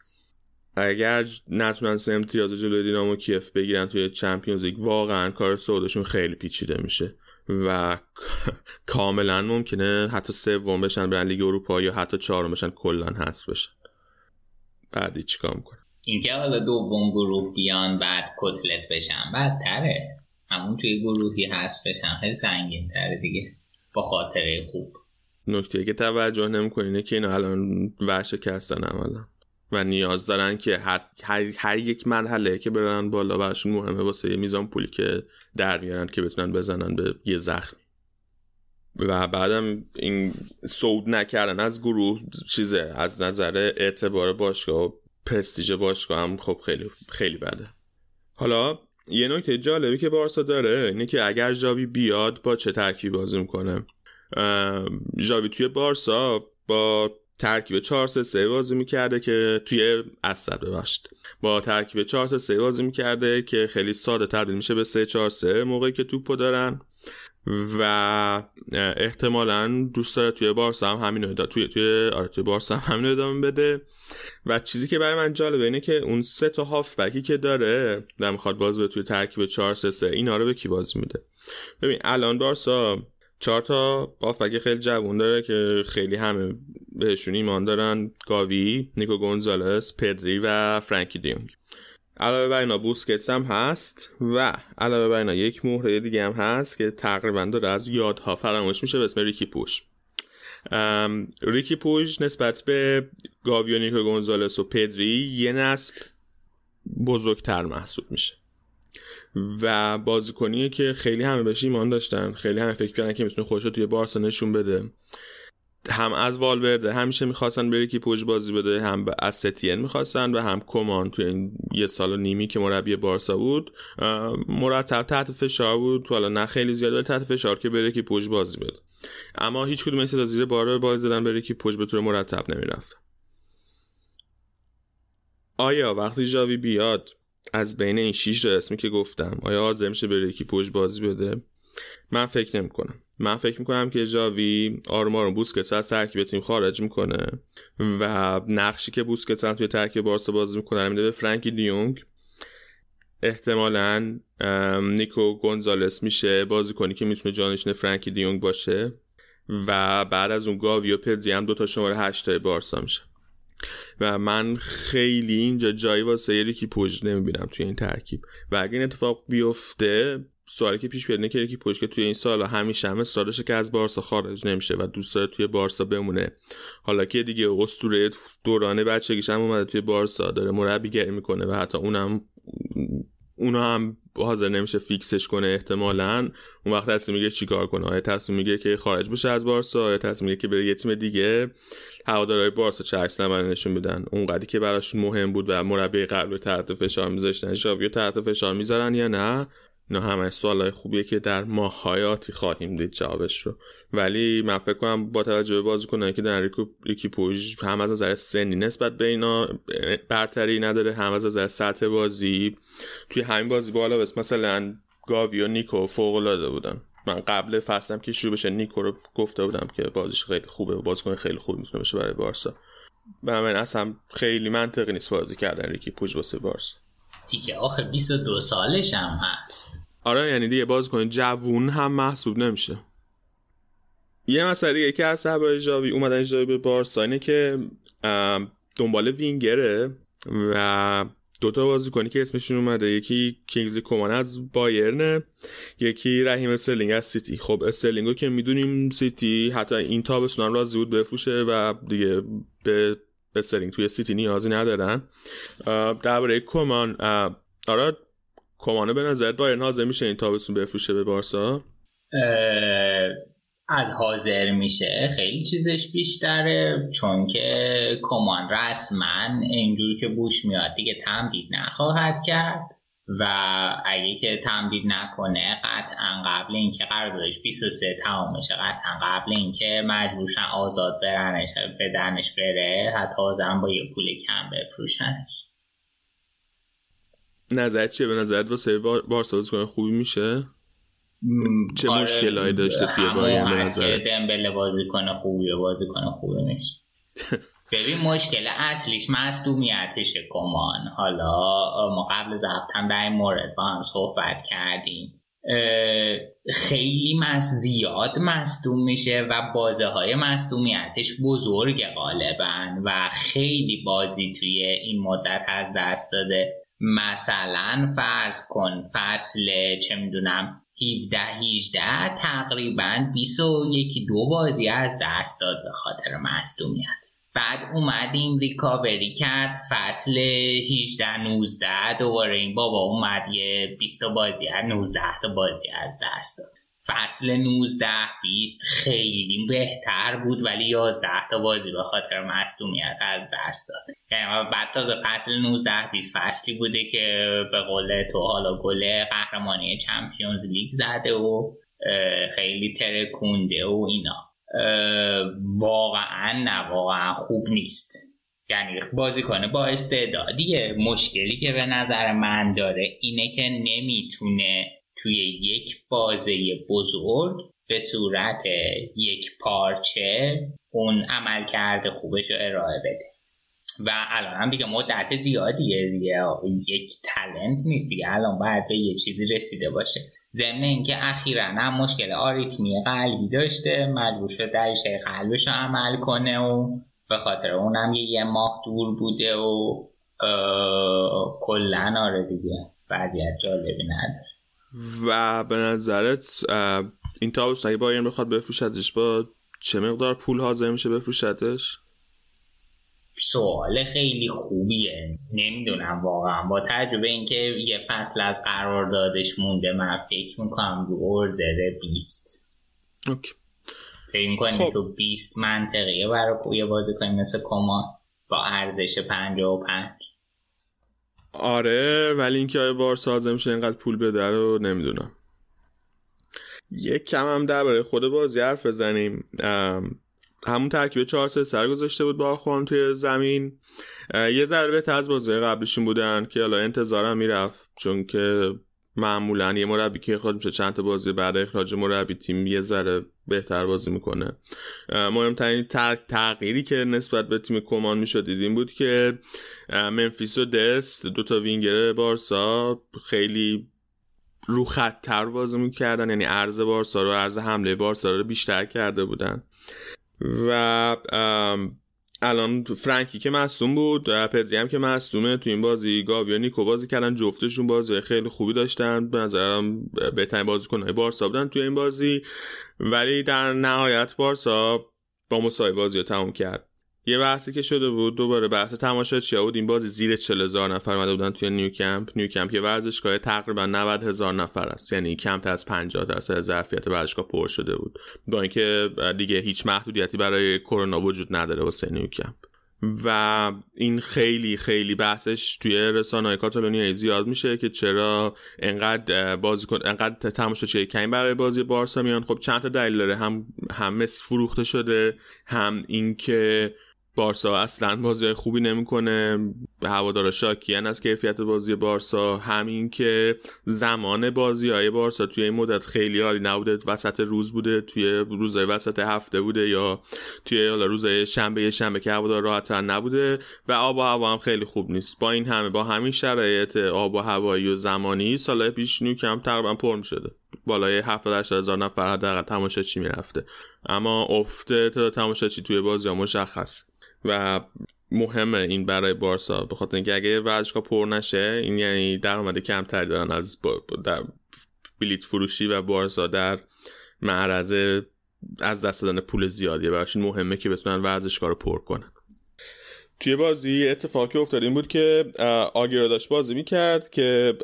S5: اگر نتونن سه امتیاز جلوی دینامو کیف بگیرن توی چمپیونز لیگ واقعا کار سودشون خیلی پیچیده میشه. و کاملا ممکنه حتی سوم بشن برن لیگ اروپا یا حتی چهارم بشن کلا هست بشن. بعدی چیکار می‌کنه
S2: اینکه حالا دوم گروه بیان بعد کتلت بشن. بدتره. همون توی گروهی هست بشن. خیلی سنگین تره دیگه. با خاطره خوب.
S5: نکته که توجه نمی‌کنه اینه که اینا الان ورشکستن عملا. و نیاز دارن که هر, هر, یک مرحله که برن بالا برشون مهمه واسه یه میزان پولی که در میارن که بتونن بزنن به یه زخمی و بعدم این سود نکردن از گروه چیزه از نظر اعتبار باشگاه و پرستیژ باشگاه هم خب خیلی خیلی بده. حالا یه نکته جالبی که بارسا داره اینه که اگر جاوی بیاد با چه ترکیب بازی می‌کنه؟ جاوی توی بارسا با ترکیب 4 3 3 بازی می‌کرده که توی اصل ببخشید. با ترکیب 4 3 3 بازی می‌کرده که خیلی ساده تبدیل میشه به 3 4 3 موقعی که توپو دارن و احتمالا دوست داره توی بارسا هم همین ادامه توی توی آره توی بارسا هم همین ادامه بده. و چیزی که برای من جالبه اینه که اون سه تا هافبکی که داره و می‌خواد باز به توی ترکیب 4 3 3 اینا رو به کی بازی میده؟ ببین الان بارسا چهار تا هافبک خیلی جوون داره که خیلی همه بهشون ایمان دارن گاوی نیکو گونزالس پدری و فرانکی دیونگ. علاوه بر اینا بوسکتس هم هست و علاوه بر اینا یک مهره دیگه هم هست که تقریبا داره از یادها فراموش میشه به اسم ریکی پوش. ریکی پوش نسبت به گاوی و نیکو گونزالس و پدری یه نسل بزرگتر محسوب میشه. و بازیکنیه که خیلی همه بهش ایمان داشتن خیلی همه فکر کردن که می‌تونه خودش رو توی بارسا نشون بده. هم از والورده همیشه می‌خواستن بری که پوج بازی بده هم از ستین می‌خواستن و هم کمان توی این یه سال و نیمی که مربی بارسا بود. مرتب تحت فشار بود. حالا نه خیلی زیاد تحت فشار که بره که پوج بازی بده. اما هیچ کدوم تا زیر بار بازی دادن بره که پوج به طور مرتب نمی‌رفت. آیا وقتی جاوی بیاد از بین این 6 تا اسمی که گفتم آیا حاضر میشه بره یکی پوج بازی بده؟ من فکر نمی کنم من فکر می‌کنم که جاوی آروم آروم بوسکتس از ترکیب تیم خارج می‌کنه و نقشی که بوسکتس هم توی ترکیب بارسا بازی می‌کنه میده به فرانکی دیونگ. احتمالا نیکو گونزالس میشه بازی کنی که می‌تونه جانشین فرانکی دیونگ باشه و بعد از اون گاوی و پدری هم دوتا شماره هشتای بارسا میشه. و من خیلی اینجا جایی واسه ریکی پوج نمی‌بینم توی این ترکیب. و اگه این اتفاق بیفته سوالی که پیش بیاد اینه که پوج که توی این سال همیشه هم اصرارشه که از بارسا خارج نمیشه و دوست داره توی بارسا بمونه. حالا که دیگه اسطوره دوران بچگیش هم اومده توی بارسا داره مربیگری می‌کنه و حتی اونم اونا هم حاضر نمیشه فیکسش کنه احتمالا. اون وقت تصمیم میگه چیکار کنه؟ آیا تصمیم میگه که خارج بشه از بارسا؟ آیا تصمیم میگه که بره یه تیم دیگه؟ هوادارهای بارسا چه عکس نشون بدن اونقدری که براشون مهم بود و مربی قبل تحت فشار میذاشتن. ژاویو تحت فشار می‌ذارن یا نه؟ اینا همه سوالای خوبیه که در ماهایاتی خواهیم دید جوابش رو. ولی من فکر کنم با توجه به بازیکنایی که در ریکی پوژ هم از نظر سنی نسبت به اینا برتری نداره هم از نظر سطح بازی. توی همین بازی بالا بس مثلا گاوی و نیکو فوق العاده بودن. من قبل فصلم که شروع بشه نیکو رو گفته بودم که بازیش خیلی خوبه و بازیکن خیلی خوبی می‌تونه بشه برای بارسا. و من اصلا خیلی منطقی نیست بازی کردن ریکی پوژ واسه بارسا.
S2: دیگه آخه 22 سالش هم هست.
S5: آره یعنی دیگه باز کنید جوون هم محسوب نمیشه. یه مسئله دیگه که از سبای جاوی اومدن جاوی به بارسا اینه که دنبال وینگره و دوتا بازیکنی که اسمشون اومده یکی کینگزلی کومان از بایرن یکی رحیم استرلینگ از سیتی. خب استرلینگو که می‌دونیم سیتی حتی این تابستون هم راضی بود بفروشه و دیگه به استرلینگ توی سیتی نیازی ندارن. درباره کومان آره کمانه به نظرت باید حاضر میشه این تابستون بفروشه به بارسا؟
S2: از حاضر میشه. خیلی چیزش بیشتره چون که کمان رسما اینجور که بوش میاد دیگه تمدید نخواهد کرد و اگه که تمدید نکنه قطعا قبل اینکه قراردادش 23 تمام میشه قطعا قبل اینکه مجبورشن آزاد برنش بدنش بره حتی حاضرن با یه پول کم بفروشنش.
S5: نظرت چیه؟ به نظرت واسه بارسا کنه خوبی میشه؟ چه آره مشکلایی داشته توی بایرن به نظر
S2: دمبله بازی کنه خوبیه بازی کنه خوبی میشه ببین مشکل اصلیش مصدومیتشه کمان. حالا ما قبل هم در این مورد با هم صحبت کردیم. خیلی مس زیاد مصدوم میشه و بازه های مصدومیتش بزرگ غالبا و خیلی بازی توی این مدت از دست داده. مثلا فرض کن فصل چه می‌دونم 17 18 تقریبا 21 دو بازی از دست داد به خاطر مصدومیت. بعد اومدیم ریکاوری کرد فصل 18 19 دوباره این بابا اومد یه 20 بازی از 19 تا بازی از دست داد. فصل 19 20 خیلی بهتر بود ولی 11 تا بازی به خاطر مصدومیت از دست داد. یعنی بعد تازه فصل 19 20 فصلی بوده که به قول تو حالا گل قهرمانی چمپیونز لیگ زده و خیلی ترکونده و اینا. واقعا نه واقعا خوب نیست. یعنی بازیکن با استعدادیه. مشکلی که به نظر من داره اینه که نمی‌تونه توی یک بازه بزرگ به صورت یک پارچه اون عمل کرده خوبش رو ارائه بده. و الان هم دیگه مدت زیادیه دیگه. یک تلنت نیست دیگه. الان باید به یه چیزی رسیده باشه. ضمن اینکه اخیرا هم مشکل آریتمی قلبی داشته. مجبور شده دریشه قلبش رو عمل کنه و به خاطر اونم یه, یه ماه دور بوده و کلا آره دیگه. وضعیت جالبی نداره.
S5: و به نظرت این تاوس اگه باید بخواد بفروشتش با چه مقدار پول حاضر میشه بفروشتش
S2: سوال خیلی خوبیه. نمی‌دونم واقعا. با تجربه اینکه یه فصل از قراردادش مونده من فکر می‌کنم رو اردر 20 اوکی. فکر می‌کنی خب. تو 20 منطقیه برای یه بازی کنی مثل کما با ارزش 55
S5: آره ولی اینکه آیا بار سازه میشه اینقدر پول بده رو نمی‌دونم. یک کم هم برای خود بازی حرف بزنیم. همون ترکیب 4 3 سر گذاشته بود با توی زمین. یه ذره بهتر از بازی قبلشون بودن که حالا انتظارم می‌رفت چون که معمولا یه مربی که خود میشه چند تا بازی بعد اخراج مربی تیم یه ذره بهتر بازی می‌کنه. مهمترین تغییری که نسبت به تیم کمان می‌شد دیدیم بود که منفیس و دست دو تا وینگر بارسا خیلی رو خطتر بازی می‌کردن. یعنی عرض بارسا رو عرض حمله بارسا رو بیشتر کرده بودن. و الان فرانکی که مصوم بود پدری هم که مصومه تو این بازی گاوی و نیکو بازی کردن جفتشون بازی خیلی خوبی داشتن. به نظرم بهترین بازیکن‌های بارسا بودن توی این بازی. ولی در نهایت بارسا با مساوی بازی رو تموم کرد. یه بحثی که شده بود دوباره بحث تماشاچی بود؟ این بازی زیر 40 هزار نفر اومده بودن توی نیوکمپ نیوکمپ یه ورزشگاه تقریبا 90 هزار نفر است. یعنی کمتر از 50 درصد ظرفیت ورزشگاه پر شده بود. با اینکه دیگه هیچ محدودیتی برای کرونا وجود نداره واسه نیوکمپ و این خیلی خیلی بحثش توی رسانه‌های کاتالونیایی زیاد میشه که چرا انقدر بازی کن انقدر تماشاچی کمی برای بازی بارسا میان. خب چند تا دلیل داره. هم هم مسی فروخته شده هم اینکه بارسا اصلا بازی خوبی نمی‌کنه. هوادارا شاکیان از کیفیت بازی بارسا. همین که زمان بازی های بارسا توی این مدت خیلی عالی نبوده. وسط روز بوده توی روزهای وسط هفته بوده یا توی روزهای شنبه شنبه که هوادار راحت نبوده. و آب و هوا هم خیلی خوب نیست. با این همه با همین شرایط آب و هوایی و زمانی سال پیش نیو کم تقریبا پر شده بالای 70 هزار نفر حداقل تماشاچی می‌رفته. اما افت تماشاچی توی بازی ها مشخص. و مهمه این برای بارسا به خاطر اینکه اگه ورزشگاه پر نشه این یعنی درآمد کمتری دارن از در بلیت فروشی و بارسا در معرض از دست دادن پول زیادیه. براشون مهمه که بتونن ورزشگاه رو پر کنن. توی بازی اتفاقی افتاد این بود که آگیرو داشت بازی می‌کرد که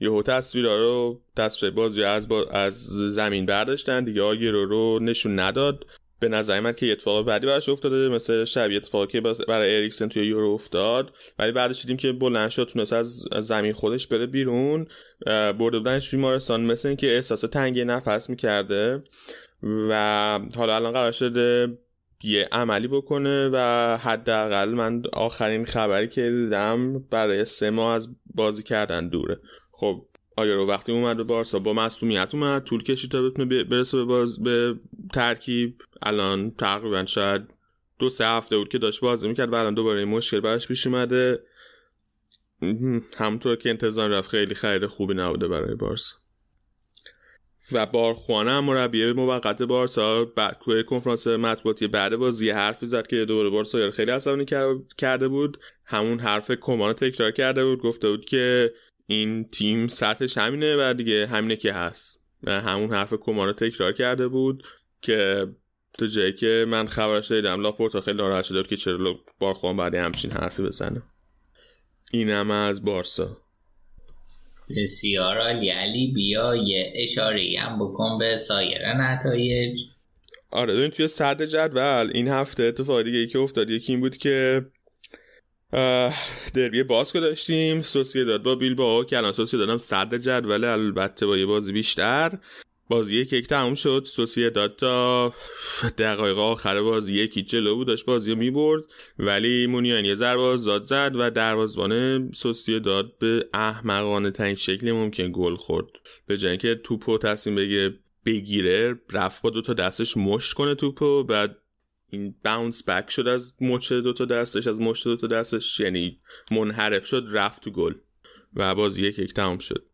S5: یهو تصویرها رو تصویر بازی از, از زمین برداشتن. دیگه آگیرو رو نشون نداد. به نظر من که اتفاق بعدی براش افتاده مثل شبیه اتفاقی که برای اریکسن توی یورو افتاد. ولی بعدش دیدیم که بلند شد تونست از زمین خودش بره بیرون. برده بودنش بیمارستان مثل اینکه احساس تنگی نفس می‌کرده. و حالا الان قرار شده یه عملی بکنه و حداقل من آخرین خبری که دیدم برای سه ماه از بازی کردن دوره. خب آیا رو وقتی اومد به بارسا با مصونیت اومد طول کشید تا بتونه برسه به, باز به ترکیب؟ الان تقریبا شاید دو سه هفته بود که داشت بازی می‌کرد و الان دوباره این مشکل براش پیش اومده. همونطور که انتظار رفت خیلی خرید خوبی نبوده برای بارسا. و بارخوانه هم مربی موقت بارسا بعد کوه کنفرانس مطبوعاتی بعد بازی حرفی زد که دوباره بارسا خیلی عصبانی کرده بود. همون حرف کمان تکرار کرده بود گفته بود که این تیم سطحش همینه و دیگه همینه که هست. و همون حرف کمان تکرار کرده بود که تو جایی که من خبرش دیدم لاپورتا خیلی ناراحت شده که چرا بارخوان بعد همچین حرفی بزنه. اینم از بارسا.
S2: بسیار عالی. علی بیا یه اشاره هم بکن به سایر نتایج.
S5: آره ببین توی صدر جدول این هفته اتفاق دیگه ای که افتاد یکی این بود که دربی باسکو داشتیم سوسیه داد با بیل با که الان سوسیه دادم صدر جدول البته با یه بازی بیشتر. بازی یک یک تموم شد سوسیه داد تا دقایق آخر بازی یکی جلو بود داشت بازی رو می‌برد. ولی مونیان یه ضربه زاد زد و دروازبان سوسیه داد به احمقانه ترین شکل ممکن گل خورد. به جای که توپو تصمیم بگیره بگیره رفت با دوتا دستش مشت کنه توپو بعد این باونس بک شد از مچ دوتا دستش از مشت دوتا دستش یعنی منحرف شد رفت تو گل و بازی یک یک تمام شد.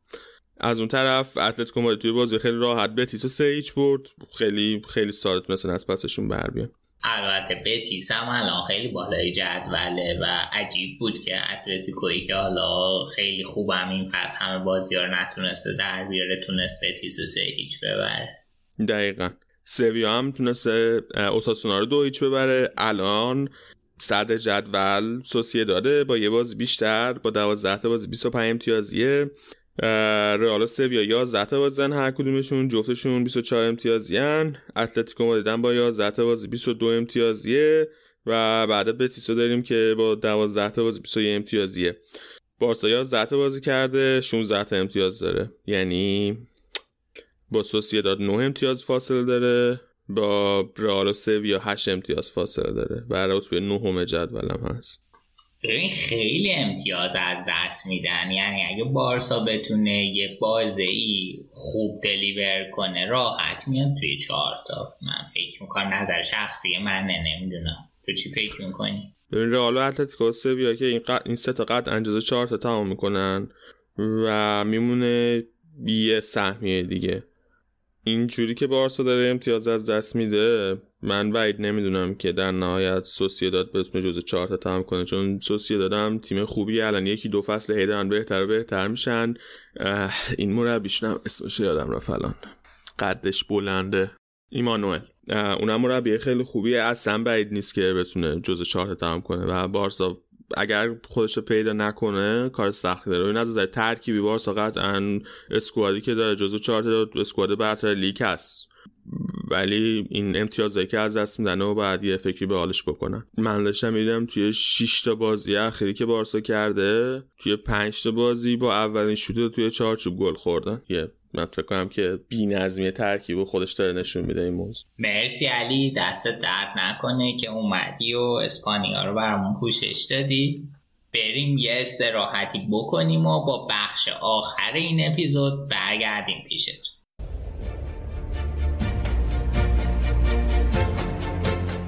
S5: از اون طرف اتلتیکو مادرید توی بازی خیلی راحت بتیس و سه ایچ برد. خیلی خیلی ساده تونستن از پسشون بر بیان
S2: البته بتیس هم الان خیلی بالای جدوله و عجیب بود که اتلتیکوی که حالا خیلی خوب هم این فصل همه بازی ها رو نتونسته در بیاره تونست بتیس و سه هیچ ببره.
S5: دقیقا. سویا هم تونسته اوساسونا رو دو هیچ ببره. الان صدر جدول سوسیه داده با یه بازی بیشتر با 12 تا بازی 25 امتیازیه. رئال سویا 11 تا بازن هر کدومشون جفتشون 24 امتیازیان اتلتیکو مادرید با 11 تا بازی 22 امتیازیه. و بعد بتیسو داریم که با 12 تا بازی 21 امتیازیه. بارسا 11 تا بازی کرده 16 تا امتیاز داره. یعنی با داد 9 امتیاز فاصله داره با رئال سویا 8 امتیاز فاصله داره. و رتبه نهم جدولم هست.
S2: ببین خیلی امتیاز از دست میدن. یعنی اگه بارسا بتونه یه بازه ای خوب دلیور کنه راحت میاد توی چهارتا من فکر می‌کنم نظر شخصی من نمی‌دونم. تو چی فکر می‌کنی؟
S5: ببین رئال و اتلتیکو سویا که این, این سه تا قد انجازه چهار تا تمام می‌کنن و میمونه یه سهمیه دیگه. اینجوری که بارسا داره امتیاز از دست میده من بعید نمی‌دونم که در نهایت سوسیه داد بتونه جز چهار تا تمام کنه چون سوسیه دادم تیم خوبی الان. یکی دو فصل هیدرن بهتر و بهتر میشن. این مربیشنم اسمش یادم رفت الان. قدش بلنده. ایمانوئل. اونم مربی خیلی خوبیه. اصلا بعید نیست که بتونه جز چهار تا تمام کنه و بارسا اگر خودش رو پیدا نکنه کار سختی داره. این از نظر ترکیبی بارسا قطعا اسکوادی که داره جزو چهار اسکواد برتر لیگ هست. ولی این امتیازایی که از دست میدن و بعد یه فکری به حالش بکنن. من داشتم میدم توی 6 تا بازی اخیری که بارسا کرده توی 5 تا بازی با اولین شوت توی چارچوب گل خوردن. یه من فکر کنم که بی نظمی ترکیب و خودش داره نشون میده این موضوع.
S2: مرسی علی دست درد نکنه که اومدی و اسپانیا رو برامون پوشش دادی. بریم یه استراحتی بکنیم و با بخش آخر این اپیزود برگردیم پیشت.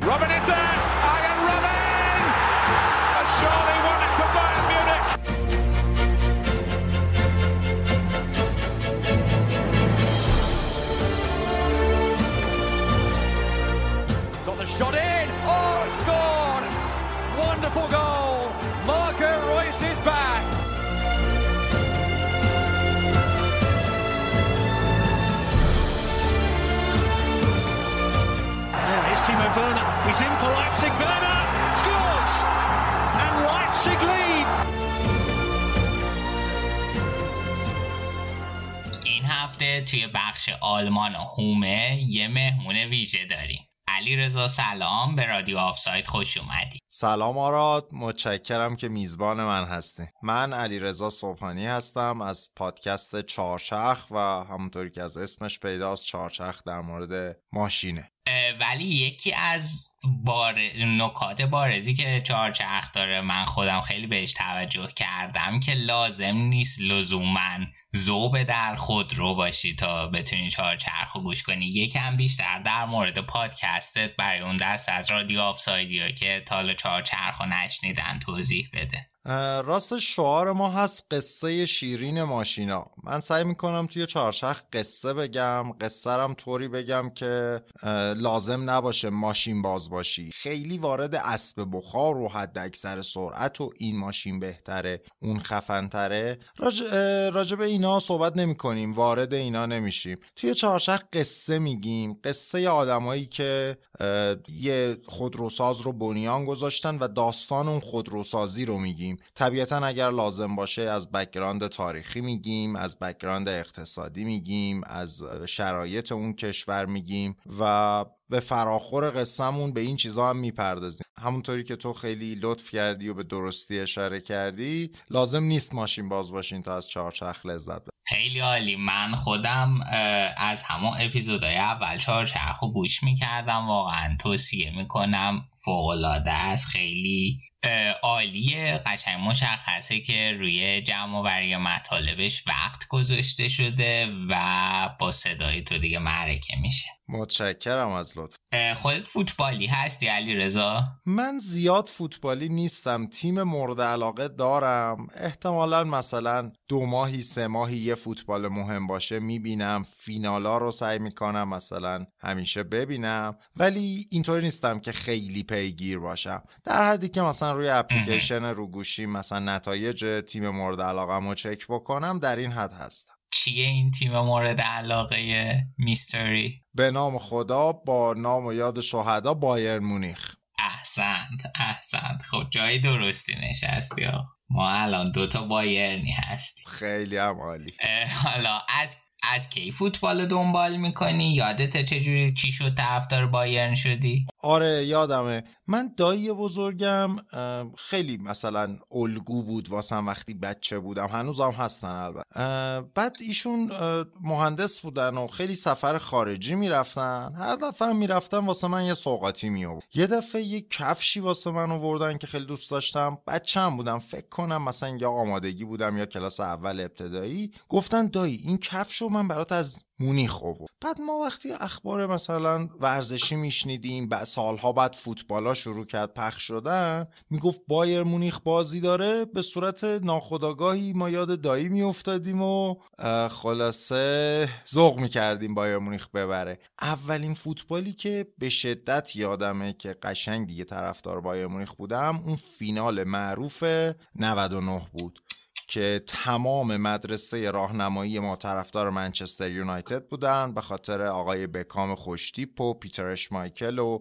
S6: Robin Wonderful goal! Marco Royce is back!
S4: Yeah, here's Timo Werner. He's in for Leipzig. Werner scores! And Leipzig lead!
S2: این هفته توی بخش آلمان و هومه یه مهمون ویژه داریم علی رضا سلام به رادیو آفساید خوش اومدی.
S7: سلام آراد متشکرم که میزبان من هستی. من علی رضا صبحانی هستم از پادکست چهارچرخ و همونطوری که از اسمش پیداست چهارچرخ در مورد ماشینه.
S2: ولی یکی از بار... نکات بارزی که چهارچرخ داره من خودم خیلی بهش توجه کردم که لازم نیست لزوما زوب در خود رو باشی تا بتونی چهارچرخ رو گوش کنی. یکم بیشتر در مورد پادکستت برای اون دست از رادیو آفسایدیا که تالا چهارچرخ رو نشنیدن توضیح بده.
S7: راست شعار ما هست قصه شیرین ماشینا. من سعی می‌کنم توی چهارچرخ قصه بگم قصه طوری بگم که لازم نباشه ماشین باز باشی. خیلی وارد اسب بخار و حد اکثر سرعت و این ماشین بهتره اون خفنتره. راج... راجب اینا صحبت نمی کنیم وارد اینا نمیشیم. توی چهارچرخ قصه میگیم قصه آدمایی که یه خودروساز رو بنیان گذاشتن و داستان اون خودروسازی رو میگیم. طبیعتا اگر لازم باشه از background تاریخی میگیم از background اقتصادی میگیم از شرایط اون کشور میگیم و به فراخور قصهمون به این چیزا هم می‌پردازیم. همونطوری که تو خیلی لطف کردی و به درستی اشاره کردی لازم نیست ماشین باز باشین تا از چهارچرخ لذت ببرید.
S2: خیلی عالی. من خودم از همون اپیزودهای اول چهارچرخ رو گوش می‌کردم. واقعا توصیه می‌کنم فوقالعاده است. خیلی عالیه قشنگ مشخصه که روی جمع برای مطالبش وقت گذاشته شده و با صدای تو دیگه معرکه میشه.
S7: متشکرم از لطف.
S2: خودت فوتبالی هستی علی رضا؟
S7: من زیاد فوتبالی نیستم تیم مورد علاقه دارم. احتمالا مثلا دو ماهی سه ماهی یه فوتبال مهم باشه می‌بینم. فینالا رو سعی می‌کنم مثلا همیشه ببینم. ولی اینطوری نیستم که خیلی پیگیر باشم. در حدی که مثلا روی اپلیکیشن رو گوشی مثلا نتایج تیم مورد علاقه رو چک بکنم در این حد هستم.
S2: چیه این تیم مورد علاقه میستری؟
S7: به نام خدا با نام و یاد شهدا بایر مونیخ
S2: احسنت احسنت خب جای درستی نشستی ما الان دوتا بایرنی هستیم
S7: خیلی هم عالی
S2: حالا از از کی فوتبال دنبال می‌کنی؟ یادت چجوری چی شد طرفدار بایرن شدی؟
S7: آره یادمه. من دایی بزرگم خیلی مثلا الگو بود واسم وقتی بچه بودم. هنوزم هستن البته. بعد ایشون مهندس بودن و خیلی سفر خارجی می‌رفتن. هر دفعه می‌رفتن واسه من یه سوقاتی می یه دفعه یه کفشی واسه من آوردن که خیلی دوست داشتم. بچم بودم. فکر کنم مثلا یا آمادگی بودم یا کلاس اول ابتدایی. گفتن دایی این کفشو من برات از مونیخ آورد بعد ما وقتی اخبار مثلا ورزشی میشنیدیم بعد سالها بعد فوتبالا شروع کرد پخش شدن می‌گفت بایر مونیخ بازی داره به صورت ناخداگاهی ما یاد دایی میافتادیم و خلاصه ذوق می‌کردیم بایر مونیخ ببره. اولین فوتبالی که به شدت یادمه که قشنگ دیگه طرفدار بایر مونیخ بودم اون فینال معروف 99 بود. که تمام مدرسه راهنمایی ما طرفدار منچستر یونایتد بودن به خاطر آقای بکام خوشتیپ و پیترش مایکل و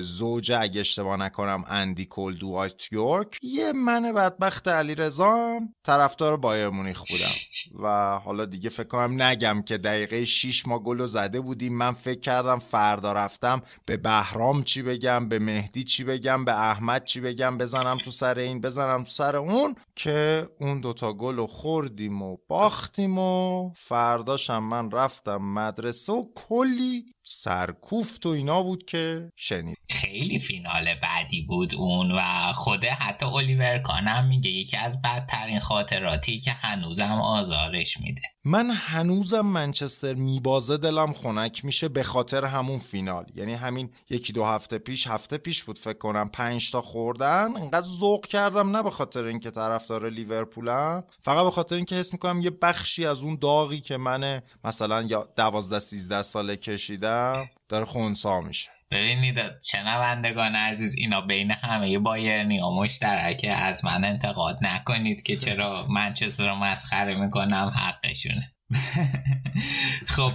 S7: زوج اگه اشتباه نکنم اندی کول دوایت یورک. یه من بدبخت علی رزام طرفدار بایر مونیخ بودم. و حالا دیگه فکر کنم نگم که دقیقه 6 ما گل زده بودیم. من فکر کردم فردا رفتم به بهرام چی بگم به مهدی چی بگم به احمد چی بگم بزنم تو سر این بزنم تو سر اون که اون دوتا گل و خوردیم و باختیم و فرداشم من رفتم مدرسه و کلی سرکوفت و اینا بود که شنید.
S2: خیلی فینال بعدی بود اون و خود حتی الیور کانم میگه یکی از بدترین خاطراتی که هنوزم آزارش میده.
S7: من هنوزم منچستر میبازه دلم خنک میشه به خاطر همون فینال. یعنی همین یکی دو هفته پیش هفته پیش بود فکر کنم پنج تا خوردن. انقدر ذوق کردم نه به خاطر اینکه طرفدار لیورپولم فقط به خاطر اینکه حس می‌کنم یه بخشی از اون داغی که من مثلا یا دوازده سیزده ساله کشیدم داره خونسا میشه.
S2: ببینید شنوندگان عزیز اینا بین همه بایرنی ها مشترکه. از من انتقاد نکنید که چرا منچستر رو مسخره می‌کنم حقشونه. خب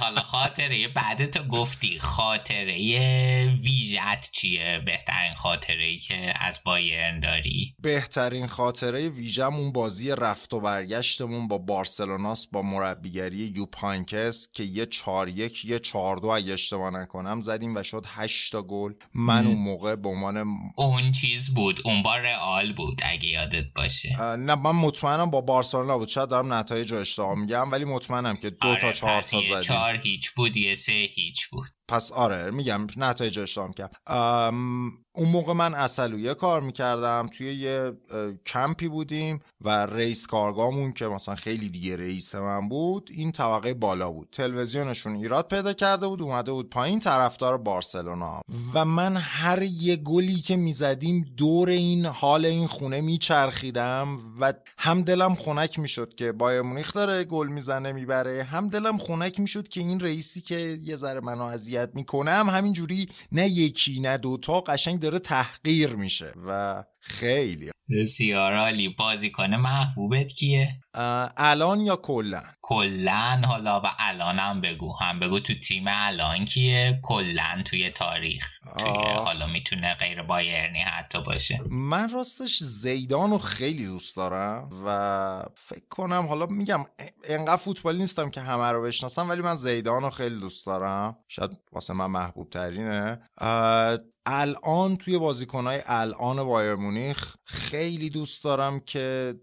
S2: حالا خاطره بعد تو گفتی خاطره ویژت چیه؟ بهترین خاطره ای که از بایرن داری؟
S7: بهترین خاطره ویژم اون بازی رفت و برگشتمون با بارسلوناس با مربیگری یوپانکس که یه چار یک یه چار دو اگه اشتباه نکنم زدیم و شد هشتا گل. من اون موقع به عنوان
S2: اون چیز بود اون با رئال بود اگه یادت باشه.
S7: نه من مطمئنم با بارسلونا بود. شاید دارم نتایج رو اشتباه میگم ولی مطمئنم که دو
S2: آره
S7: تا چهار تا زدیم
S2: چهار هیچ بود یه سه هیچ بود.
S7: پس آره میگم نتایج اشتام کرد. اون موقع من اصلویه کار می‌کردم توی یه کمپی بودیم و رئیس کارگامون که مثلا خیلی دیگه رئیس من بود این طبقه بالا بود. تلویزیونشون ایراد پیدا کرده بود اومده بود پایین طرفدار بارسلونا. و من هر یه گلی که می‌زدیم دور این حال این خونه میچرخیدم و هم دلم خنک می‌شد که بایر مونیخ داره گل می‌زنه می‌بره. هم دلم خنک می‌شد که این رئیسی که یه ذره منو اذیت می‌کنه هم همینجوری نه یکی نه دوتا قشنگ داره تحقیر میشه و خیلی.
S2: بسیار عالی. بازیکن محبوبت کیه؟
S7: الان یا کلن؟
S2: کلن. حالا و الانم بگو. هم بگو تو تیم الان کیه؟ کلن توی تاریخ. توی حالا می‌تونه غیر بایرنی حتی باشه.
S7: من راستش زیدان رو خیلی دوست دارم و فکر کنم حالا میگم انقدر فوتبالی نیستم که همه رو بشناسم ولی من زیدان رو خیلی دوست دارم. شاید واسه من محبوب ترینه الان توی بازیکنهای الان بایر مونیخ خیلی دوست دارم که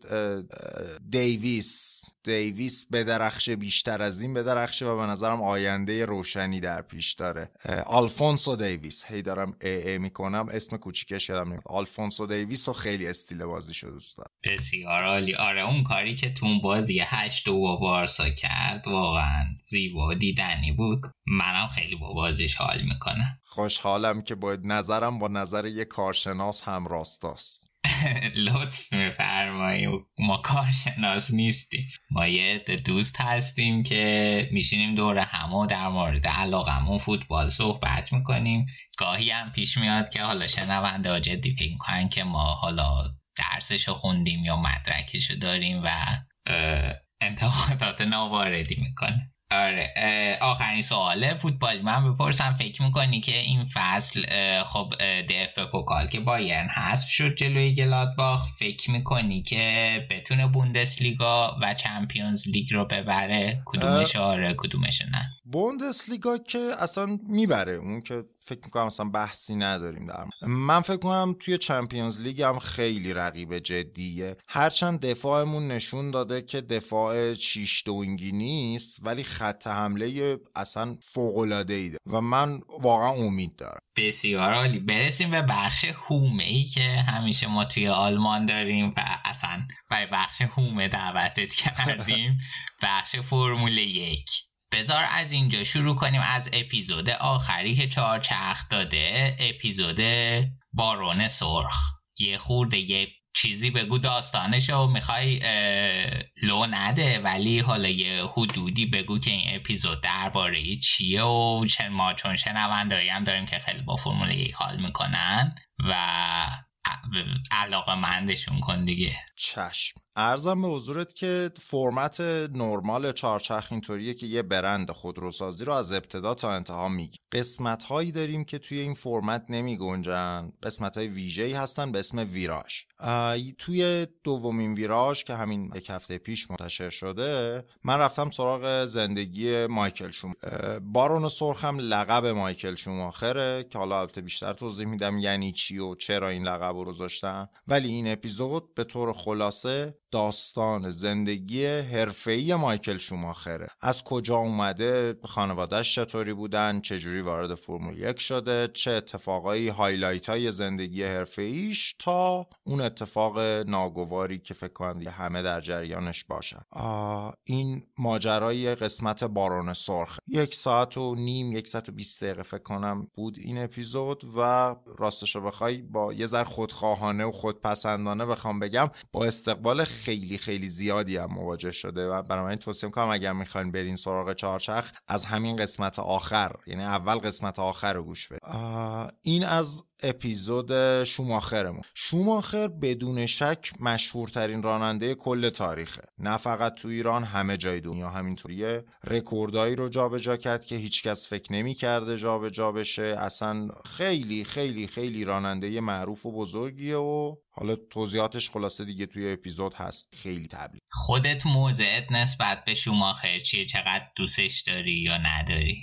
S7: دیویس دیویس بدرخشه بیشتر از این بدرخشه و به نظرم آینده روشنی در پیش داره. آلفونسو دیویس هی دارم ای ای می‌کنم. اسم کوچیکش یادم نمیاد. آلفونسو دیویس رو خیلی استیل بازیشو دوست دارم.
S2: بسیار عالی. آره اون کاری که تو بازی هشت دو با بارسا کرد واقعا زیبا دیدنی بود. منم خیلی با بازیش حال می‌کنم.
S7: خوشحالم که باید نظرم با نظر یه کارشناس هم راستاست.
S2: لطف میفرمایی ما کارشناس نیستیم. ما یه دوست هستیم که میشینیم دور همه در مورد علاقمون فوتبال صحبت می‌کنیم. گاهی هم پیش میاد که حالا شنونده ها جدی فکر کنن که ما حالا درسشو خوندیم یا مدرکشو داریم و انتقادات ناواردی می‌کنه. آره آخرین سواله فوتبال من بپرسم فکر می‌کنی که این فصل خب دف پوکال که بایرن حذف شد جلوی گلادباخ فکر می‌کنی که بتونه بوندسلیگا و چمپیونز لیگ رو ببره؟ کدومش آره کدومش نه؟
S7: بوندسلیگا که اصلا می‌بره اون که فکر می‌کنم اصلا بحثی نداریم در من فکر کنم توی چمپیونز لیگ هم خیلی رقیب جدیه. هرچند دفاعمون نشون داده که دفاع شیش دونگی نیست ولی خط حمله اصلا فوق العاده ایده و من واقعا امید دارم.
S2: بسیار عالی. برسیم به بخش هومه ای که همیشه ما توی آلمان داریم و اصلا برای بخش هومه دعوتت کردیم. بخش فرمول یک. بذار از اینجا شروع کنیم. از اپیزود آخری که چهارچرخ داده اپیزود بارون سرخ. یه خورده یه چیزی بگو داستانشو. می‌خوای لو نده ولی حالا یه حدودی بگو که این اپیزود درباره چیه و ما چون شنوندایی هم داریم که خیلی با فرمول یک حال می‌کنن و علاقه مندشون کن دیگه.
S7: چشم. عرضم به حضورت که فرمت نرمال چهارچرخ اینطوریه که یه برند خودروسازی رو از ابتدا تا انتها میگی. قسمت هایی داریم که توی این فرمت نمی گنجن قسمت های ویژه هستن به اسم ویراژ. توی دومین ویراژ که همین یک هفته پیش منتشر شده من رفتم سراغ زندگی مایکل شوماخر بارون سرخم لقب مایکل شوماخره که حالا البته بیشتر توضیح میدم یعنی چی و چرا این لقب رو گذاشتن. ولی این اپیزود به طور خلاصه داستان زندگی حرفه‌ای مایکل شوماخره. از کجا اومده خانوادهش چطوری بودن چجوری وارد فرمول یک شده چه اتفاقایی highlight های زندگی حرفه‌ایش تا اون اتفاق ناگواری که فکر کنم همه در جریانش باشن. این ماجرای قسمت باران سرخ. یک ساعت و نیم یک ساعت و بیست دقیقه فکر کنم بود این اپیزود و راستش رو بخوای با یه ذر خودخواهانه و خودپسندانه بخوام بگم با استقبال خیلی خیلی زیادی هم مواجه شده و بنابراین توصیه می‌کنم اگر می‌خواین برین سراغ چهارچرخ از همین قسمت آخر یعنی اول قسمت آخر رو گوش بدید این از اپیزود شوماخرمون. شوماخر بدون شک مشهورترین راننده کل تاریخه. نه فقط تو ایران همه جای دنیا همینطوریه رکوردایی رو جابجا کرد که هیچکس فکر نمی کرده جابجا بشه. اصلا خیلی خیلی خیلی راننده معروف و بزرگیه و حالا توضیحاتش خلاصه دیگه توی اپیزود هست. خیلی تبلیغ.
S2: خودت موضعت نسبت به شوماخر چیه؟ چقدر دوستش داری یا نداری؟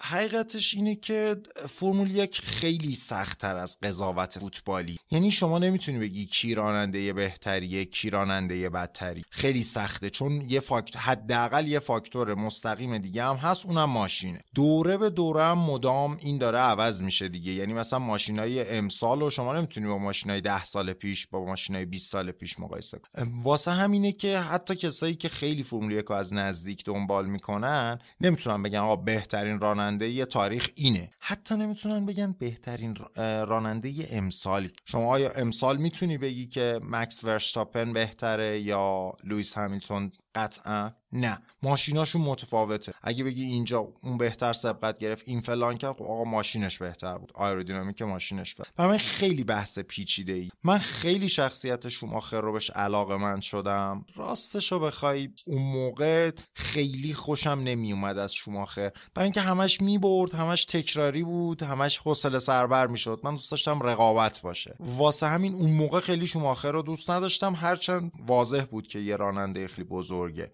S7: حقیقتش اینه که فرمول یک خیلی سختتر از قضاوت فوتبالی. یعنی شما نمی‌تونی بگی کی راننده بهتریه کی راننده بدتری. خیلی سخته چون یه فاکتور حداقل یه فاکتور مستقیم دیگه هم هست اونم ماشینه. دوره به دوره هم مدام این داره عوض میشه دیگه. یعنی مثلا ماشینای امسال و شما نمی‌تونی با ماشینای 10 سال پیش با ماشینای 20 سال پیش مقایسه کنی. واسه همینه که حتی کسایی که خیلی فرمول یک از نزدیک دنبال می‌کنن نمی‌تونن بگن آقا بهترین راننده یه تاریخ اینه. حتی نمی‌تونن بگن بهترین راننده امسال شما آیا امسال می‌تونی بگی که مکس ورشتاپن بهتره یا لوئیس همیلتون قطعا؟ نه ماشیناشون متفاوته. اگه بگی اینجا اون بهتر سبقت گرفت این فلان کرد خب آقا ماشینش بهتر بود. آیرودینامیک ماشینش بهتر. برای من خیلی بحث پیچیده ای من خیلی شخصیت شوماخر رو بهش علاقه من شدم. راستش رو بخوای اون موقع خیلی خوشم نمی اومد از شوماخر برای اینکه همش می‌برد همش تکراری بود همش حوصله سربر می‌شد. من دوست داشتم رقابت باشه. واسه همین اون موقع خیلی شوماخر رو دوست نداشتم. هرچند واضح بود که یه راننده خیلی بزرگه.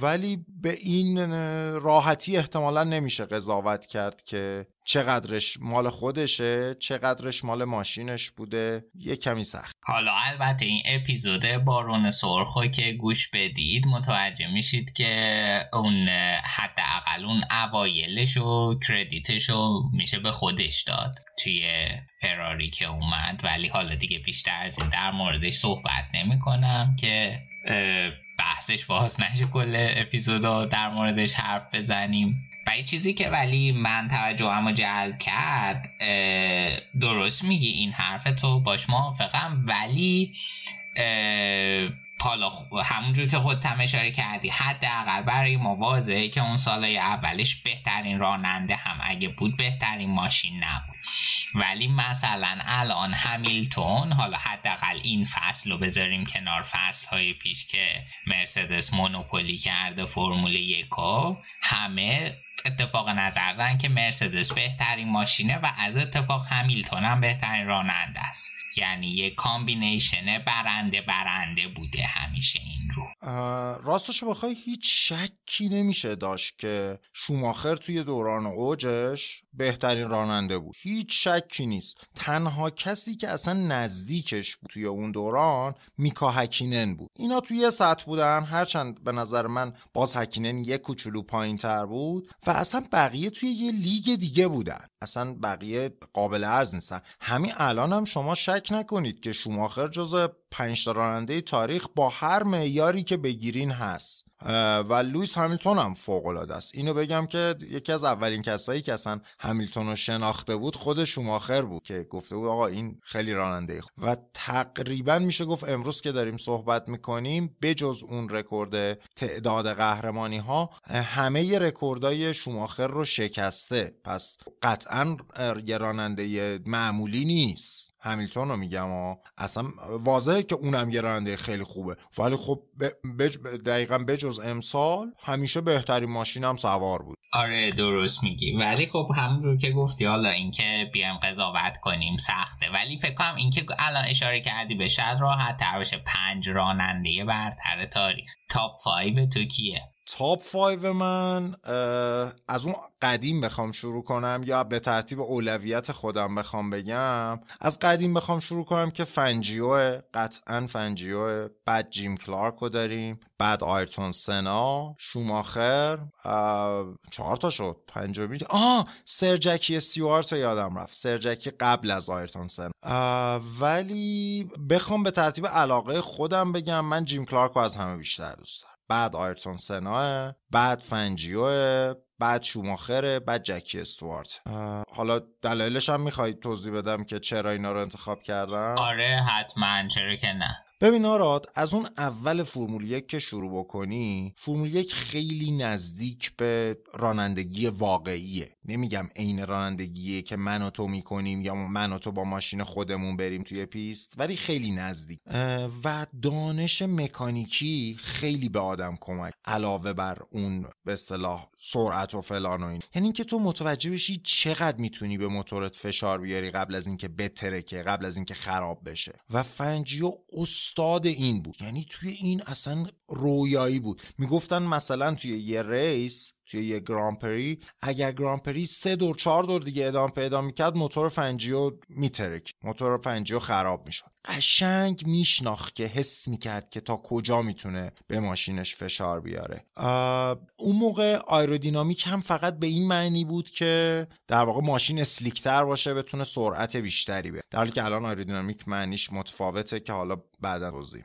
S7: ولی به این راحتی احتمالا نمیشه قضاوت کرد که چقدرش مال خودشه چقدرش مال ماشینش بوده. یه کمی سخت.
S2: حالا البته این اپیزود بارون سرخو که گوش بدید متوجه میشید که اون حداقل اون اوایلش و کردیتش رو میشه به خودش داد توی فراری که اومد. ولی حالا دیگه بیشتر از این در موردش صحبت نمی کنم که بحثش باز نشه کل اپیزودا در موردش حرف بزنیم. و یه چیزی که ولی من توجه جلب کرد درست میگی این حرف تو باش موافقم ولی حالا همونجور که خود هم اشاره کردی حداقل برای واضحه که اون سالهای اولش بهترین راننده هم اگه بود بهترین ماشین نبود. ولی مثلا الان همیلتون حالا حداقل این فصل رو بذاریم کنار فصل های پیش که مرسدس مونوپولی کرده فرمول یکو همه اتفاق نظر دارن که مرسدس بهترین ماشینه و از اتفاق همیلتون هم بهترین راننده است. یعنی یه combination برنده برنده بوده همیشه این رو.
S7: راستشو بخوای هیچ شکی نمیشه داشت که شوماخر توی دوران اوجش بهترین راننده بود. هیچ شکی نیست. تنها کسی که اصلا نزدیکش بود توی اون دوران میکا هکینن بود. اینا توی یه سطح بودن. هرچند به نظر من باز هکینن یه کوچولو پایین تر بود و اصلا بقیه توی یه لیگ دیگه بودن. اصلا بقیه قابل عرض نیستن. همین الان هم شما شک نکنید که شوماخر جزو پنج راننده تاریخ با هر معیاری که بگیرین هست. و لویس همیلتون هم فوق العاده است. اینو بگم که یکی از اولین کسایی که اصلا همیلتون رو شناخته بود خود شوماخر بود که گفته بود آقا این خیلی راننده و تقریبا میشه گفت امروز که داریم صحبت می‌کنیم بجز اون رکورد تعداد قهرمانی ها همه رکوردای شوماخر رو شکسته. پس قطعا یه راننده معمولی نیست. همیلتون رو میگم و اصلا واضحه که اونم یه خیلی خوبه. ولی خب بج... دقیقا بجز امسال همیشه بهترین ماشینم سوار بود.
S2: آره درست میگی. ولی خب همونجور که گفتی حالا اینکه بیایم قضاوت کنیم سخته. ولی فکر کنم اینکه الان اشاره کردی به شاید راحت تر بشه پنج راننده برتر تاریخ. top five تو کیه؟
S7: top five من از اون قدیم بخوام شروع کنم یا به ترتیب اولویت خودم بخوام بگم از قدیم بخوام شروع کنم که فنجیو قطعا فنجیو بعد جیم کلارک رو داریم بعد آیرتون سنا شوماخر چهار تا شد پنجمی آه سر جکی استیوارت رو یادم رفت سر جکی قبل از آیرتون سنا. ولی بخوام به ترتیب علاقه خودم بگم من جیم کلارک رو از همه بیشتر دوست دارم. بعد آیرتون سنا بعد فنجیو بعد شوماخره بعد جکی استوارت. حالا دلایلش هم می‌خواید توضیح بدم که چرا اینا رو انتخاب کردم
S2: آره حتما چرا که نه.
S7: ببین آراد از اون اول فرمول یک که شروع بکنی فرمول یک خیلی نزدیک به رانندگی واقعیه. نمیگم عین رانندگیه که من و تو می‌کنیم یا من و تو با ماشین خودمون بریم توی پیست ولی خیلی نزدیک. و دانش مکانیکی خیلی به آدم کمک علاوه بر اون به اصطلاح سرعت و فلان و این. یعنی اینکه تو متوجه بشی چقدر می‌تونی به موتورت فشار بیاری قبل از اینکه بترکه قبل از اینکه خراب بشه. و فنجیو استاد این بود. یعنی توی این اصلا رویایی بود. می‌گفتن مثلا توی یه race توی یه گرانپری اگر گرانپری سه دور چهار دور دیگه ادامه پیدا می‌کرد موتور فنجیو میترکید. موتور فنجیو خراب می‌شد. قشنگ میشناخت که حس می‌کرد که تا کجا می‌تونه به ماشینش فشار بیاره. اون موقع آیرودینامیک هم فقط به این معنی بود که در واقع ماشین اسلیکتر باشه بتونه سرعت بیشتری به در حالی که الان آیرودینامیک معنیش متفاوته که حالا بعدا توضیح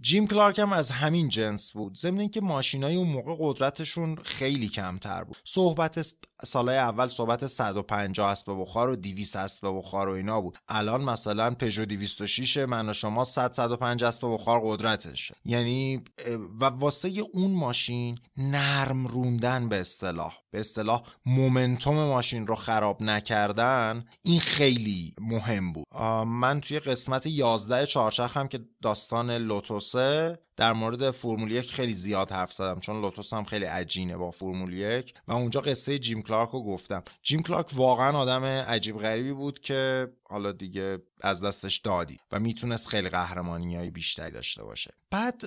S7: جیم کلارک هم از همین جنس بود. ضمن اینکه ماشینای اون موقع قدرتشون خیلی کمتر بود. صحبت سالهای اول صحبت 150 اسب بخار و 200 اسب بخار و اینا بود. الان مثلا پژو 206 من و شما 100 150 اسب بخار قدرتش یعنی و واسه اون ماشین نرم روندن به اصطلاح به اصطلاح مومنتوم ماشین رو خراب نکردن این خیلی مهم بود. من توی قسمت 11 چهارچرخ هم که داستان لوتوسه در مورد فرمول یک خیلی زیاد حرف زدم چون لوتوس هم خیلی عجینه با فرمول یک. و اونجا قصه جیم کلارک رو گفتم. جیم کلارک واقعا آدم عجیب غریبی بود که حالا دیگه از دستش دادی و می‌تونست خیلی قهرمانی های بیشتری داشته باشه. بعد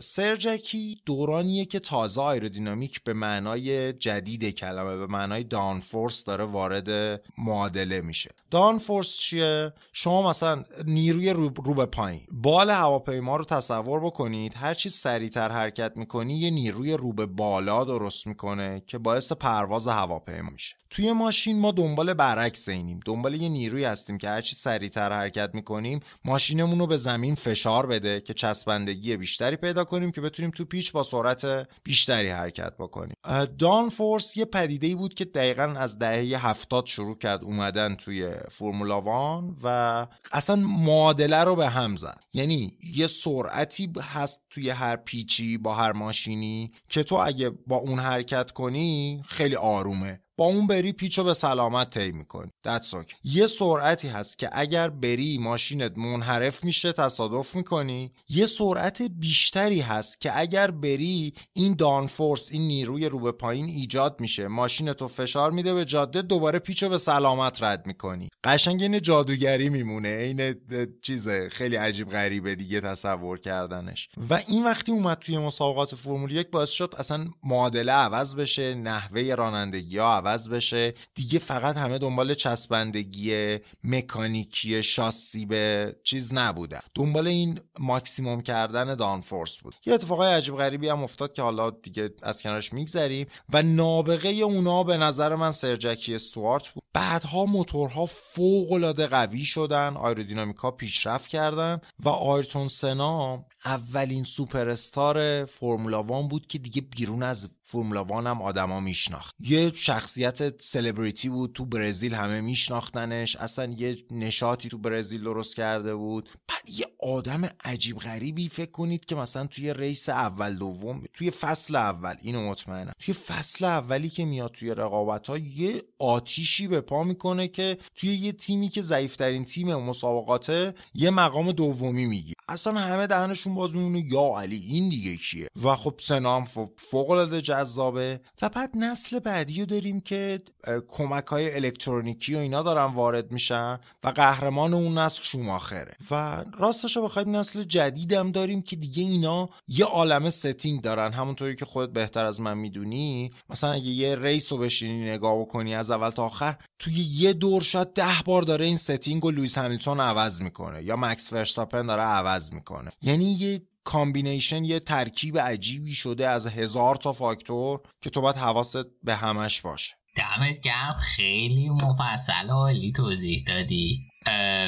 S7: سرجکی دورانیه که تازه آیرودینامیک به معنای جدید کلمه به معنای دانفورس داره وارد معادله میشه. دانفورس چیه؟ شما مثلا نیروی رو, به پایین. بال هواپیما رو تصور بکنید هر چی سریعتر حرکت می‌کنی یه نیروی رو به بالا درست می‌کنه که باعث پرواز هواپیما میشه. توی ماشین ما دنبال برعکس اینیم. دنبال یه نیروی هستیم که هرچی سریعتر حرکت می‌کنیم ماشینمون رو به زمین فشار بده که چسبندگی بیشتری پیدا کنیم که بتونیم تو پیچ با سرعت بیشتری حرکت بکنیم. دان فورس یه پدیده ای بود که دقیقا از دهه هفتاد شروع کرد اومدن توی فرمولا وان و اصلا معادله رو به هم زد. یعنی یه سرعتی هست توی هر پیچی با هر ماشینی که تو اگه با اون حرکت کنی خیلی آرومه. با اون بری پیچو به سلامت طی می‌کنی. دتس یه سرعتی هست که اگر بری ماشینت منحرف میشه تصادف می‌کنی. یه سرعت بیشتری هست که اگر بری این دانفورس این نیروی رو به پایین ایجاد میشه. ماشینتو فشار میده به جاده دوباره پیچو به سلامت رد می‌کنی. قشنگ این جادوگری میمونه. این چیز خیلی عجیب غریبه دیگه تصور کردنش. و این وقتی اومد توی مسابقات فرمول یک باعث شد اصلا معادله عوض بشه نحوه رانندگی ها عوض بشه. دیگه فقط همه دنبال چسبندگی مکانیکی شاسی به چیز نبودن دنبال این ماکسیموم کردن دانفورس بود. یه اتفاقای عجیب غریبی هم افتاد که حالا دیگه از کنارش میگذریم و نابغه اونا به نظر من سرجکی استوارت بود. بعدها موتورها فوق العاده قوی شدن آیرودینامیکا پیشرفت کردن و آیرتون سنا اولین سوپر استار فرمولا وان بود که دیگه بیرون از فرمولا وان هم آدما میشناخت. یه شخصیت سلبریتی بود تو برزیل همه میشناختنش. اصلا یه نشاطی تو برزیل درست کرده بود. بعد یه آدم عجیب غریبی فکر کنید که مثلا توی ریس اول دوم توی فصل اول اینو مطمئنم. توی فصل اولی که میاد توی رقابت ها یه آتیشی به پا می‌کنه که توی یه تیمی که ضعیفترین تیم مسابقاته یه مقام دومی میگی اصلا همه دهنشون باز میمونه یا علی این دیگه کیه؟ و خب سنام فوق العاده جذابه. و بعد نسل بعدی رو داریم که کمک های الکترونیکی و اینا دارن وارد میشن و قهرمان اون نسل شوماخره. و راستش رو بخواید نسل جدیدم داریم که دیگه اینا یه عالم setting دارن. همونطوری که خودت بهتر از من می‌دونی مثلا اگه یه race رو بشینی نگاه بکنی از اول تا آخر توی یه دور شاید ده بار داره این setting و لویس همیلتون عوض می‌کنه یا مکس فرستاپن داره عوض می‌کنه. یعنی یه combination یه ترکیب عجیبی شده از هزار تا فاکتور که تو باید حواست به همش باشه.
S2: دمت گرم خیلی مفصل عالی توضیح دادی.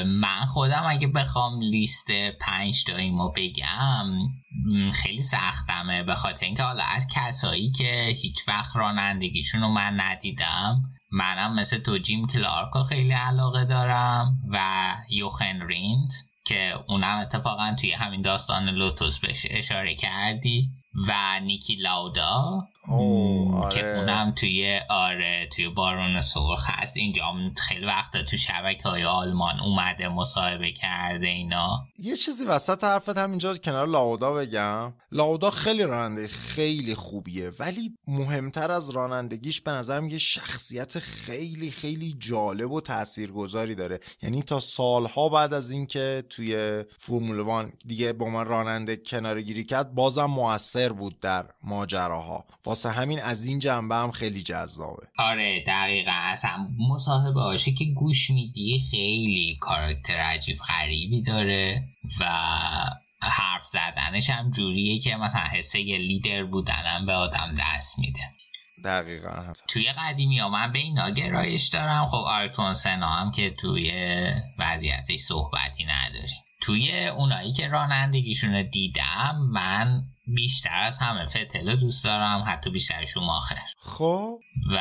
S2: من خودم اگه بخوام لیست پنج تاییمو بگم خیلی سختمه. به خاطر اینکه حالا از کسایی که هیچ وقت رانندگیشون رو من ندیدم منم مثل تو جیم کلارکو خیلی علاقه دارم و یوخن ریند که اونم اتفاقا توی همین داستان لوتوس بشه اشاره کردی. و نیکی لاودا که
S7: آره.
S2: اونم توی آره توی بارون سرخ هست. اینجا خیلی وقتا تو شبکه های آلمان اومده مصاحبه کرده اینا.
S7: یه چیزی وسط حرفت هم اینجا کنار لاودا بگم. لاودا خیلی راننده خیلی خوبیه ولی مهمتر از رانندگیش به نظرم یه شخصیت خیلی خیلی جالب و تاثیرگذاری داره. یعنی تا سالها بعد از اینکه توی فرمول وان دیگه با من راننده کنار گیری کرد بازم موثر بود در ماجراها. واسه همین از این جنبه هم خیلی جذابه.
S2: آره دقیقا. اصلا مصاحبه هاشه که گوش میدی خیلی کاراکتر عجیب غریبی داره و حرف زدنش هم جوریه که مثلا حسه یه لیدر بودنم به آدم دست میده.
S7: دقیقا.
S2: توی قدیمی ها من به اینا گرایش دارم. خب آرتون سنا هم که توی وضعیتش صحبتی نداریم. توی اونایی که رانندگیشون دیدم من بیشتر از همه فتل دوست دارم حتی بیشتر شوماخر
S7: خب؟
S2: و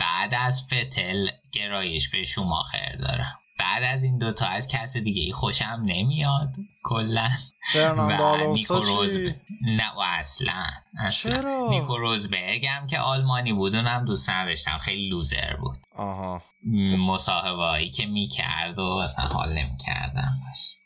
S2: بعد از فتل گرایش به شوماخر دارم. بعد از این دوتا از کس دیگه ای خوشم نمیاد کلا.
S7: فرناندو؟
S2: نه و اصلا, اصلا.
S7: چرا؟
S2: نیکو روزبرگ هم که آلمانی بود اونم دوست نداشتم. خیلی loser بود.
S7: آها.
S2: مصاحبه هایی که می‌کرد و اصلا حال نمی‌کردم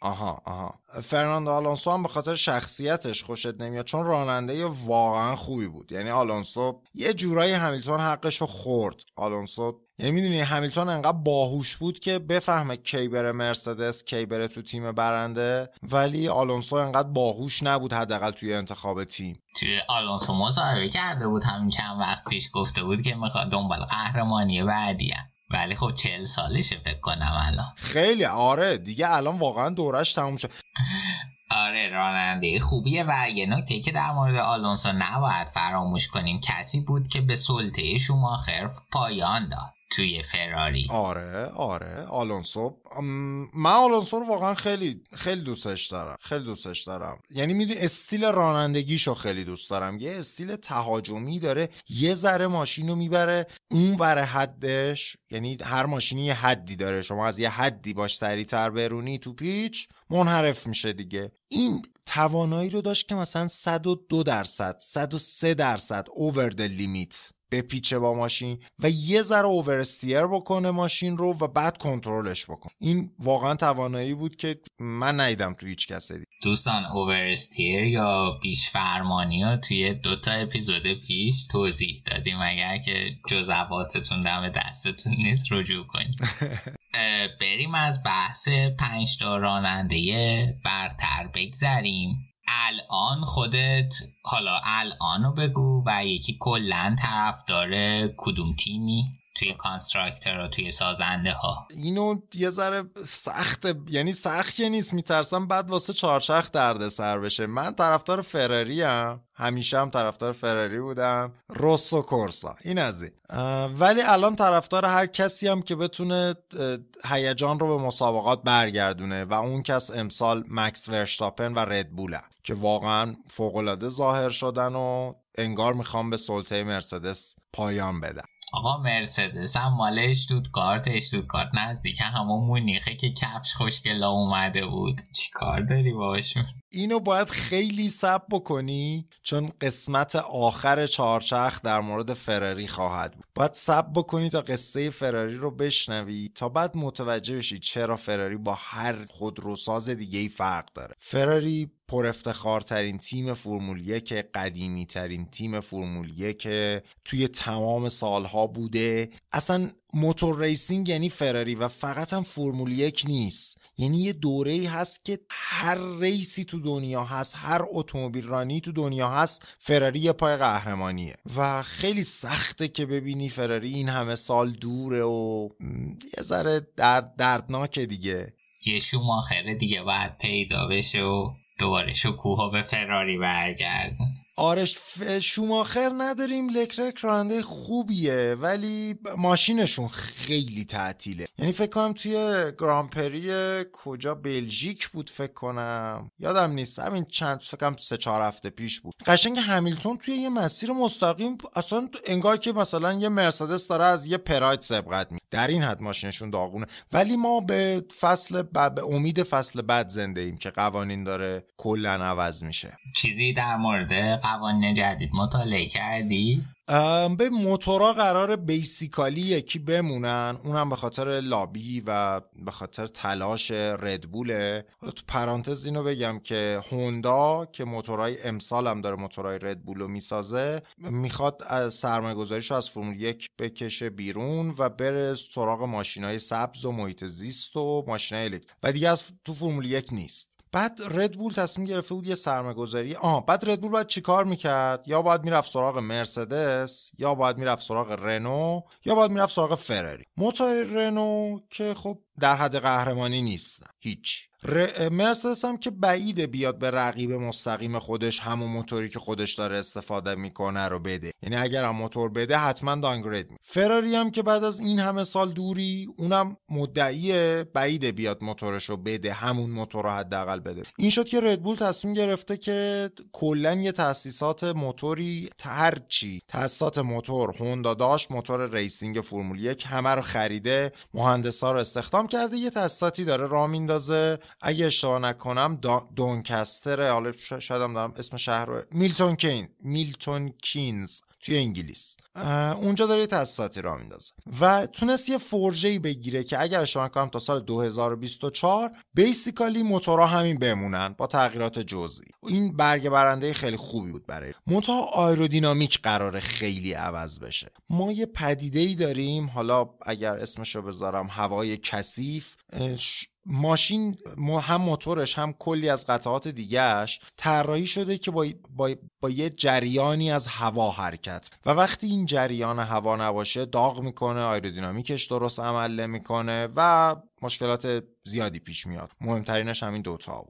S7: آها آها. فرناندو آلونسو هم به خاطر شخصیتش خوشت نمیاد چون راننده واقعا خوبی بود. یعنی آلونسو یه جورایی همیلتون حقش رو خورد. آلونسو یعنی می‌دونی همیلتون انقدر باهوش بود که بفهمه کی بره مرسدس کی بره تو تیم برنده ولی آلونسو انقدر باهوش نبود حداقل توی انتخاب تیم.
S2: توی آلونسو مصاحبه کرده بود همین چند وقت پیش گفته بود که می‌خواد دنبال قهرمانی بعدی هم. ولی خب چهل سالشه فکر کنم الان.
S7: خیلی آره. دیگه الان واقعا دورش تموم شد.
S2: آره راننده خوبیه و یه نکته که در مورد آلونسو نباید فراموش کنیم کسی بود که به سلطه شوماخر پایان داد. توی فراری.
S7: آره آره آلونسو. من آلونسو رو واقعا خیلی خیلی دوستش دارم خیلی دوستش دارم. یعنی می‌دونی استیل رانندگیشو خیلی دوست دارم. یه استیل تهاجمی داره یه ذره ماشین رو می‌بره اون ور حدش. یعنی هر ماشینی یه حدی داره. شما از یه حدی باش سریعتر برونی تو پیچ منحرف میشه دیگه. این توانایی رو داشت که مثلا 102 درصد 103 درصد اوور د لیمیت بپیچه با ماشین و یه ذره اوورستیر بکنه ماشین رو و بعد کنترلش بکن. این واقعا توانایی بود که من ندیدم تو هیچ کسی دید
S2: دوستان اوورستیر یا بیش فرمانی ها توی دوتا اپیزود پیش توضیح دادیم. اگر که جزواتتون دم دستتون نیست رجوع کنیم بریم از بحث پنج تا راننده برتر بگذریم. الان خودت حالا الان رو بگو و یکی کلا طرف داره کدوم تیمی؟ توی کانستراکتر و توی سازنده ها.
S7: اینو یه ذره سخته یعنی سخت که نیست میترسم بعد واسه چارچرخ درد سر بشه. من طرفدار فراری هم همیشه هم طرفدار فراری بودم. روسو کورسا این از این. ولی الان طرفدار هر کسی هم که بتونه هیجان رو به مسابقات برگردونه و اون کس امسال مکس ورشتاپن و ردبوله که واقعا فوقالعاده ظاهر شدن و انگار می‌خوام به سلطه مرسدس پایان بدن
S2: آقا مرسدس هم مال اشتوتگارت اشتوتگارت نزدیک همون مونیخه که کفش خوشگلا اومده بود. چی کار داری باشون
S7: اینو باید خیلی سب بکنی چون قسمت آخر چهارچرخ در مورد فراری خواهد بود. باید سب بکنی تا قصه فراری رو بشنوی تا بعد متوجه بشی چرا فراری با هر خودروساز دیگه ای فرق داره. فراری پر افتخارترین تیم فرمول یک قدیمی ترین تیم فرمول یک توی تمام سالها بوده. اصلا motor racing یعنی فراری و فقط هم فرمول یک نیست. یعنی یه دوره ای هست که هر race ی تو دنیا هست هر اتومبیل رانی تو دنیا هست فراری یه پای قهرمانیه. و خیلی سخته که ببینی فراری این همه سال دوره و یه ذره درد دردناکه دیگه.
S2: یه شوماخره دیگه باید پیدا بشه و دوباره شکوها به فراری برگردن
S7: آرش شوماخر نداریم لکرک راننده خوبیه ولی ماشینشون خیلی تعطیله. یعنی فکر کنم توی گرانپری کجا بلژیک بود فکر کنم. یادم نیست همین چند فکر کنم سه چهار هفته پیش بود. قشنگ همیلتون توی یه مسیر مستقیم اصلا انگار که مثلا یه مرسدس داره از یه پراید سبقت می در این حد ماشینشون داغونه. ولی ما به فصل ب... به امید فصل بعد زنده ایم که قوانین داره کلا عوض میشه.
S2: چیزی در مورد قوانین جدید مطالعه کردی؟
S7: به موتورا قرار بیسیکالی یکی بمونن. اونم به خاطر لابی و به خاطر تلاش ردبوله حالا تو پرانتز اینو بگم که هوندا که موتورهای امسال هم داره موتورهای ردبول رو می‌سازه می‌خواد سرمایه گذاریش از فرمول یک بکشه بیرون و بره سراغ ماشین های سبز و محیط زیست و ماشین الکتریک. و دیگه از تو فرمول یک نیست. بعد ردبول تصمیم گرفته بود یه سرمایه‌گذاری. آها بعد ردبول باید چیکار می‌کرد؟ یا باید می‌رفت سراغ مرسدس یا باید می‌رفت سراغ رنو یا باید می‌رفت سراغ فراری موتور رنو که خب در حد قهرمانی نیست. هیچ. هم که بعیده بیاد به رقیب مستقیم خودش همون موتوری که خودش داره استفاده می‌کنه رو بده. یعنی اگر هم موتور بده حتما downgrade می فراری هم که بعد از این همه سال دوری اونم مدعیه بعیده بیاد موتورش رو بده همون موتور رو حداقل بده. این شد که ردبول تصمیم گرفته که کلا یه تاسیسات موتوری هرچی تاسیسات موتور هوندا داشت motor racing فرمول یک همه رو خریده مهندسا رو استخدام کرده یه تاسیساتی داره راه میندازه. اگه اشتباه نکنم دونکستر حالا شاید هم دارم اسم شهر رو میلتون کین میلتون کینز توی انگلیس. اونجا داره یه تاسیساتی را میندازه. و تونست یه فرژه‌ای بگیره که اگر اشتباه کنم تا سال 2024 بیسیکالی موتورها همین بمونن با تغییرات جزئی. این برگ برنده خیلی خوبی بود برای موتور. آیرودینامیک قراره خیلی عوض بشه. ما یه پدیده ای داریم. حالا اگر اسمشو بذارم هوای کثیف. ماشین هم موتورش هم کلی از قطعات دیگهش طراحی شده که با, با, با یه جریانی از هوا حرکت. و وقتی این جریان هوا نباشه داغ می‌کنه آیرودینامیکش درست عمل نمی‌کنه و مشکلات زیادی پیش میاد. مهمترینش همین دوتا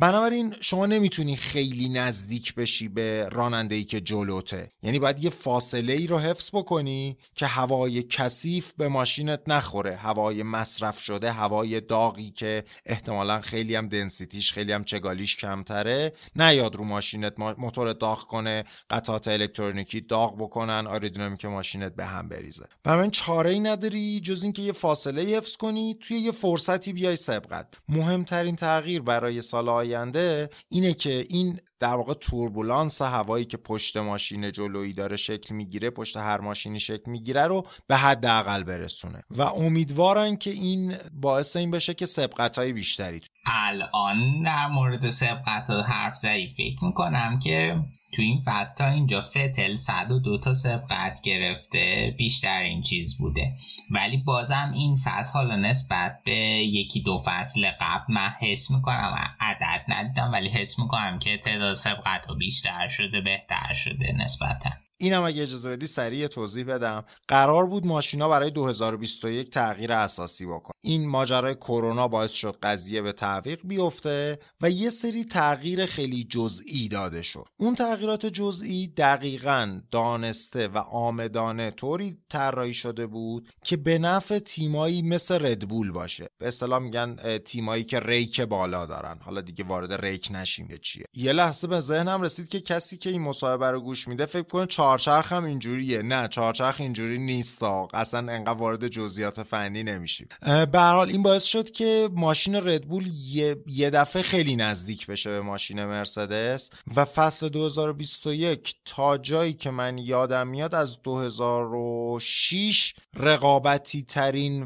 S7: بنابراین شما نمی‌تونی خیلی نزدیک بشی به راننده ای که جلوته. یعنی باید یه فاصله ای رو حفظ بکنی که هوای کثیف به ماشینت نخوره. هوای مصرف شده هوای داغی که احتمالا خیلی هم دنسیتیش خیلی هم چگالیش کمتره. نیاد رو ماشینت موتور داغ کنه قطعات الکترونیکی داغ بکنن آیرودینامیک ماشینت به هم بریزه. بنابراین چاره ای نداری جز اینکه یه فاصله حفظ کنی توی یه فرصتی بیای سبقت مهمترین تغییر برای سال آینده اینه که این در واقع توربولانس هوایی که پشت ماشین جلویی داره شکل می‌گیره پشت هر ماشینی شکل می‌گیره رو به حداقل برسونه و امیدوارن که این باعث این بشه که سبقت های بیشتری
S2: الان در مورد سبقت حرف زدی فکر می‌کنم که تو این فصل تا اینجا فتل 102 تا سبقت گرفته بیشتر این چیز بوده. ولی بازم این فصل حالا نسبت به یکی دو فصل قبل من حس می‌کنم عدد ندیدم ولی حس می‌کنم که تعداد سبقت ها بیشتر شده بهتر شده نسبتا.
S7: اینم اگه اجازه بدی سریع توضیح بدم. قرار بود ماشینا برای 2021 تغییر اساسی بکن. این ماجرای کرونا باعث شد قضیه به تعویق بیفته و یه سری تغییر خیلی جزئی داده شد. اون تغییرات جزئی دقیقا دانسته و آمدانه طوری طراحی شده بود که به نفع تیمایی مثل ردبول باشه. به اصطلاح میگن تیمایی که ریک بالا دارن. حالا دیگه وارد ریک نشیم چیه. یه لحظه به ذهنم رسید که کسی که این مصاحبه رو گوش میده فکر کنه چهارچرخ هم اینجوریه. نه چهارچرخ اینجوری نیست اصلا انقدر وارد جزئیات فنی نمیشیم. به حال این باعث شد که ماشین ردبول یه،, دفعه خیلی نزدیک بشه به ماشین مرسدس. و فصل 2021 تا جایی که من یادم میاد از 2006 رقابتی ترین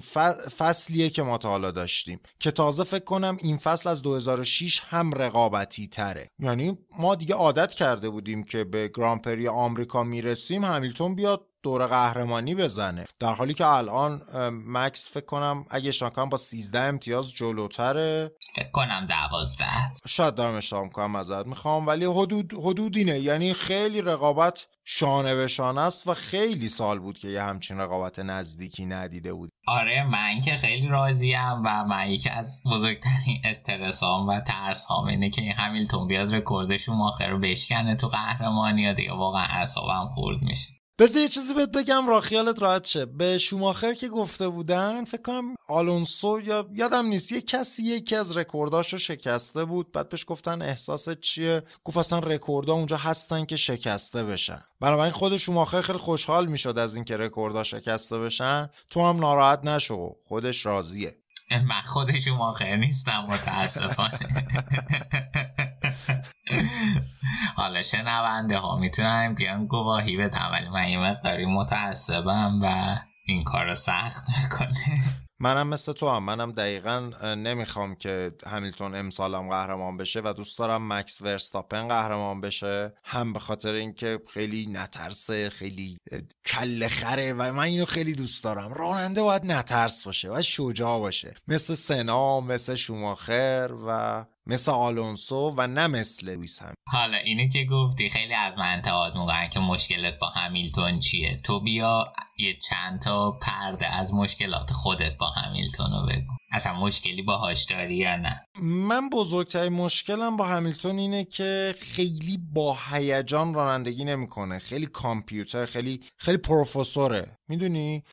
S7: فصلیه که ما تا حالا داشتیم. که تازه فکر کنم این فصل از 2006 هم رقابتی تره یعنی ما دیگه عادت کرده بودیم که به گرانپری آمریکا می‌رسیم همیلتون بیاد دور قهرمانی بزنه. در حالی که الان مکس فکر کنم اگه کنم با 13 امتیاز جلوتره.
S2: فکر کنم 12
S7: شاید دارم اشتباه می‌کنم ازت می‌خوام ولی حدود حدود اینه. یعنی خیلی رقابت شانه به شانه است و خیلی سال بود که یه همچین رقابت نزدیکی ندیده بود.
S2: آره من که خیلی راضیم و من یکی از بزرگترین استرسام و ترس هام اینه که همیلتون بیاد رکورد شوماخر رو بشکنه تو قهرمانی ها دیگه. واقعا اعصابم خورد میشه.
S7: بذار یه چیزی بهت بگم تا خیالت راحت شه. به شوماخر که گفته بودن فکر کنم آلونسو یا یادم نیست یه کسی یکی از رکورداشو شکسته بود. بعد بهش گفتن احساست چیه؟ گفت اصلا رکوردها اونجا هستن که شکسته بشن. بنابراین خود شوماخر خیلی خوشحال می‌شد از اینکه رکوردها شکسته بشن. تو هم ناراحت نشو خودش راضیه.
S2: من خود شوماخر نیستم متاسفانه. حالا شنونده ها می‌تونن بیان گواهی بدن ولی من یه مقداری متعصبم و این کار رو سخت می‌کنه.
S7: منم مثل تو هم. منم دقیقا نمی‌خوام که همیلتون امسالم قهرمان بشه و دوست دارم مکس ورستاپن قهرمان بشه. هم به خاطر اینکه خیلی نترسه خیلی کل خره و من اینو خیلی دوست دارم. راننده باید نترس باشه و شجاع باشه. مثل سنا مثل شوماخر و مثل آلونسو و نه مثل لویس هم
S2: حالا اینو که گفتی خیلی از من انتقاد می‌کنن که مشکلت با همیلتون چیه. تو بیا یه چند تا پرده از مشکلات خودت با همیلتون رو بگو. اصلا مشکلی باهاش داری یا نه؟
S7: من بزرگترین مشکلم با همیلتون اینه که خیلی با هیجان رانندگی نمی‌کنه. خیلی کامپیوتر خیلی خیلی پروفسوره. می‌دونی؟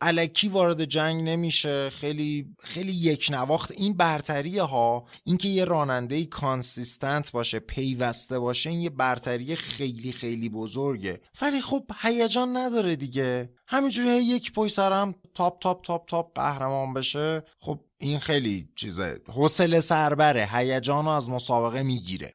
S7: الکی وارد جنگ نمیشه. خیلی خیلی یک نواخت این برتری ها. اینکه یه راننده consistent باشه پیوسته باشه این یه برتری خیلی خیلی بزرگه. ولی خب هیجان نداره دیگه. همینجوری یک پای سرم تاپ تاپ تاپ تاپ قهرمان بشه. خب این خیلی چیزه. حوصله سربره. هیجان از مسابقه می‌گیره.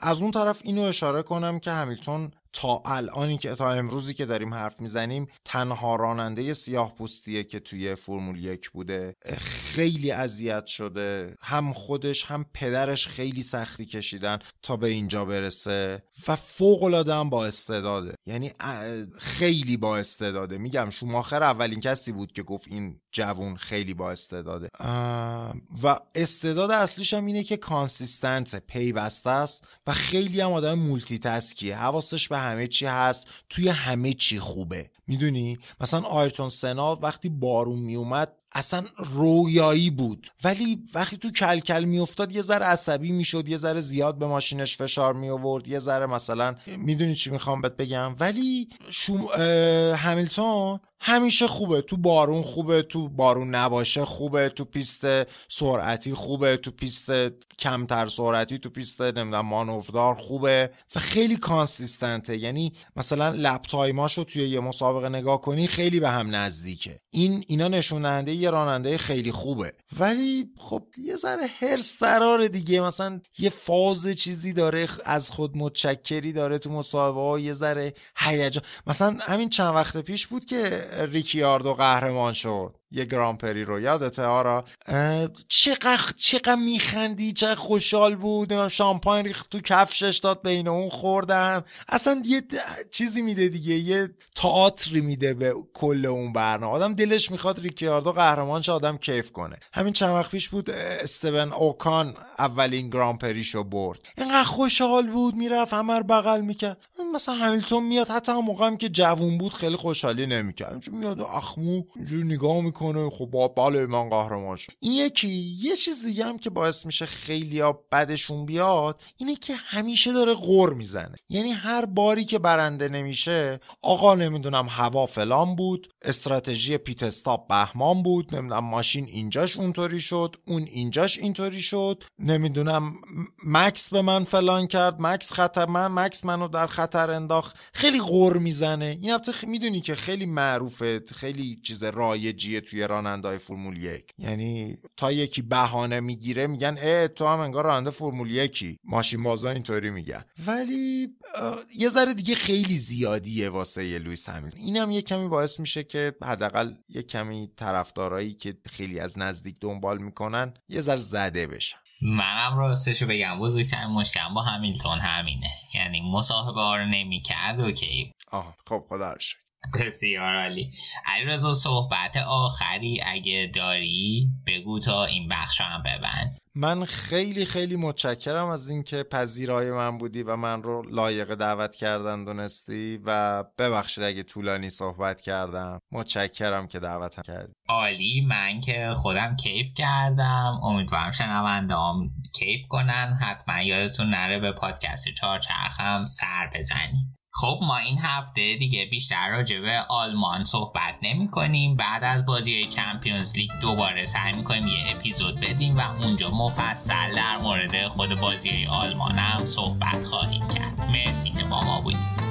S7: از اون طرف اینو اشاره کنم که همیلتون تا الانی که تا امروزی که داریم حرف می‌زنیم تنها راننده سیاه پوستیه که توی فرمول یک بوده. خیلی اذیت شده. هم خودش هم پدرش خیلی سختی کشیدن تا به اینجا برسه و فوق العاده هم با استعداده. یعنی خیلی با استعداده. میگم شوماخر اولین کسی بود که گفت این جوون خیلی با استعداده. و استعداد اصلیش هم اینه که consistent پیوسته است و خیلی هم آدم multitask یه حواسش به همه چی هست توی همه چی خوبه. می‌دونی؟ مثلا آیرتون سنا وقتی بارون میومد اصلا رویایی بود. ولی وقتی تو کلکل میافتاد یه ذره عصبی می‌شد یه ذره زیاد به ماشینش فشار می آورد یه ذره مثلا می‌دونی چی می‌خوام بهت بگم؟ ولی شوم همیلتون همیشه خوبه. تو بارون خوبه تو بارون نباشه خوبه تو پیست سرعتی خوبه تو پیست کمتر سرعتی تو پیست نمی‌دونم مانوردار خوبه و خیلی consistent ه. یعنی مثلا lap time اشو توی یه مسابقه نگاه کنی خیلی به هم نزدیکه. این اینا نشون یه راننده خیلی خوبه. ولی خب یه ذره حرص دراره دیگه. مثلا یه فاز چیزی داره از خود متشکری داره تو مسابقه یه ذره هیجان. مثلا همین چند وقت پیش بود که ریکیاردو قهرمان شد. یه گران پری رو. یادته آرا؟ چقدر چقدر میخندی؟ چقدر خوشحال بود. شامپاین ریخت تو کفشش داد بین اون خوردن. اصلا یه چیزی میده دیگه. یه تئاتری میده به کل اون برنامه. آدم دلش می‌خواد ریکیاردو قهرمان شه آدم کیف کنه. همین چند وقت پیش بود استون اوکان اولین گران پریشو برد. اینقدر خوشحال بود می‌رفت همه بغل می‌کرد. مثلا همیلتون میاد حتی هم موقع هم که جوون بود خیلی خوشحالی نمی‌کرد. چون میاد اخمو نگاه می‌کنه خب بله من قهرمان شد این یکی یه چیز دیگه هم که باعث میشه خیلی ها بدشون بیاد اینه که همیشه داره غور می‌زنه. یعنی هر باری که برنده نمیشه آقا نمی‌دونم هوا فلان بود استراتژی پیت استاپ بهمان بود نمی‌دونم ماشین اینجاش اونطوری شد اون اینجاش اینطوری شد نمی‌دونم مکس به من فلان کرد مکس خطر من مکس منو در خطر انداخت خیلی غور می‌زنه. این البته می‌دونی که خیلی معروفه خیلی چیز رایجیه توی راننده فرمول یک. یعنی تا یکی بهانه می‌گیره میگن اه تو هم انگار راننده فرمول یکی. ماشین بازا اینطوری میگن. ولی یه ذره دیگه خیلی زیادیه واسه لوئیس همیلتون. اینم یه کمی باعث میشه که حداقل یه کمی طرفدارایی که خیلی از نزدیک دنبال می‌کنن یه ذره زده بشن.
S2: منم راستشو بگم بزرگترین مشکل با همیلتون همینه. یعنی مصاحبه ها رو نمی‌کرد اوکی.
S7: آه خب خدا
S2: بسیار عالی. علیرضا صحبت آخری اگه داری بگو تا این بخش هم ببند.
S7: من خیلی خیلی متشکرم از اینکه پذیرای من بودی و من رو لایق دعوت کردن دونستی و ببخشید اگه طولانی صحبت کردم. متشکرم که دعوتم کردی.
S2: عالی. من که خودم کیف کردم. امیدوارم شنونده هم کیف کنن. حتما یادتون نره به پادکست چهارچرخم سر بزنید. خب ما این هفته دیگه بیشتر راجع به آلمان صحبت نمی کنیم. بعد از بازی چمپیونز لیگ دوباره سعی می کنیم یه اپیزود بدیم و اونجا مفصل در مورد خود بازی آلمان هم صحبت خواهیم کرد. مرسی که با ما بودیم